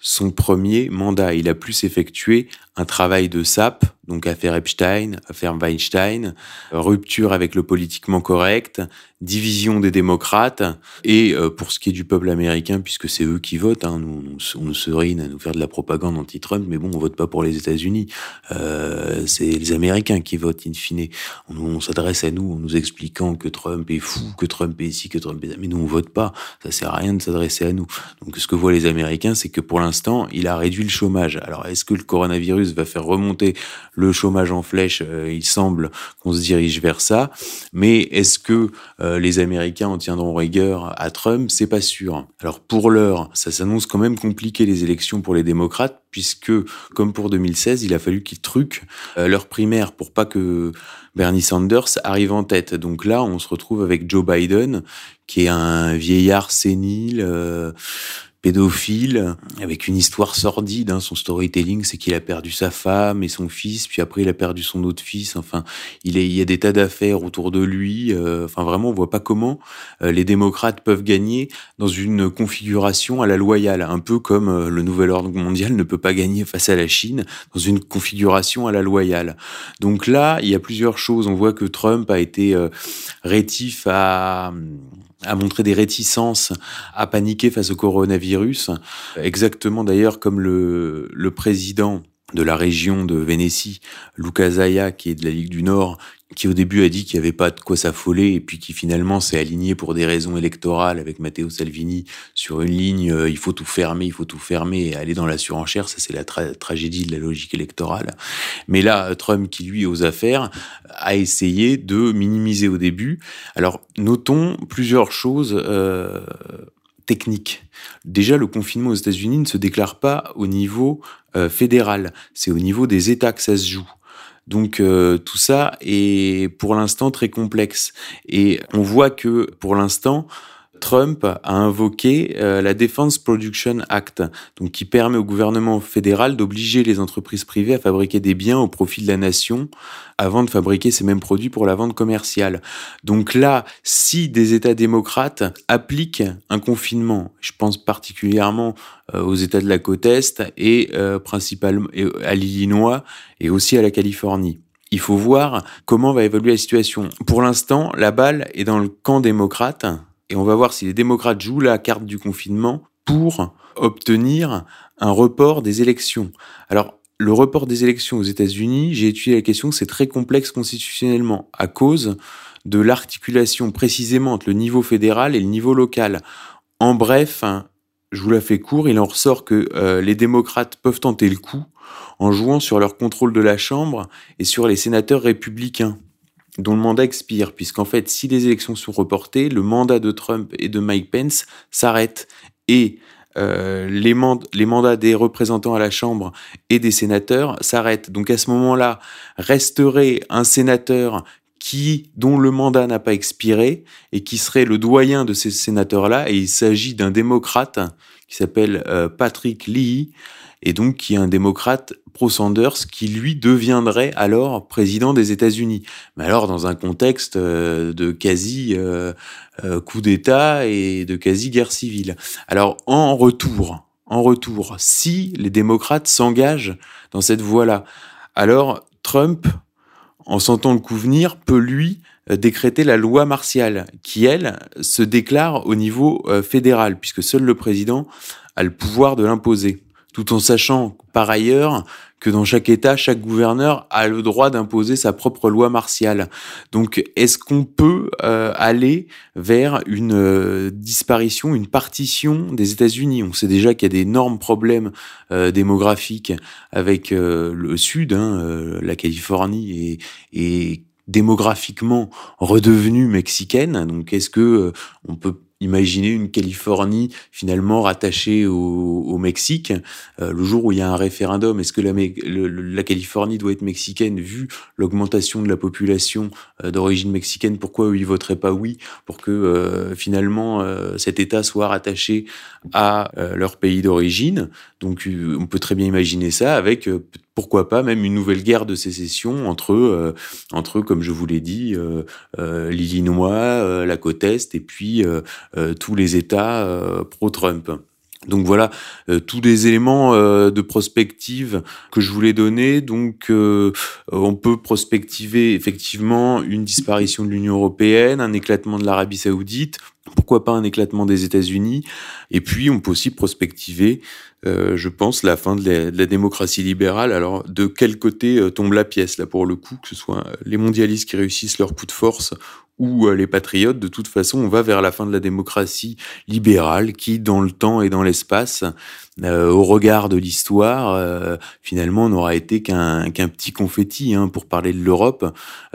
son premier mandat. Il a plus effectué un travail de sape, donc affaire Epstein, affaire Weinstein, rupture avec le politiquement correct, division des démocrates, et euh, pour ce qui est du peuple américain, puisque c'est eux qui votent, hein, nous, on nous serine à nous faire de la propagande anti-Trump, mais bon, on vote pas pour les États-Unis, euh, c'est les Américains qui votent in fine. On, s'adresse à nous en nous expliquant que Trump est fou, que Trump est ici, que Trump est... Mais nous, on vote pas, ça sert à rien de s'adresser à nous. Donc ce que voient les Américains, c'est que pour l'instant, il a réduit le chômage. Alors est-ce que le coronavirus va faire remonter le chômage en flèche, euh, il semble qu'on se dirige vers ça. Mais est-ce que euh, les Américains en tiendront rigueur à Trump? C'est pas sûr. Alors pour l'heure, ça s'annonce quand même compliqué les élections pour les démocrates, puisque comme pour 2016, il a fallu qu'ils truquent euh, leur primaire pour pas que Bernie Sanders arrive en tête. Donc là, on se retrouve avec Joe Biden, qui est un vieillard sénile pédophile, avec une histoire sordide. Hein. Son storytelling, c'est qu'il a perdu sa femme et son fils, puis après il a perdu son autre fils. Enfin, il, y a des tas d'affaires autour de lui. Euh, enfin, vraiment, on voit pas comment euh, les démocrates peuvent gagner dans une configuration à la loyale, un peu comme euh, le nouvel ordre mondial ne peut pas gagner face à la Chine dans une configuration à la loyale. Donc là, il y a plusieurs choses. On voit que Trump a été rétif à à montrer des réticences, à paniquer face au coronavirus, exactement d'ailleurs comme le, le président de la région de Vénétie, Luca Zaya, qui est de la Ligue du Nord, qui au début a dit qu'il n'y avait pas de quoi s'affoler, et puis qui finalement s'est aligné pour des raisons électorales avec Matteo Salvini sur une ligne euh, il faut tout fermer, il faut tout fermer et aller dans la surenchère, ça c'est la tragédie de la logique électorale. Mais là, Trump, qui lui est aux affaires, a essayé de minimiser au début. Alors, notons plusieurs choses. Euh, techniques. Déjà, le confinement aux États-Unis ne se déclare pas au niveau euh, fédéral, c'est au niveau des États que ça se joue. Donc euh, tout ça est pour l'instant très complexe. Et on voit que pour l'instant, Trump a invoqué euh, la Defense Production Act, donc qui permet au gouvernement fédéral d'obliger les entreprises privées à fabriquer des biens au profit de la nation avant de fabriquer ces mêmes produits pour la vente commerciale. Donc là, si des États démocrates appliquent un confinement, je pense particulièrement euh, aux États de la côte Est et euh, principalement à l'Illinois et aussi à la Californie. Il faut voir comment va évoluer la situation. Pour l'instant, la balle est dans le camp démocrate, et on va voir si les démocrates jouent la carte du confinement pour obtenir un report des élections. Alors, le report des élections aux États-Unis, j'ai étudié la question, c'est très complexe constitutionnellement à cause de l'articulation précisément entre le niveau fédéral et le niveau local. En bref, je vous la fais court, il en ressort que euh, les démocrates peuvent tenter le coup en jouant sur leur contrôle de la Chambre et sur les sénateurs républicains dont le mandat expire, puisqu'en fait, si les élections sont reportées, le mandat de Trump et de Mike Pence s'arrête et euh, les, les mandats des représentants à la Chambre et des sénateurs s'arrêtent. Donc à ce moment-là, resterait un sénateur qui, dont le mandat n'a pas expiré et qui serait le doyen de ces sénateurs-là, et il s'agit d'un démocrate qui s'appelle euh, Patrick Lee, et donc qui est un démocrate pro-Sanders qui lui deviendrait alors président des États-Unis. Mais alors dans un contexte euh, de quasi euh, euh, coup d'État et de quasi guerre civile. Alors en retour, en retour, si les démocrates s'engagent dans cette voie-là, alors Trump, en sentant le coup venir, peut lui décréter la loi martiale, qui, elle, se déclare au niveau fédéral, puisque seul le président a le pouvoir de l'imposer tout en sachant par ailleurs que dans chaque État, chaque gouverneur a le droit d'imposer sa propre loi martiale. Donc, est-ce qu'on peut euh, aller vers une euh, disparition, une partition des États-Unis? On sait déjà qu'il y a d'énormes problèmes euh, démographiques avec le Sud, hein, la Californie et, et démographiquement redevenue mexicaine. Donc, est-ce que on peut imaginer une Californie finalement rattachée au, Mexique. Euh, le jour où il y a un référendum Est-ce que la, la, Californie doit être mexicaine vu l'augmentation de la population euh, d'origine mexicaine? Pourquoi ils voteraient pas oui pour que euh, finalement cet État soit rattaché à leur pays d'origine? Donc on peut très bien imaginer ça avec pourquoi pas même une nouvelle guerre de sécession entre entre comme je vous l'ai dit l'Illinois, la côte est et puis euh, tous les États euh, pro-Trump. Donc voilà euh, tous les éléments de prospective que je voulais donner. Donc on peut prospectiver effectivement une disparition de l'Union européenne, un éclatement de l'Arabie saoudite, pourquoi pas un éclatement des États-Unis, et puis on peut aussi prospectiver, je pense, la fin de la, démocratie libérale. Alors de quel côté tombe la pièce là pour le coup, que ce soit les mondialistes qui réussissent leur coup de force ou euh, les patriotes, de toute façon, on va vers la fin de la démocratie libérale qui, dans le temps et dans l'espace, euh, au regard de l'histoire, euh, finalement, n'aura été qu'un petit confetti. Hein, pour parler de l'Europe,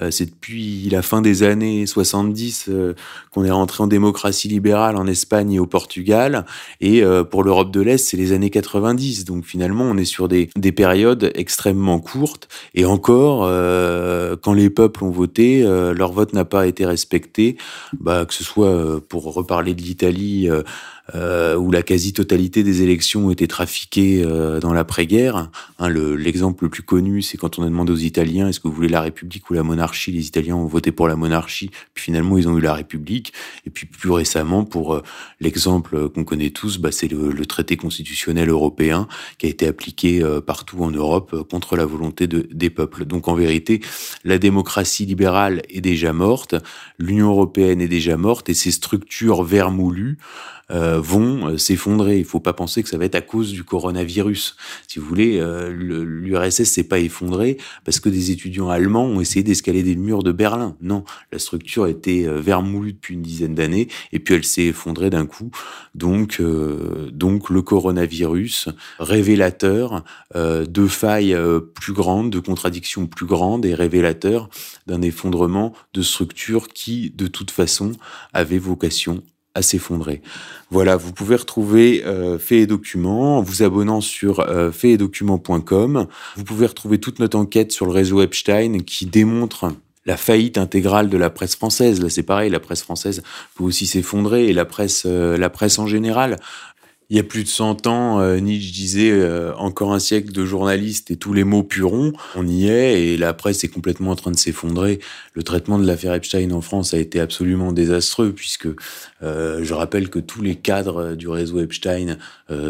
c'est depuis la fin des années 70 qu'on est rentré en démocratie libérale en Espagne et au Portugal, et pour l'Europe de l'Est, c'est les années 90. Donc finalement, on est sur des, des périodes extrêmement courtes, et encore, quand les peuples ont voté, leur vote n'a pas été respecté, bah, que ce soit pour reparler de l'Italie euh, où la quasi-totalité des élections ont été trafiquées euh, dans l'après-guerre. Hein, L'exemple le, plus connu, c'est quand on a demandé aux Italiens est-ce que vous voulez la République ou la monarchie? Les Italiens ont voté pour la monarchie, puis finalement ils ont eu la République. Et puis plus récemment, pour euh, l'exemple qu'on connaît tous, bah, c'est le, le, traité constitutionnel européen qui a été appliqué euh, partout en Europe contre la volonté de, des peuples. Donc en vérité, la démocratie libérale est déjà morte, l'Union européenne est déjà morte, et ces structures vermoulues euh, vont euh, s'effondrer. Il faut pas penser que ça va être à cause du coronavirus. Si vous voulez, euh, l'URSS s'est pas effondré parce que des étudiants allemands ont essayé d'escalader le mur de Berlin. Non, la structure était vermoulue depuis une dizaine d'années et puis elle s'est effondrée d'un coup. Donc, donc le coronavirus révélateur de failles plus grandes, de contradictions plus grandes et révélateur d'un effondrement de structures qui, de toute façon, avaient vocation à s'effondrer. Voilà, vous pouvez retrouver euh, Fait et Documents en vous abonnant sur euh, faitdocuments.com. Vous pouvez retrouver toute notre enquête sur le réseau Epstein qui démontre la faillite intégrale de la presse française. Là, c'est pareil, la presse française peut aussi s'effondrer et la presse, euh, la presse en général il y a plus de 100 ans, euh, Nietzsche disait euh, encore un siècle de journalistes et tous les mots purons. On y est et la presse est complètement en train de s'effondrer. Le traitement de l'affaire Epstein en France a été absolument désastreux puisque je rappelle que tous les cadres du réseau Epstein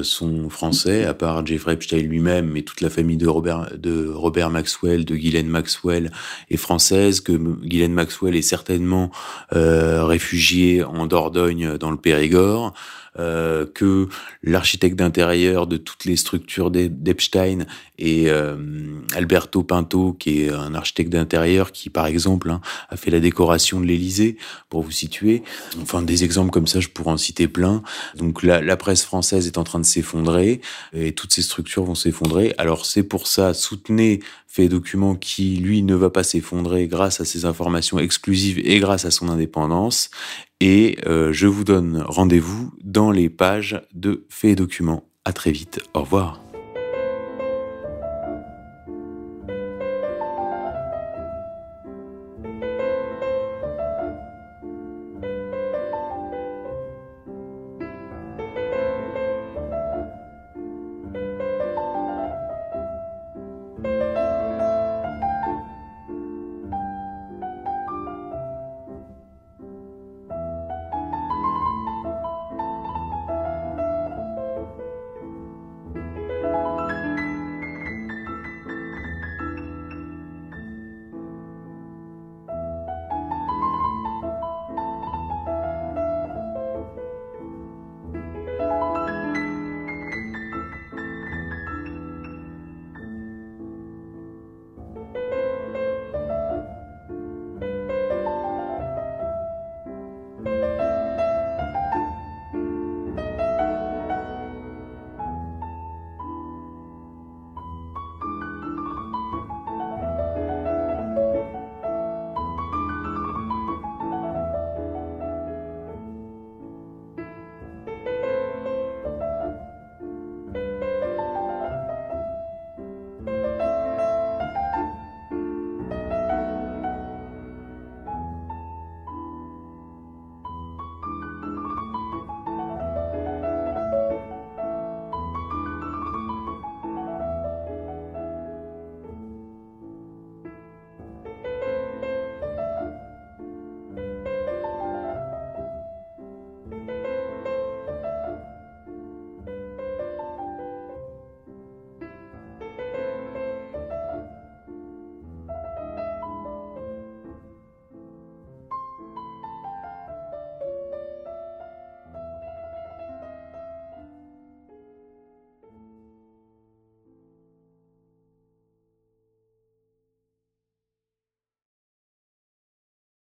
sont français, à part Jeffrey Epstein lui-même, et toute la famille de Robert, Maxwell, de Ghislaine Maxwell est française, que Ghislaine Maxwell est certainement réfugiée en Dordogne dans le Périgord. Euh, que l'architecte d'intérieur de toutes les structures d'Epstein et euh, Alberto Pinto, qui est un architecte d'intérieur qui, par exemple, hein, a fait la décoration de l'Élysée, pour vous situer. Enfin, des exemples comme ça, je pourrais en citer plein. Donc la, presse française est en train de s'effondrer et toutes ces structures vont s'effondrer. Alors c'est pour ça, soutenez fait document qui, lui, ne va pas s'effondrer grâce à ses informations exclusives et grâce à son indépendance. Et euh, je vous donne rendez-vous dans les pages de Fait et Documents. À très vite. Au revoir.